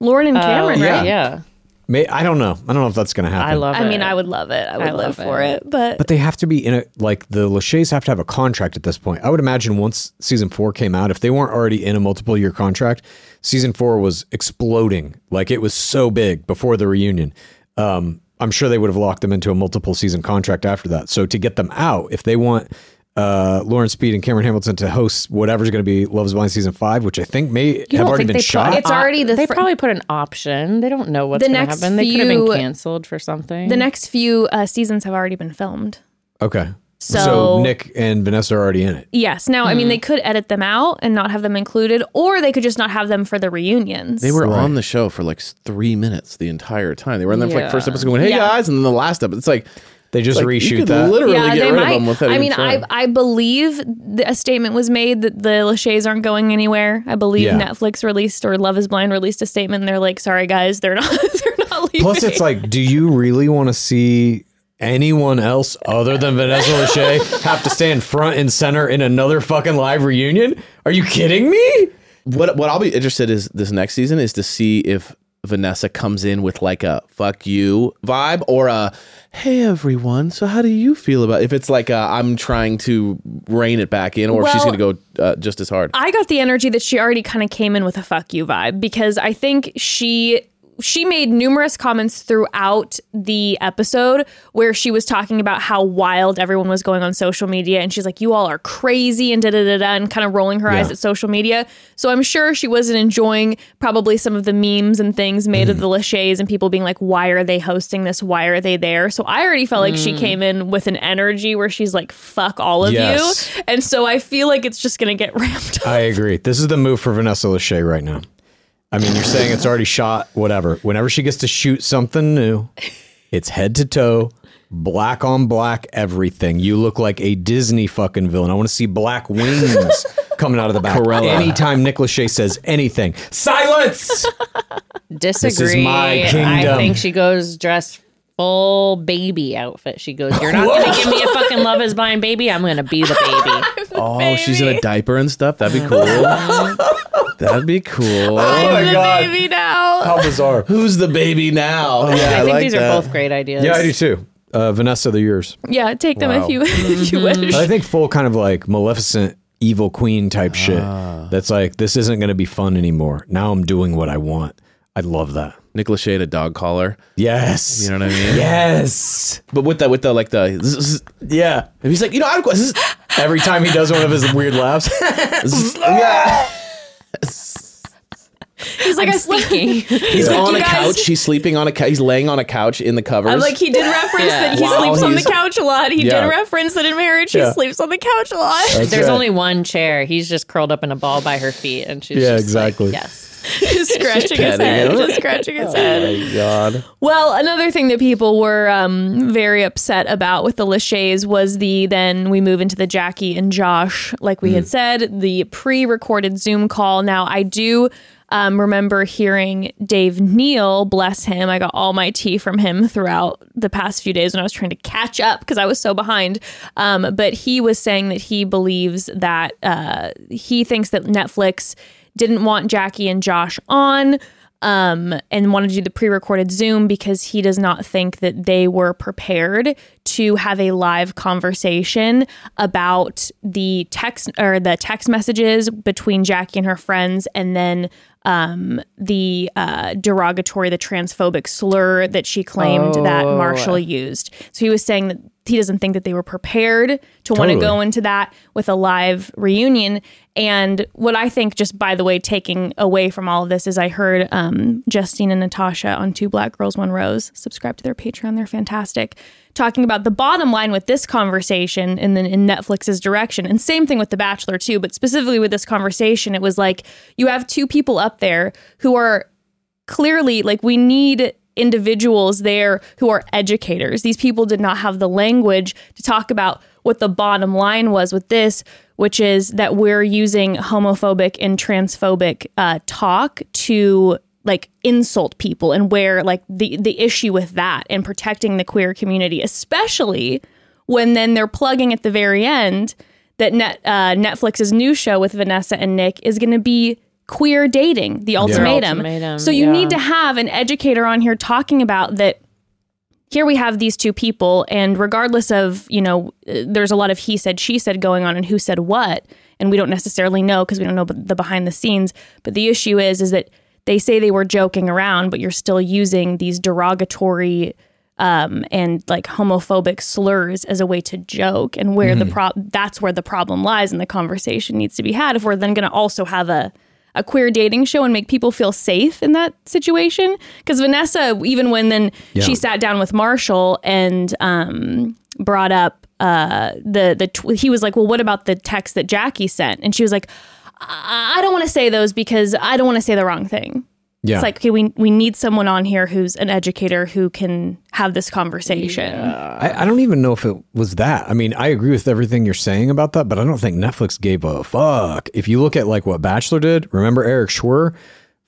Lauren and Cameron, uh, right? yeah, May, I don't know. I don't know if that's going to happen. I love. I mean, it. I would love it. I would I live love for it. it. But, But they have to be in a like the Lachey's have to have a contract at this point. I would imagine once season four came out, if they weren't already in a multiple year contract, season four was exploding. Like it was so big before the reunion. Um, I'm sure they would have locked them into a multiple season contract after that. So to get them out, if they want uh, Lauren Speed and Cameron Hamilton to host whatever's going to be Love Is Blind season five, which I think may have already been shot. put- It's already the They fir- probably put an option. They don't know what's The going to next happen. They could have been canceled for something. the next few uh, seasons have already been filmed. okay. So- Nick and Vanessa are already in it. Yes. Now, I Hmm. mean, they could edit them out and not have them included, or they could just not have them for the reunions. They were on the show for like three minutes the entire time. They were in there for like first episode going, "Hey Yeah. guys," and then the last episode, it's like They just like, you reshoot could that. Literally yeah, get they rid might. of them without I even mean, I. I believe the, a statement was made that the Lachey's aren't going anywhere. I believe Yeah. Netflix released or Love Is Blind released a statement. and They're like, "Sorry guys, they're not. they're not leaving." Plus, it's like, do you really want to see anyone else other than Vanessa Lachey have to stand front and center in another fucking live reunion? Are you kidding me? what what I'll be interested is this next season is to see if Vanessa comes in with like a "fuck you" vibe or a "Hey everyone, so how do you feel about?" If it's like I'm trying to rein it back in, or if she's going to go uh, just as hard. I got the energy that she already kind of came in with a fuck you vibe because I think she she made numerous comments throughout the episode where she was talking about how wild everyone was going on social media and she's like you all are crazy and da da da da and kind of rolling her eyes at social media so i'm sure she wasn't enjoying probably some of the memes and things made Mm-hmm. of the lachey's and people being like why are they hosting this why are they there so i already felt like Mm. she came in with an energy where she's like fuck all of Yes. you and so i feel like it's just gonna get ramped up I agree. This is the move for Vanessa Lachey right now. I mean, you're saying it's already shot, whatever. Whenever she gets to shoot something new, it's head to toe, black on black, everything. You look like a Disney fucking villain. I want to see black wings coming out of the back. Cruella. Anytime Nick Lachey says anything, silence! Disagree. my I kingdom. think she goes dressed full baby outfit. She goes, "You're not going to give me a fucking Love Is Blind baby. I'm going to be the baby." oh, she's in a diaper and stuff. That'd be cool. That'd be cool. I'm Oh my the God. baby now. How bizarre. Who's the baby now? yeah, I think like these that. are both great ideas. Yeah, I do too. Uh, Vanessa, they're yours. Yeah, take them Wow. if you if you wish. I think full kind of like Maleficent, evil queen type shit. That's like this isn't going to be fun anymore. Now I'm doing what I want. I love that. Nick Lachey had a dog collar. Yes. You know what I mean? Yes. But with that, with the like the zzz, zzz, Yeah. and he's like, you know, I'm zzz, Every time he does one of his weird laughs. zzz, yeah. He's like, I'm I slept. speaking. He's on a guys- couch. He's sleeping on a couch. He's laying on a couch in the covers. I'm like, he did reference Yeah. that he Wow, sleeps on the he's- couch a lot. He Yeah. did reference that in marriage Yeah. he sleeps on the couch a lot. That's There's right. only one chair. He's just curled up in a ball by her feet, and she's Yeah, just exactly. Like, yes. just scratching his head. him. Just scratching his head. Oh my God. Well, another thing that people were um, very upset about with the Lachey's was the then we move into the Jackie and Josh, like we had said, the pre recorded Zoom call. Now, I do um, remember hearing Dave Neal, bless him. I got all my tea from him throughout the past few days when I was trying to catch up because I was so behind. Um, but he was saying that he believes that uh, he thinks that Netflix didn't want Jackie and Josh on um, and wanted to do the pre-recorded Zoom because he does not think that they were prepared to have a live conversation about the text or the text messages between Jackie and her friends, and then um, the uh, derogatory, the transphobic slur that she claimed that Marshall used. So he was saying that he doesn't think that they were prepared to want to go into that with a live reunion. And what I think, just by the way, taking away from all of this, is I heard um, Justine and Natasha on Two Black Girls One Rose. Subscribe to their Patreon; they're fantastic. Talking about the bottom line with this conversation, and then in Netflix's direction, and same thing with The Bachelor too. But specifically with this conversation, it was like you have two people up there who are clearly like we need individuals there who are educators. These people did not have the language to talk about what the bottom line was with this, which is that we're using homophobic and transphobic uh, talk to like insult people and where like the the issue with that and protecting the queer community, especially when then they're plugging at the very end that net, uh, Netflix's new show with Vanessa and Nick is going to be queer dating, the ultimatum. Ultimatum, So you yeah. need to have an educator on here talking about that. Here we have these two people, and regardless of you know, there's a lot of he said, she said going on, and who said what, and we don't necessarily know because we don't know the behind the scenes. But the issue is, is that they say they were joking around, but you're still using these derogatory um, and like homophobic slurs as a way to joke, and where the pro that's where the problem lies, and the conversation needs to be had. If we're then going to also have a a queer dating show and make people feel safe in that situation, because Vanessa, even when then she sat down with Marshall and um, brought up uh, the the tw- he was like, well, what about the text that Jackie sent? And she was like, I, I don't want to say those because I don't want to say the wrong thing. Yeah. It's like, okay, we, we need someone on here who's an educator who can have this conversation. I, I don't even know if it was that. I mean, I agree with everything you're saying about that, but I don't think Netflix gave a fuck. If you look at like what Bachelor did, remember Eric Schwer?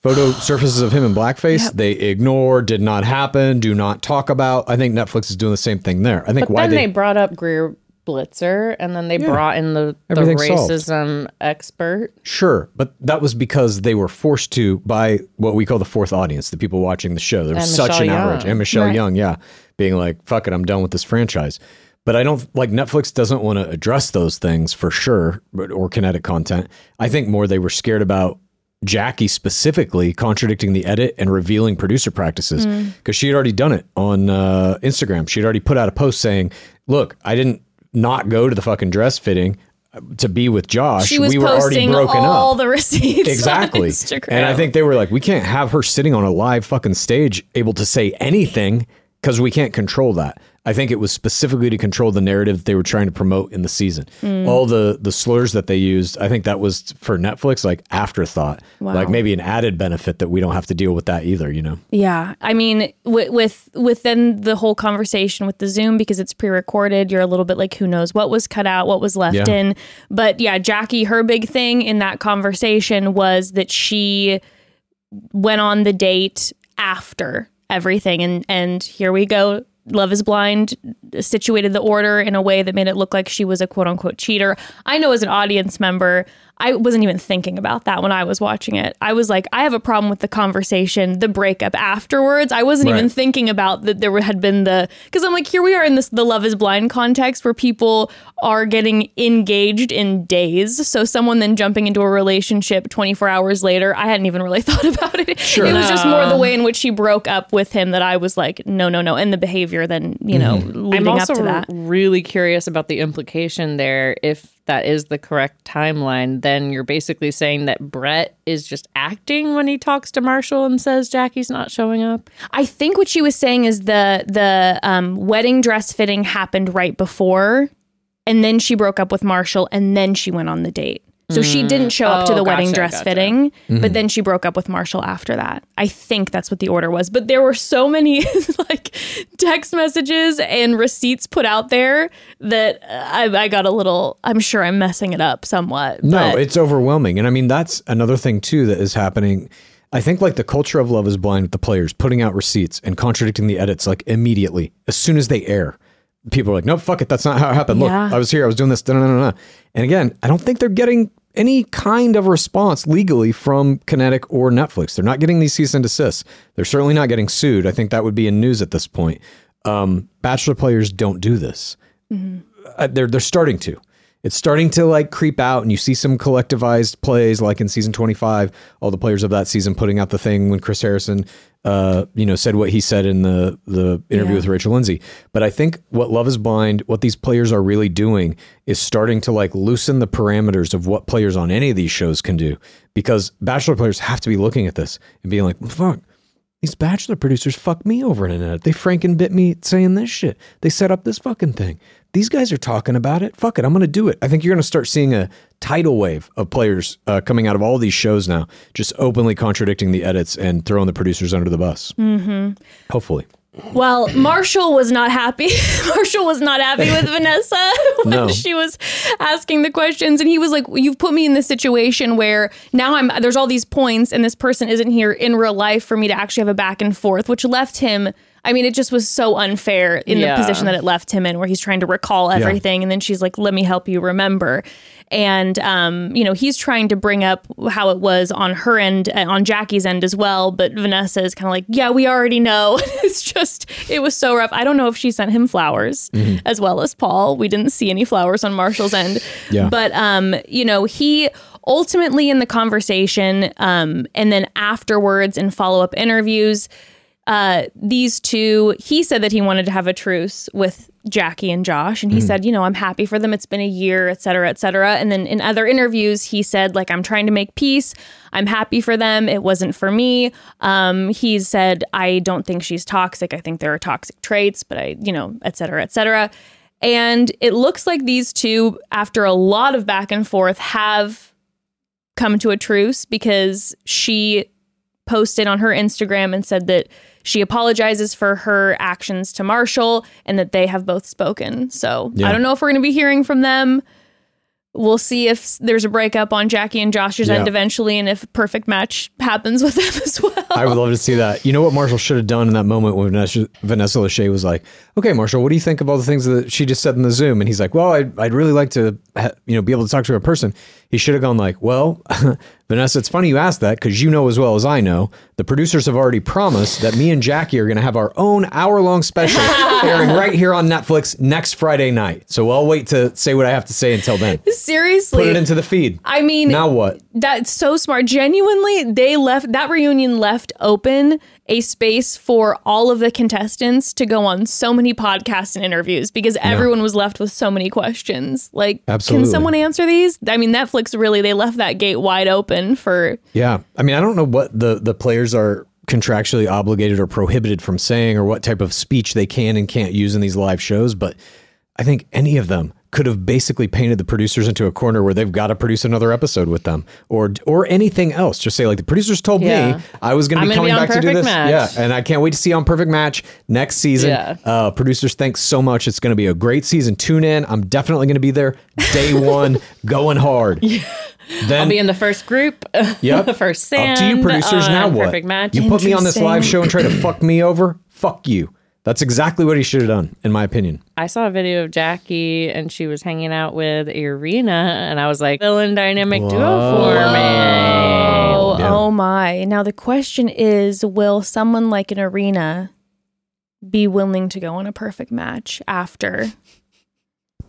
Photo surfaces of him in blackface, they ignore, did not happen, do not talk about. I think Netflix is doing the same thing there. I think But why then they, they, brought up Greer Blitzer, and then they brought in the, the Everything's solved. racism expert. Sure, but that was because they were forced to by what we call the fourth audience, the people watching the show. There was And such Michelle an outrage, and Michelle Right. Young, yeah, being like, "Fuck it, I'm done with this franchise." But I don't like Netflix doesn't want to address those things for sure, but, or kinetic content. I think more they were scared about Jackie specifically contradicting the edit and revealing producer practices because she had already done it on uh, Instagram. She had already put out a post saying, "Look, I didn't not go to the fucking dress fitting." uh, To be with Josh, we were already broken all up the receipts. exactly. And I think they were like, we can't have her sitting on a live fucking stage able to say anything because we can't control that. I think it was specifically to control the narrative that they were trying to promote in the season. Hmm. All the the slurs that they used, I think that was for Netflix like afterthought, like maybe an added benefit that we don't have to deal with that either. You know? Yeah, I mean, with, with within the whole conversation with the Zoom because it's pre-recorded, you're a little bit like, who knows what was cut out, what was left Yeah. in. But yeah, Jackie, her big thing in that conversation was that she went on the date after everything, and and here we go. Love is Blind situated the order in a way that made it look like she was a quote unquote cheater. I know as an audience member, I wasn't even thinking about that when I was watching it. I was like, I have a problem with the conversation, the breakup afterwards. I wasn't even thinking about that there had been the because I'm like, here we are in this the Love is Blind context where people are getting engaged in days. So someone then jumping into a relationship 24 hours later, I hadn't even really thought about it. Sure. It was just more the way in which she broke up with him that I was like, no, no, no. And the behavior then, you know, mm-hmm. leading I'm also up to that. really curious about the implication there if that is the correct timeline, then you're basically saying that Brett is just acting when he talks to Marshall and says Jackie's not showing up. I think what she was saying is the the um, wedding dress fitting happened right before, and then she broke up with Marshall, and then she went on the date. So she didn't mm. show up to Oh, the wedding dress gotcha. fitting, but mm-hmm. then she broke up with Marshall after that. I think that's what the order was. But there were so many like text messages and receipts put out there that I, I got a little. I'm sure I'm messing it up somewhat. No, but- it's overwhelming. And I mean, that's another thing too that is happening. I think like the culture of Love is Blind with the players putting out receipts and contradicting the edits like immediately as soon as they air. People are like, no, fuck it. That's not how it happened. Look, Yeah. I was here. I was doing this. No, no, no, no. And again, I don't think they're getting any kind of response legally from Kinetic or Netflix. They're not getting these cease and desists. They're certainly not getting sued. I think that would be in news at this point. Um, Bachelor players don't do this uh, they're they're starting to. It's starting to like creep out, and you see some collectivized plays, like in season twenty five. All the players of that season putting out the thing when Chris Harrison, uh, you know, said what he said in the the interview with Rachel Lindsay. But I think what Love Is Blind, what these players are really doing, is starting to like loosen the parameters of what players on any of these shows can do, because Bachelor players have to be looking at this and being like, "Fuck, these bachelor producers fuck me over in internet. They franken bit me saying this shit. They set up this fucking thing. These guys are talking about it. Fuck it, I'm gonna do it. I think you're gonna start seeing a tidal wave of players uh, coming out of all these shows now, just openly contradicting the edits and throwing the producers under the bus. Mm-hmm. Hopefully, Well, Marshall was not happy. Marshall was not happy with Vanessa when No. she was asking the questions, and he was like, "You've put me in this situation where now I'm there's all these points, and this person isn't here in real life for me to actually have a back and forth," which left him. I mean, it just was so unfair in Yeah. the position that it left him in, where he's trying to recall everything, and then she's like, "Let me help you remember." And um, you know, he's trying to bring up how it was on her end, uh, on Jackie's end as well. But Vanessa is kind of like, "Yeah, we already know." it's just, it was so rough. I don't know if she sent him flowers as well as Paul. We didn't see any flowers on Marshall's end. Yeah. But um, you know, he ultimately in the conversation, um, and then afterwards in follow up interviews uh, these two, he said that he wanted to have a truce with Jackie and Josh. And he said, you know, I'm happy for them. It's been a year, et cetera, et cetera. And then in other interviews, he said, like, I'm trying to make peace. I'm happy for them. It wasn't for me. Um, he said, I don't think she's toxic. I think there are toxic traits, but I, you know, et cetera, et cetera. And it looks like these two, after a lot of back and forth, have come to a truce because she posted on her Instagram and said that she apologizes for her actions to Marshall and that they have both spoken. So Yeah. I don't know if we're going to be hearing from them. We'll see if there's a breakup on Jackie and Josh's Yeah. end eventually and if a perfect match happens with them as well. I would love to see that. You know what Marshall should have done in that moment when Vanessa, Vanessa Lachey was like, "Okay, Marshall, what do you think of all the things that she just said in the Zoom?" And he's like, "Well, I'd, I'd really like to, ha- you know, be able to talk to her in person." He should have gone like, "Well, Vanessa, it's funny you asked that because you know as well as I know the producers have already promised that me and Jackie are going to have our own hour-long special airing right here on Netflix next Friday night. So I'll wait to say what I have to say until then. Seriously. Put it into the feed. I mean, now what? That's so smart. Genuinely, they left that reunion left open a space for all of the contestants to go on so many podcasts and interviews because everyone was left with so many questions. Like, Absolutely. can someone answer these? I mean, Netflix really they left that gate wide open for Yeah. I mean, I don't know what the, the players are contractually obligated or prohibited from saying or what type of speech they can and can't use in these live shows, but I think any of them could have basically painted the producers into a corner where they've got to produce another episode with them or or anything else. Just say like the producers told Yeah. me I was going to be coming back to do this. Match. Yeah, and I can't wait to see you on Perfect Match next season. Yeah. Uh, producers, thanks so much. It's going to be a great season. Tune in. I'm definitely going to be there day one, going hard. Then I'll be in the first group. Yep. the first stand. Up to you, producers. now what? Perfect match. You put me on this live show and try to fuck me over. Fuck you. That's exactly what he should have done, in my opinion. I saw a video of Jackie and she was hanging out with Irina, and I was like, villain dynamic duo for me. Oh, Yeah. oh my. Now the question is will someone like an Irina be willing to go on a perfect match after?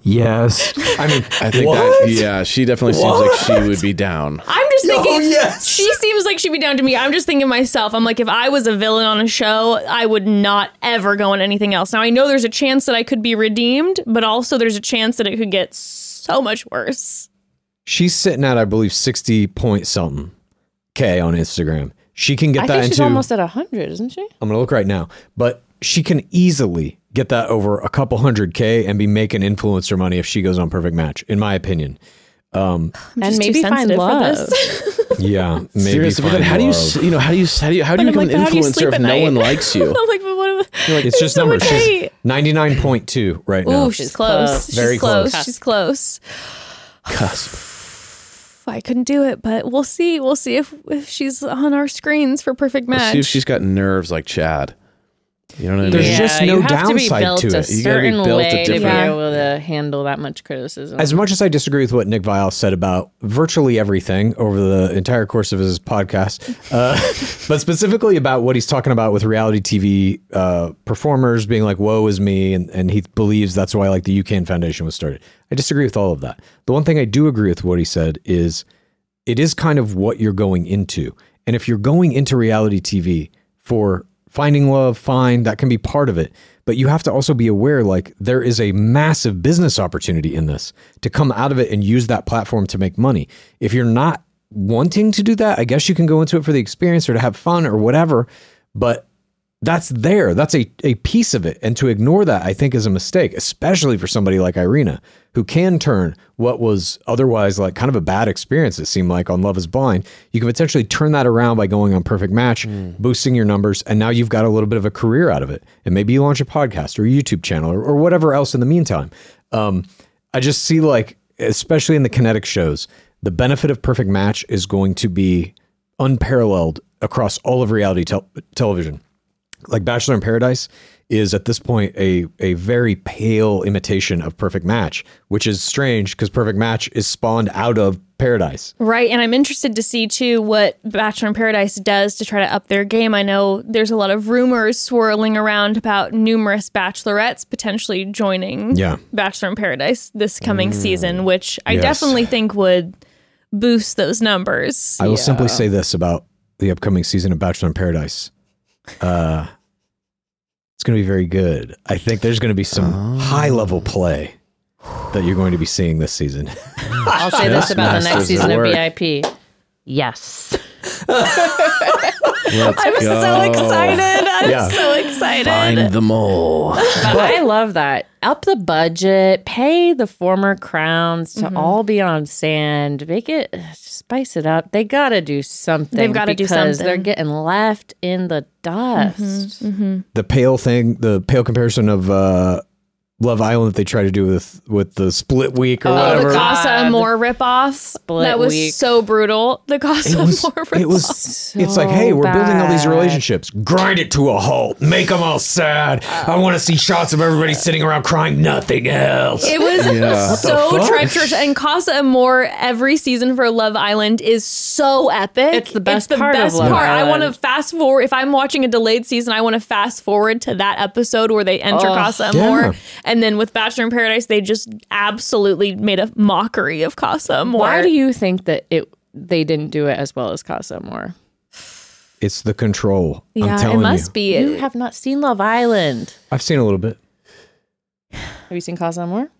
Yes. I mean, I think What? that yeah, she definitely seems like she would be down. I'm just thinking oh, yes. she seems like she'd be down to me. I'm just thinking myself. I'm like, if I was a villain on a show, I would not ever go on anything else. Now I know there's a chance that I could be redeemed, but also there's a chance that it could get so much worse. She's sitting at, I believe, 60 point something K on Instagram. She can get I that think into. she's almost at 100, isn't she? I'm going to look right now, but she can easily get that over a couple hundred K and be making influencer money if she goes on Perfect Match, in my opinion. Um, and maybe find sensitive for love. this. Yeah, maybe. Seriously, but then find how do you, love. you know, how do you, how do you, how do you become like, an how do you influencer if no night? one likes you? I'm like, but what? It's just so numbers. She's 99.2 right now. Ooh, she's close. close. She's Very close. close. She's close. Cusp. I couldn't do it, but we'll see. We'll see if if she's on our screens for perfect Let's match. see if she's got nerves like Chad. You know what I mean? There's mean? just no you have to be downside built to a it. You gotta be certain built a way to be able to handle that much criticism. As much as I disagree with what Nick Viall said about virtually everything over the entire course of his podcast, uh, but specifically about what he's talking about with reality TV uh, performers being like, woe is me, and, and he believes that's why like the UCAN Foundation was started. I disagree with all of that. The one thing I do agree with what he said is it is kind of what you're going into. And if you're going into reality TV for finding love, fine, that can be part of it. But you have to also be aware like there is a massive business opportunity in this to come out of it and use that platform to make money. If you're not wanting to do that, I guess you can go into it for the experience or to have fun or whatever. But that's there. That's a, a piece of it. And to ignore that, I think, is a mistake, especially for somebody like Irina, who can turn what was otherwise like kind of a bad experience, it seemed like on Love is Blind. You can potentially turn that around by going on Perfect Match, boosting your numbers, and now you've got a little bit of a career out of it. And maybe you launch a podcast or a YouTube channel or, or whatever else in the meantime. Um, I just see like, especially in the kinetic shows, the benefit of Perfect Match is going to be unparalleled across all of reality tel- television like Bachelor in Paradise is at this point a a very pale imitation of Perfect Match, which is strange because Perfect Match is spawned out of Paradise. Right, and I'm interested to see too what Bachelor in Paradise does to try to up their game. I know there's a lot of rumors swirling around about numerous bachelorettes potentially joining Yeah. Bachelor in Paradise this coming mm. season, which I Yes. definitely think would boost those numbers. I will simply say this about the upcoming season of Bachelor in Paradise. Uh, it's going to be very good. I think there's going to be some high level play that you're going to be seeing this season. I'll say this about the next season of work. VIP. Yes. Let's I'm go. so excited. I'm Yeah. so excited. Find the mole. But I love that. Up the budget, pay the former crowns to mm-hmm. all be on sand, make it spice it up. They gotta do something. They've gotta do something. They're getting left in the mm-hmm. dust. Mm-hmm. the pale thing, the pale comparison of uh, Love Island that they try to do with with the split week or Oh, Oh, whatever. the Casa God. Amor ripoff. Split that was week. so brutal. The Casa it was, Amor ripoff. it was it's like hey we're building all these relationships grind it to a halt make them all sad i want to see shots of everybody sitting around crying nothing else It was Yeah. so fuck? treacherous. And Casa Amor every season for Love Island is so epic. It's the best part of best Love part. I want to fast forward. If I'm watching a delayed season, I want to fast forward to that episode where they enter Oh, Casa Amor. yeah. And then with Bachelor in Paradise, they just absolutely made a mockery of Casa Amor. Why do you think that it they didn't do it as well as Casa Amor? it's the control i'm Yeah, telling it must you be. You have not seen Love Island. i've seen a little bit Have you seen Casa Amor?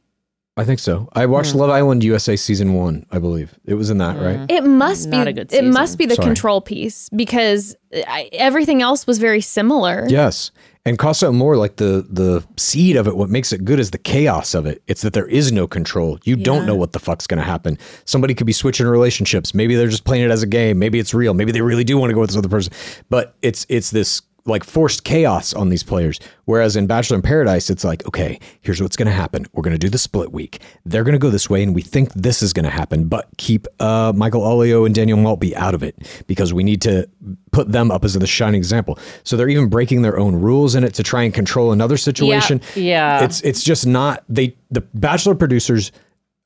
I think so i Hmm. watched love island usa season one i believe it was in that Hmm. right It must Not be a good It must be the Sorry. control piece because I, everything else was very similar. yes and Casa Amor, like the the seed of it, what makes it good is the chaos of it. It's that there is no control. You don't know what the fuck's gonna happen. Somebody could be switching relationships. Maybe they're just playing it as a game. Maybe it's real. Maybe they really do want to go with this other person. But it's it's this like forced chaos on these players. Whereas in Bachelor in Paradise, it's like, okay, here's what's gonna happen. We're gonna do the split week. They're gonna go this way, and we think this is gonna happen. But keep uh, Michael Allio and Danielle Maltby out of it because we need to put them up as the shining example. So they're even breaking their own rules in it to try and control another situation. Yeah. It's it's just not they the Bachelor producers.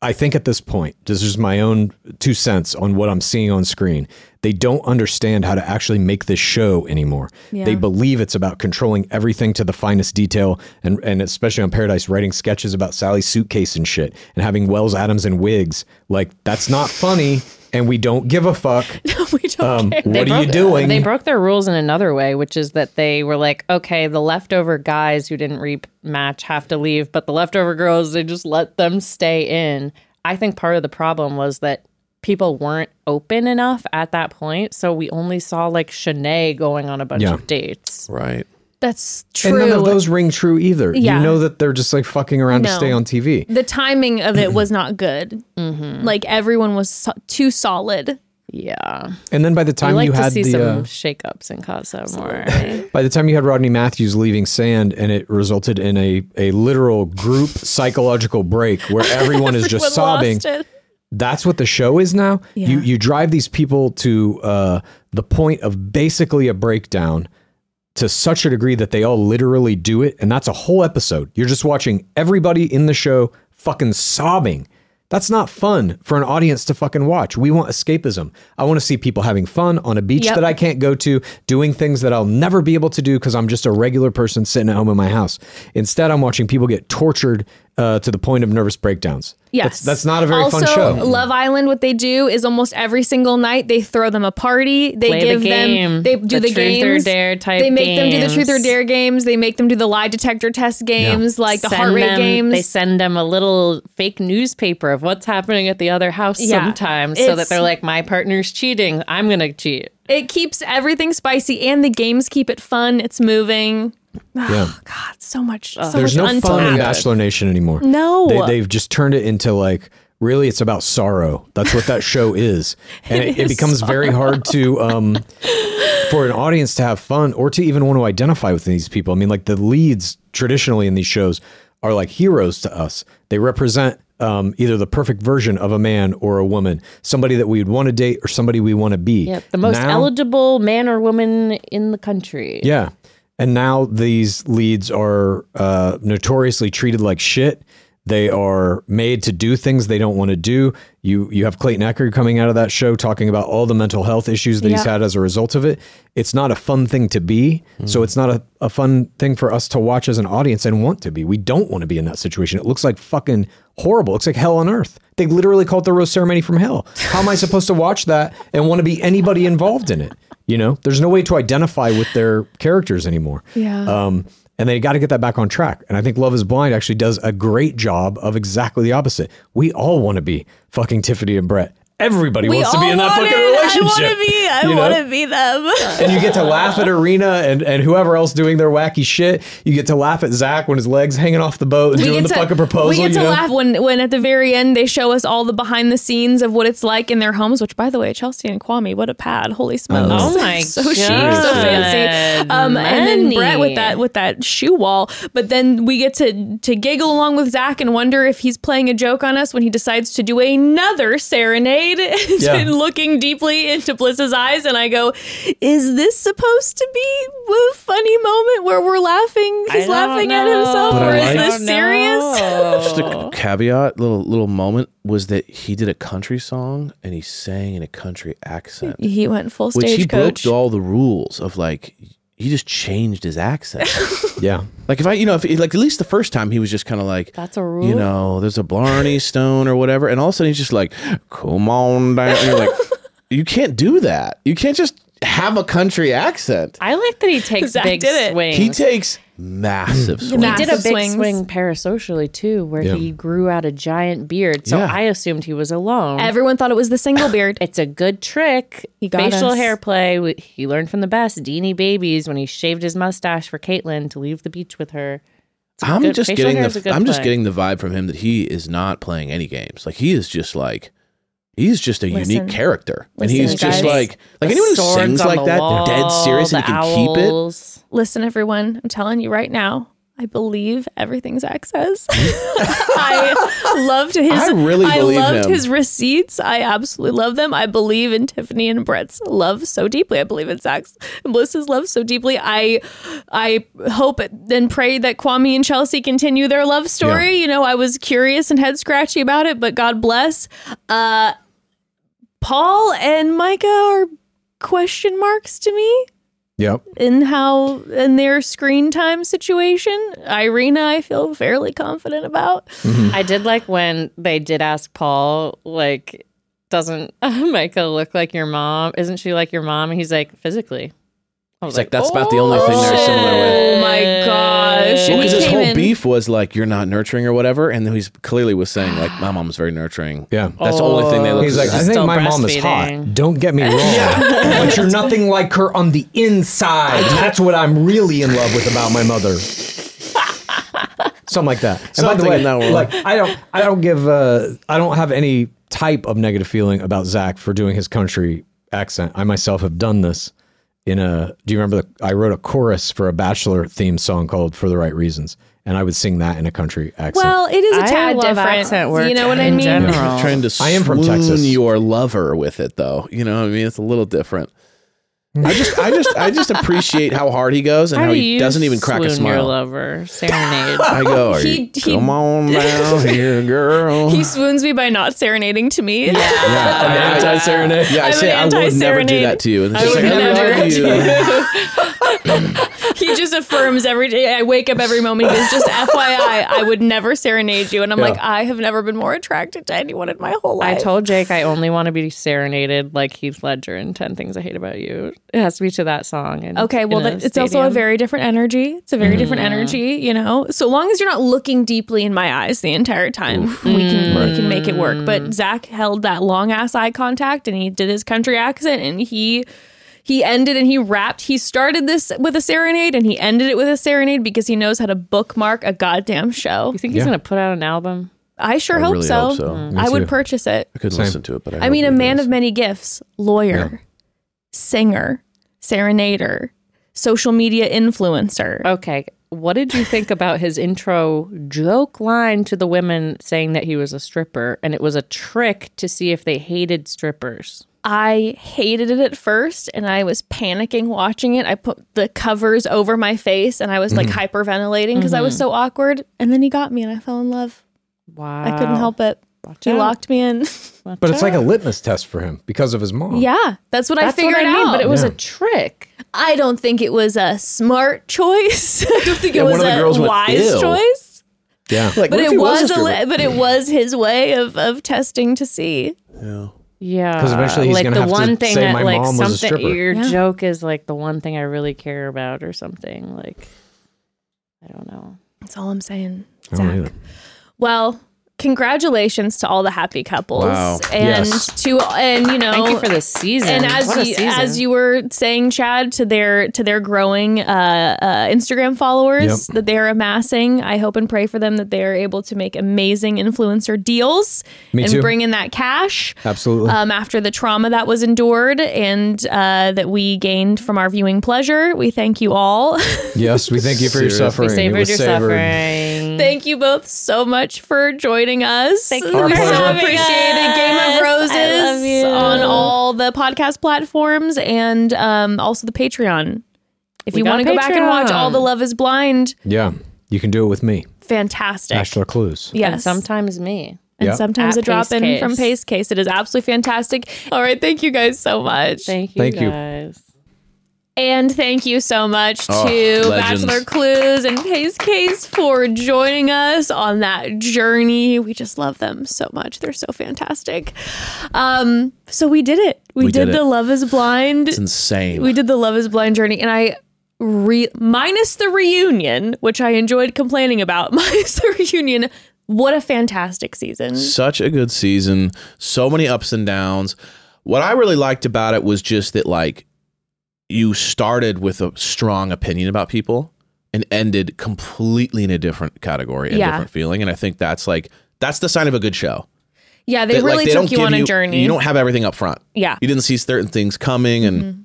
I think at this point, this is my own two cents on what I'm seeing on screen. They don't understand how to actually make this show anymore. They believe it's about controlling everything to the finest detail, and and especially on Paradise, writing sketches about Sally's suitcase and shit, and having Wells Adams and wigs. Like that's not funny, and we don't give a fuck. we don't Um, care. what are broke, you doing? They broke their rules in another way, which is that they were like, okay, the leftover guys who didn't rematch have to leave, but the leftover girls, they just let them stay in. I think part of the problem was that people weren't open enough at that point. So we only saw like Shanae going on a bunch Yeah. of dates. Right. That's true. And none of those ring true either. Yeah. You know that they're just like fucking around to stay on TV. the timing of it was not good. Mm-hmm. Like everyone was so- too solid. Yeah. And then by the time like you to had see the some uh, shakeups in Casa Amor. by the time you had Rodney Matthews leaving Sand, and it resulted in a a literal group psychological break where everyone is just Everyone sobbing. lost it. That's what the show is now. You you drive these people to uh, the point of basically a breakdown to such a degree that they all literally do it, and that's a whole episode. You're just watching everybody in the show fucking sobbing. That's not fun for an audience to fucking watch. We want escapism. I want to see people having fun on a beach Yep. that I can't go to, doing things that I'll never be able to do because I'm just a regular person sitting at home in my house. Instead, I'm watching people get tortured uh, to the point of nervous breakdowns. Yes. That's, that's not a very also, fun show. Love Island, what they do is almost every single night they throw them a party. They Play the give game. them they do The the, truth or games. dare type They make them do the truth or dare games. They make them do the lie detector test games, like the Send heart rate them- games. They send them a little fake newspaper of what's happening at the other house Yeah. sometimes so that they're like, my partner's cheating. I'm going to cheat. it keeps everything spicy and the games keep it fun. It's moving. Yeah. God, so much. so There's no much fun in. Bachelor Nation anymore. No. They, they've just turned it into like, really, it's about sorrow. That's what that show is. And it, it, is becomes very hard to, um, for an audience to have fun or to even want to identify with these people. I mean, like the leads traditionally in these shows are like heroes to us. They represent um, either the perfect version of a man or a woman, somebody that we would want to date or somebody we want to be. Yeah, the most Now- eligible man or woman in the country. Yeah. And now these leads are uh, notoriously treated like shit. They are made to do things they don't want to do. You you have Clayton Echard coming out of that show talking about all the mental health issues that he's had as a result of it. It's not a fun thing to be. So it's not a, a fun thing for us to watch as an audience and want to be. We don't want to be in that situation. It looks like fucking horrible. It looks like hell on earth. They literally call it the rose ceremony from hell. How am I supposed to watch that and want to be anybody involved in it? You know, there's no way to identify with their characters anymore. Yeah. Um, and they got to get that back on track. And I think Love is Blind actually does a great job of exactly the opposite. We all want to be fucking Tiffany and Brett. Everybody We wants to be in that want fucking relationship. I want to be. I you know? want to be them. and you get to laugh at Irina and, and whoever else doing their wacky shit. You get to laugh at Zach when his legs hanging off the boat and doing the to, fucking proposal. We get you to know? laugh when, when at the very end they show us all the behind the scenes of what it's like in their homes. Which, by the way, Chelsea and Kwame, what a pad! Holy smokes! Oh my so chic, so fancy. Um, and then Brett with that with that shoe wall. But then we get to to giggle along with Zach and wonder if he's playing a joke on us when he decides to do another serenade, Yeah. and looking deeply into Bliss's eyes. And I go, "Is this supposed to be a funny moment where we're laughing? He's don't laughing at himself, But I or is like- this serious?" know. Just a caveat, little little moment was that he did a country song and he sang in a country accent, He went full which he broke all the rules of like he just changed his accent. Yeah. like if I, you know, if like at least the first time he was just kind of like That's a rule. you know, there's a Blarney Stone or whatever, and all of a sudden he's just like, "Come on down," and you're like, you can't do that. You can't just have a country accent. I like that he takes Zach big did it. swings. He takes massive swings. he did a big swings. swing parasocially too, where Yeah. he grew out a giant beard. So Yeah. I assumed he was alone. Everyone thought it was the single beard. it's a good trick. He got Facial us. hair play. we- He learned from the best. Deanie Babies when he shaved his mustache for Caelynn to leave the beach with her. I'm good- just facial getting hair is a the good I'm just play. getting the vibe from him that he is not playing any games. Like he is just like he's just a Listen. unique character, and Listen, he's you just guys. like like anyone who sings like that, wall, dead serious, and he can keep it. Listen, everyone, I'm telling you right now, I believe everything Zach says. I loved his. I really believe loved him. his receipts. I absolutely love them. I believe in Tiffany and Brett's love so deeply. I believe in Zach's and Bliss's love so deeply. I, I hope and pray that Kwame and Chelsea continue their love story. You know, I was curious and head scratchy about it, but God bless. Uh, Paul and Micah are question marks to me Yep. in how in their screen time situation. Irina, I feel fairly confident about. Mm-hmm. I did like when they did ask Paul, like, doesn't Micah look like your mom? Isn't she like your mom? And he's like, physically. He's like, that's about the only thing they're similar with. Oh my gosh. And Because he his whole in- beef was like you're not nurturing or whatever, and then he's clearly was saying like my mom's very nurturing. Yeah. that's the only thing they look. He's like, I think my mom is hot. Don't get me wrong, but you're nothing like her on the inside. That's what I'm really in love with about my mother. Something like that. And by the way, in that world. like I don't, I don't give, uh, I don't have any type of negative feeling about Zach for doing his country accent. I myself have done this in a. Do you remember? The, I wrote a chorus for a Bachelor theme song called "For the Right Reasons," and I would sing that in a country accent. Well, it is a tad love different. accent work you know what I mean? general. trying to I am from swoon Texas. your lover with it though. You know what I mean? It's a little different. I just I just I just appreciate how hard he goes and how, do he you doesn't even crack a swoon Your smile. lover serenade. I go, Are He- you, he- come on down here, girl. He swoons me by not serenading to me. yeah, I, I, serenade. yeah, I I'm say an I would never do that to you. And it's I just would like, I love you. he just affirms every day. I wake up every moment. He goes, just FYI, I would never serenade you. And I'm Yeah. like, I have never been more attracted to anyone in my whole life. I told Jake I only want to be serenaded like Heath Ledger in 10 Things I Hate About You. It has to be to that song. And Okay, well, that, it's also a very different energy. It's a very different mm. energy, you know. So long as you're not looking deeply in my eyes the entire time, we can we can make it work. But mm. Zach held that long ass eye contact, and he did his country accent, and he he ended and he rapped. He started this with a serenade, and he ended it with a serenade because he knows how to bookmark a goddamn show. You think he's Yeah. going to put out an album? I sure I hope, really so. hope so. Mm. Me I would too. purchase it. I couldn't Same. listen to it, but I, I mean, a hope man does. of many gifts, lawyer, singer, serenader, social media influencer. Okay. What did you think about his intro joke line to the women saying that he was a stripper and it was a trick to see if they hated strippers? I hated it at first and I was panicking watching it. I put the covers over my face and I was like mm-hmm. hyperventilating because I was mm-hmm. so awkward. And then he got me and I fell in love. Wow. I couldn't help it. He out. locked me in. but it's like a litmus test for him because of his mom. yeah, that's what I figured what I mean, out. but it was Yeah. a trick. I don't think it was a smart choice. I don't think Yeah, it was a girls went, wise choice. Yeah. Like, But it he was, a a li- but it was his way of of testing to see. Yeah, 'Cause eventually he's like gonna the have to one thing say that my like mom was a something stripper. your Yeah. joke is like the one thing I really care about or something. Like I don't know. That's all I'm saying. I don't Zach. either. Well, congratulations to all the happy couples, Wow. and Yes. to and you know, Thank you for the season. and as What a you, season. as you were saying, Chad, to their to their growing uh, uh, Instagram followers Yep. that they're amassing, I hope and pray for them that they are able to make amazing influencer deals Me and too. bring in that cash. Absolutely. Um, after the trauma that was endured and uh, that we gained from our viewing pleasure, we thank you all. yes, we thank you for your suffering. we It savored your suffering. Thank you both so much for joining us. Thank you we for so having appreciated Game of Roses love you. on all the podcast platforms and um, also the Patreon. If We you want to go back and watch all the Love Is Blind, Yeah, you can do it with me, fantastic. Bachelor Clues. Yes. And sometimes me. and Yeah. sometimes At a drop in Case. from Pace Case. It is absolutely fantastic. All right, thank you guys so much. Thank you Thank you. And thank you so much Oh, to legends. Bachelor Clues and Pace Case for joining us on that journey. We just love them so much. They're so fantastic. Um, so we did it. We, We did, did the it. Love is Blind. It's insane. We did the Love is Blind journey. And I re- minus the reunion, which I enjoyed complaining about, minus the reunion. What a fantastic season. Such a good season. So many ups and downs. What I really liked about it was just that, like, you started with a strong opinion about people and ended completely in a different category, and Yeah. different feeling. And I think that's like, that's the sign of a good show. Yeah, they That, really don't took you on a journey. You don't have everything up front. yeah. You didn't see certain things coming. And Mm-hmm.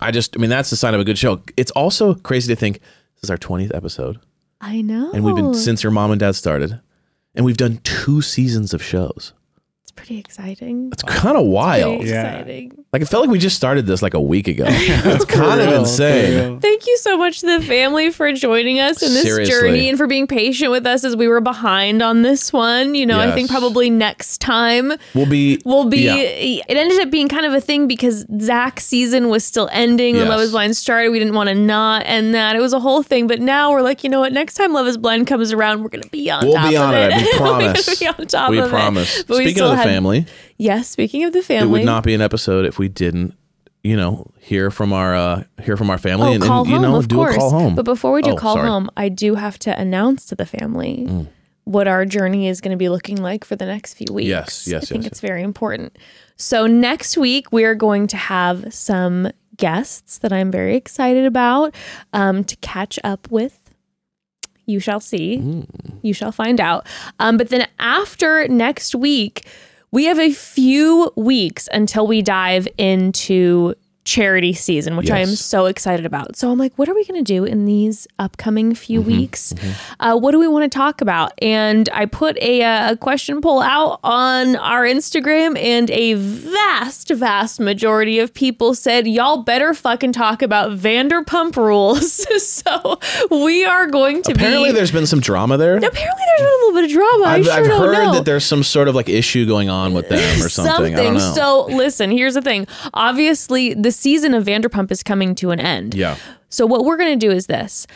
I just, I mean, that's the sign of a good show. It's also crazy to think this is our 20th episode. I know. And we've been since your mom and dad started. And we've done two seasons of shows. It's pretty exciting. It's kind of wild. Pretty Yeah. exciting. Like it felt like we just started this like a week ago. It's kind of insane. Thank you so much to the family for joining us in this Seriously. journey and for being patient with us as we were behind on this one. You know, I think Yes. probably next time We'll be will be. Yeah. It ended up being kind of a thing because Zach's season was still ending when Yes. Love Is Blind started. We didn't want to not end that. It was a whole thing. But now we're like, you know what? Next time Love Is Blind comes around, we're gonna be on. We'll top be of it. it. We we're promise. gonna be on top we of promise. it. But we Speaking still of the had- family, Yes. Speaking of the family, it would not be an episode if we didn't you know, hear from our uh, hear from our family Oh, and, and, you home, know of do course. a call home. But before we do Oh, call sorry. Mm. home, I do have to announce to the family what our journey is going to be looking like for the next few weeks. Yes, yes, I think yes, it's very important. So next week we are going to have some guests that I'm very excited about um, to catch up with. You shall see. Mm. You shall find out. Um, but then after next week, we have a few weeks until we dive into Charity season, which I am so excited about. So I'm like, what are we going to do in these upcoming few Mm-hmm, weeks? Uh, what do we want to talk about? And I put a, uh, a question poll out on our Instagram, and a vast, vast majority of people said, y'all better fucking talk about Vanderpump Rules. so we are going to Apparently, be. there's been some drama there. Apparently, there's been a little bit of drama. I I've, sure I've heard know. that there's some sort of like issue going on with them or something. I don't know. So listen, here's the thing. Obviously, the season of Vanderpump is coming to an end. yeah. So what we're going to do is this.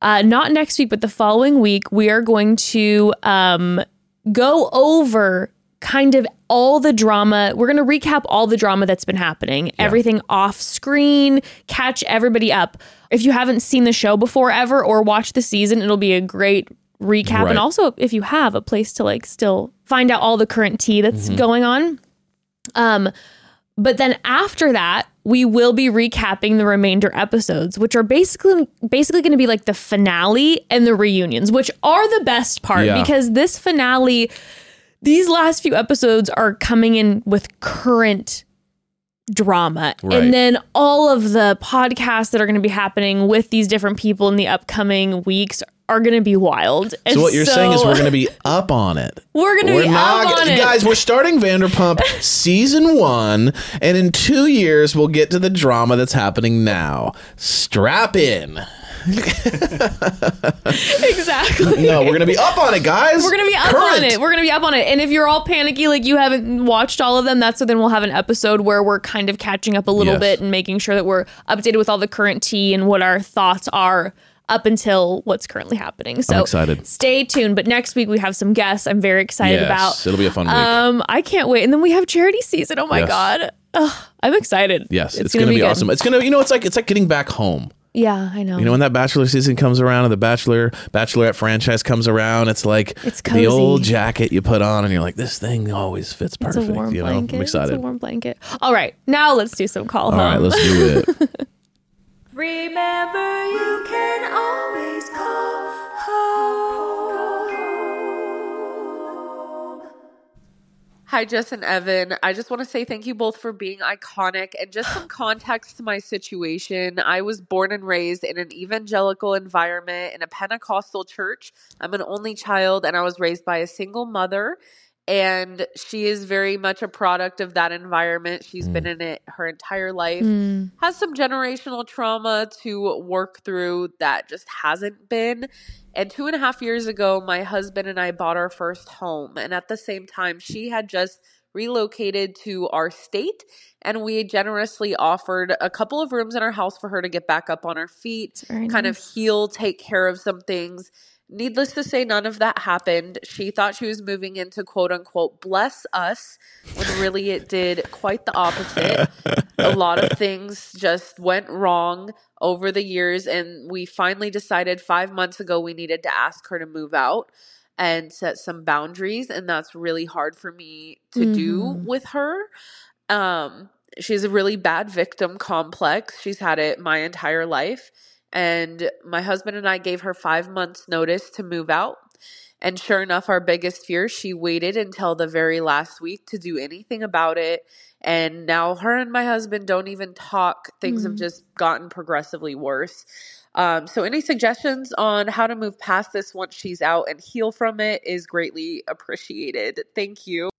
Uh, not next week, but the following week, we are going to um, go over kind of all the drama. We're going to recap all the drama that's been happening, everything off screen, catch everybody up. If you haven't seen the show before ever or watched the season, it'll be a great recap. Right. And also, if you have a place to like still find out all the current tea that's going on. Um, but then after that, we will be recapping the remainder episodes, which are basically basically going to be like the finale and the reunions, which are the best part Yeah. because this finale, these last few episodes are coming in with current drama. Right. And then all of the podcasts that are going to be happening with these different people in the upcoming weeks are going to be wild. And So what you're saying is we're going to be up on it. We're gonna We're be up on it. guys. We're starting Vanderpump season one, and in two years we'll get to the drama that's happening now. Strap in. exactly. No, we're going to be up on it, guys. We're gonna be up Current. on it. We're gonna be up on it. And if you're all panicky, like you haven't watched all of them, that's so then we'll have an episode where we're kind of catching up a little Yes. bit and making sure that we're updated with all the current tea and what our thoughts are up until what's currently happening. So I'm excited. Stay tuned. But next week we have some guests I'm very excited Yes, about. it'll be a fun week. Um, I can't wait. And then we have Charity season. Oh my Yes. god. Ugh, I'm excited. Yes, it's, going to be, good. awesome. It's going to, you know, it's like it's like getting back home. Yeah, I know. You know, when that Bachelor season comes around and the Bachelor Bachelorette franchise comes around, it's like It's the old jacket you put on, and you're like, this thing always fits it's perfect. you know, blanket. I'm excited. It's a warm blanket. All right, now let's do some call All home. right, let's do it. Remember, you can always call home. Hi, Jess and Evan. I just want to say thank you both for being iconic and just some context to my situation. I was born and raised in an evangelical environment in a Pentecostal church. I'm an only child and I was raised by a single mother. And she is very much a product of that environment. She's been in it her entire life. Mm. Has some generational trauma to work through that just hasn't been. And two and a half years ago, my husband and I bought our first home. And at the same time, she had just relocated to our state. And we generously offered a couple of rooms in our house for her to get back up on her feet, kind nice. of heal, take care of some things. Needless to say, none of that happened. She thought she was moving into quote unquote bless us, when really it did quite the opposite. a lot of things just went wrong over the years, and we finally decided five months ago we needed to ask her to move out and set some boundaries. And that's really hard for me to do Mhm. with her. Um, she has a really bad victim complex. She's had it my entire life. And my husband and I gave her five months' notice to move out. And sure enough, our biggest fear, she waited until the very last week to do anything about it. And now her and my husband don't even talk. Things have Mm. just gotten progressively worse. Um, so, any suggestions on how to move past this once she's out and heal from it is greatly appreciated. Thank you.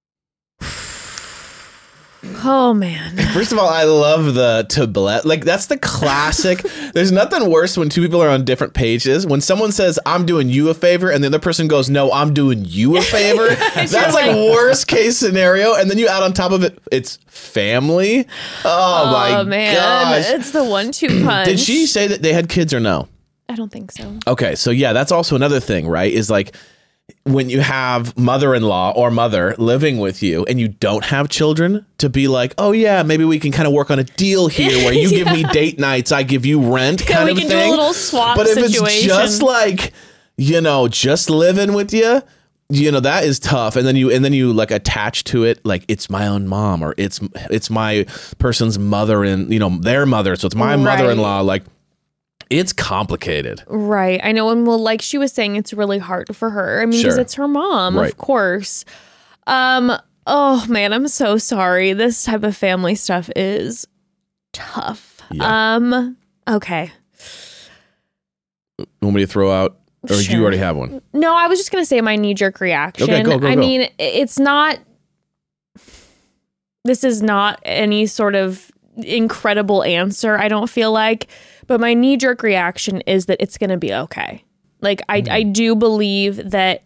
Oh man. First of all, I love the to bless. Like that's the classic. There's nothing worse when two people are on different pages. When someone says, "I'm doing you a favor," and the other person goes, "No, I'm doing you a favor." that's like worst case scenario. And then you add on top of it, it's family. Oh, oh my god. oh man, gosh! it's the one-two punch. Did she say that they had kids or no? I don't think so. Okay, so yeah, that's also another thing, right? Is like when you have mother-in-law or mother living with you and you don't have children to be like, oh yeah, maybe we can kind of work on a deal here where you give me date nights, I give you rent, Yeah, kind we of can do a thing. little swap but if it's just like, you know, just living with you. You know that is tough, and then you and then you like attach to it like it's my own mom or it's it's my person's mother and you know their mother, so it's my Right. mother-in-law. Like it's complicated. Right. I know. And well, like she was saying, it's really hard for her. I mean, because Sure. it's her mom, Right. of course. Um, oh man, I'm so sorry. This type of family stuff is tough. Yeah. Um, okay. Want me to throw out, or do Sure. you already have one? No, I was just gonna say my knee jerk reaction. Okay, go, go, I mean, it's not. This is not any sort of incredible answer. I don't feel like, but my knee jerk reaction is that it's gonna be okay. Like I, I do believe that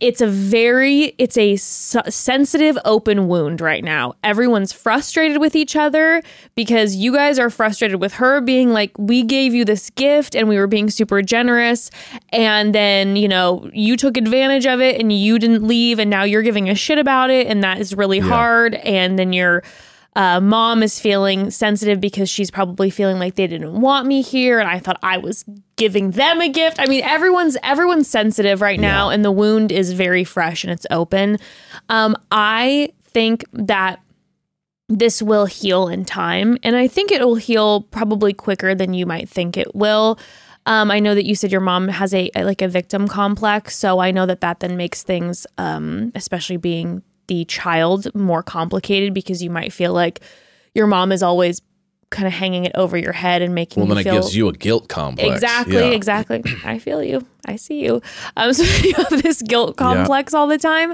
it's a very it's a sensitive open wound right now everyone's frustrated with each other because you guys are frustrated with her being like we gave you this gift and we were being super generous and then you know you took advantage of it and you didn't leave and now you're giving a shit about it and that is really hard and then your uh, mom is feeling sensitive because she's probably feeling like they didn't want me here and i thought i was giving them a gift. I mean everyone's everyone's sensitive right now and the wound is very fresh and it's open. Um, i think that this will heal in time and i think it will heal probably quicker than you might think it will. Um, i know that you said your mom has a, a- like a victim complex so i know that that then makes things um, especially being the child more complicated because you might feel like your mom is always kind of hanging it over your head and making Well, then it gives you a guilt complex. Exactly, Yeah. exactly. I feel you. I see you. Um, so you have this guilt complex all the time.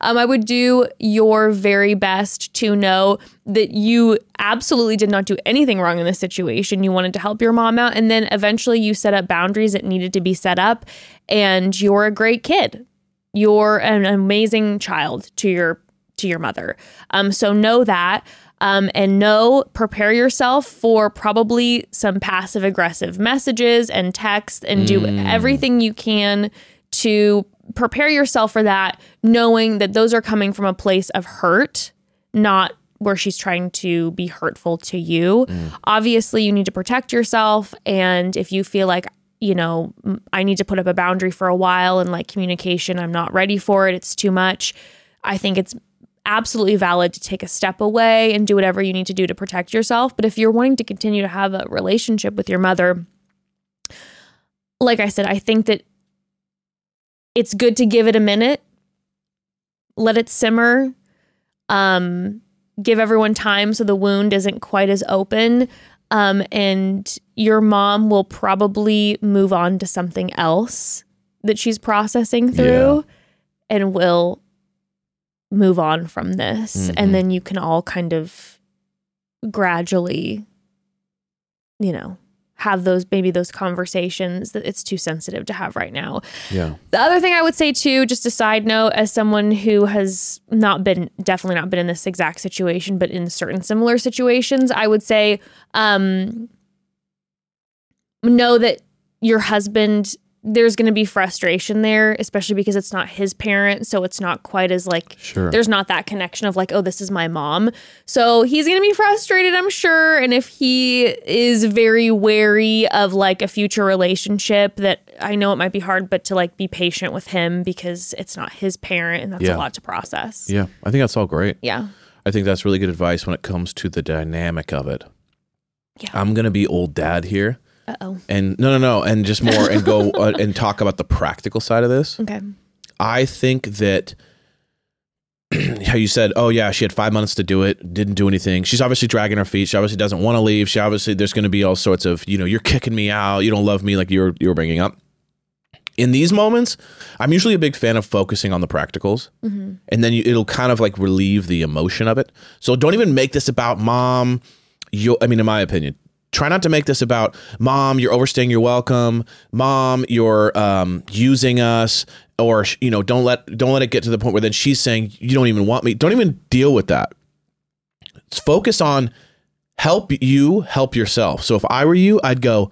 Um, I would do your very best to know that you absolutely did not do anything wrong in this situation. You wanted to help your mom out, and then eventually you set up boundaries that needed to be set up, and you're a great kid. You're an amazing child to your to your mother. Um, so know that. Um, and know, prepare yourself for probably some passive aggressive messages and text and do everything you can to prepare yourself for that, knowing that those are coming from a place of hurt, not where she's trying to be hurtful to you. Obviously, you need to protect yourself. And if you feel like, you know, "Mm, I need to put up a boundary for a while and like communication, I'm not ready for it, it's too much. I think it's absolutely valid to take a step away and do whatever you need to do to protect yourself. But if you're wanting to continue to have a relationship with your mother, like I said, I think that it's good to give it a minute, let it simmer, um, give everyone time so the wound isn't quite as open. Um, and your mom will probably move on to something else that she's processing through and will move on from this. Mhm. And then you can all kind of gradually, you know, have those maybe those conversations that it's too sensitive to have right now. Yeah. The other thing I would say too, just a side note, as someone who has not been definitely not been in this exact situation, but in certain similar situations, I would say um know that your husband there's going to be frustration there, especially because it's not his parent, so it's not quite as like Sure. there's not that connection of like, oh, this is my mom. So he's going to be frustrated, I'm sure. And if he is very wary of like a future relationship, that I know it might be hard, but to like be patient with him because it's not his parent and that's Yeah. a lot to process. Yeah. I think that's all great. Yeah. I think that's really good advice when it comes to the dynamic of it. Yeah. I'm going to be old dad here. Uh oh. And no, no, no. And just more and go uh, and talk about the practical side of this. Okay. I think that how you said, oh yeah, she had five months to do it, didn't do anything. She's obviously dragging her feet. She obviously doesn't want to leave. She obviously there's going to be all sorts of, you know, you're kicking me out. You don't love me like you were you were bringing up. In these moments, I'm usually a big fan of focusing on the practicals, and then you, it'll kind of like relieve the emotion of it. So don't even make this about mom. You, I mean, in my opinion, try not to make this about mom. You're overstaying your welcome. Mom, you're um, using us, or you know, don't let don't let it get to the point where then she's saying you don't even want me. Don't even deal with that. Focus on help you help yourself. So if I were you, I'd go,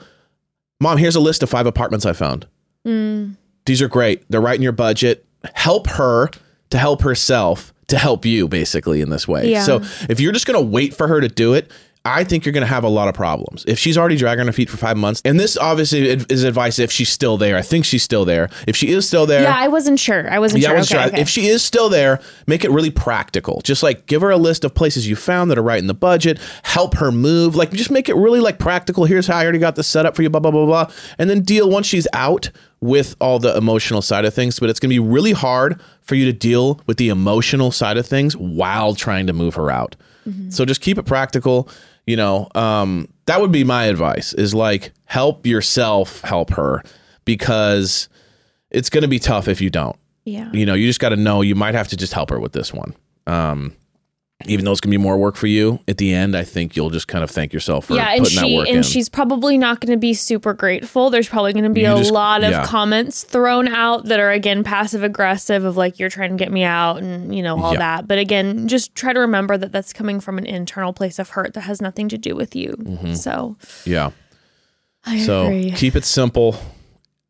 mom. Here's a list of five apartments I found Mm, these are great. They're right in your budget. help her to help herself to help you basically in this way. Yeah. So if you're just going to wait for her to do it, I think you're going to have a lot of problems. If she's already dragging her feet for five months, and this obviously is advice if she's still there. I think she's still there. If she is still there, Yeah, I wasn't sure. I wasn't yeah, sure. I wasn't okay, sure. okay. If she is still there, make it really practical. Just like give her a list of places you found that are right in the budget. Help her move. Like just make it really like practical. Here's how I already got this set up for you. Blah blah blah blah. And then deal once she's out with all the emotional side of things. But it's going to be really hard for you to deal with the emotional side of things while trying to move her out. Mm-hmm. So just keep it practical. You know, um, that would be my advice. Is like help yourself help her because it's going to be tough if you don't yeah. you know, you just got to know you might have to just help her with this one. Um, even though it's gonna be more work for you at the end, I think you'll just kind of thank yourself for yeah, and putting that she work and in. she's probably not going to be super grateful. There's probably going to be You a just- lot of yeah. comments thrown out that are again passive aggressive of like you're trying to get me out and you know all Yeah. that. But again, just try to remember that that's coming from an internal place of hurt that has nothing to do with you. So yeah. I Mm-hmm. So agree. keep it simple,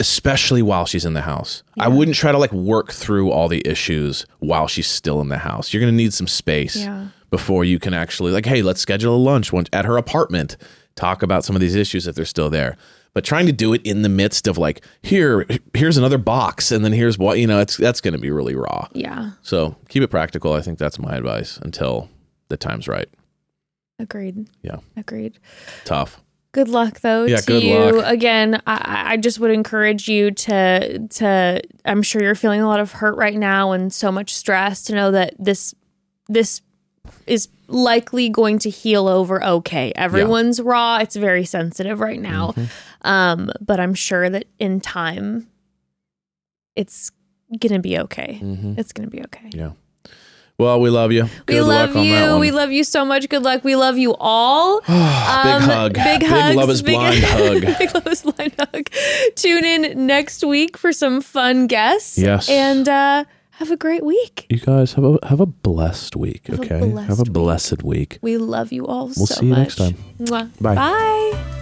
especially while she's in the house. I wouldn't try to like work through all the issues while she's still in the house. You're gonna need some space Yeah. before you can actually like, hey, let's schedule a lunch one at her apartment. Talk about some of these issues if they're still there. But trying to do it in the midst of like, here, here's another box, and then here's what you know, it's that's gonna be really raw. Yeah, So keep it practical. I think that's my advice until the time's right. agreed. Yeah. Agreed. Tough. Good luck though Yeah, to good you. luck. Again, I, I just would encourage you to to I'm sure you're feeling a lot of hurt right now and so much stress to know that this this is likely going to heal over okay. Everyone's raw. It's very sensitive right now. Mm-hmm. Um, but I'm sure that in time it's gonna be okay. Mhm. It's gonna be okay. Yeah. Well, we love you. We love luck on that you. We love you so much. Good luck. We love you all. big hug. Big Big love is big- blind hug. big love is blind hug. Tune in next week for some fun guests. Yes. And uh, have a great week. You guys have a have a blessed week. Have a okay. blessed have a blessed week. We love you all so much. We'll so see you much. next time. Mwah. Bye. Bye.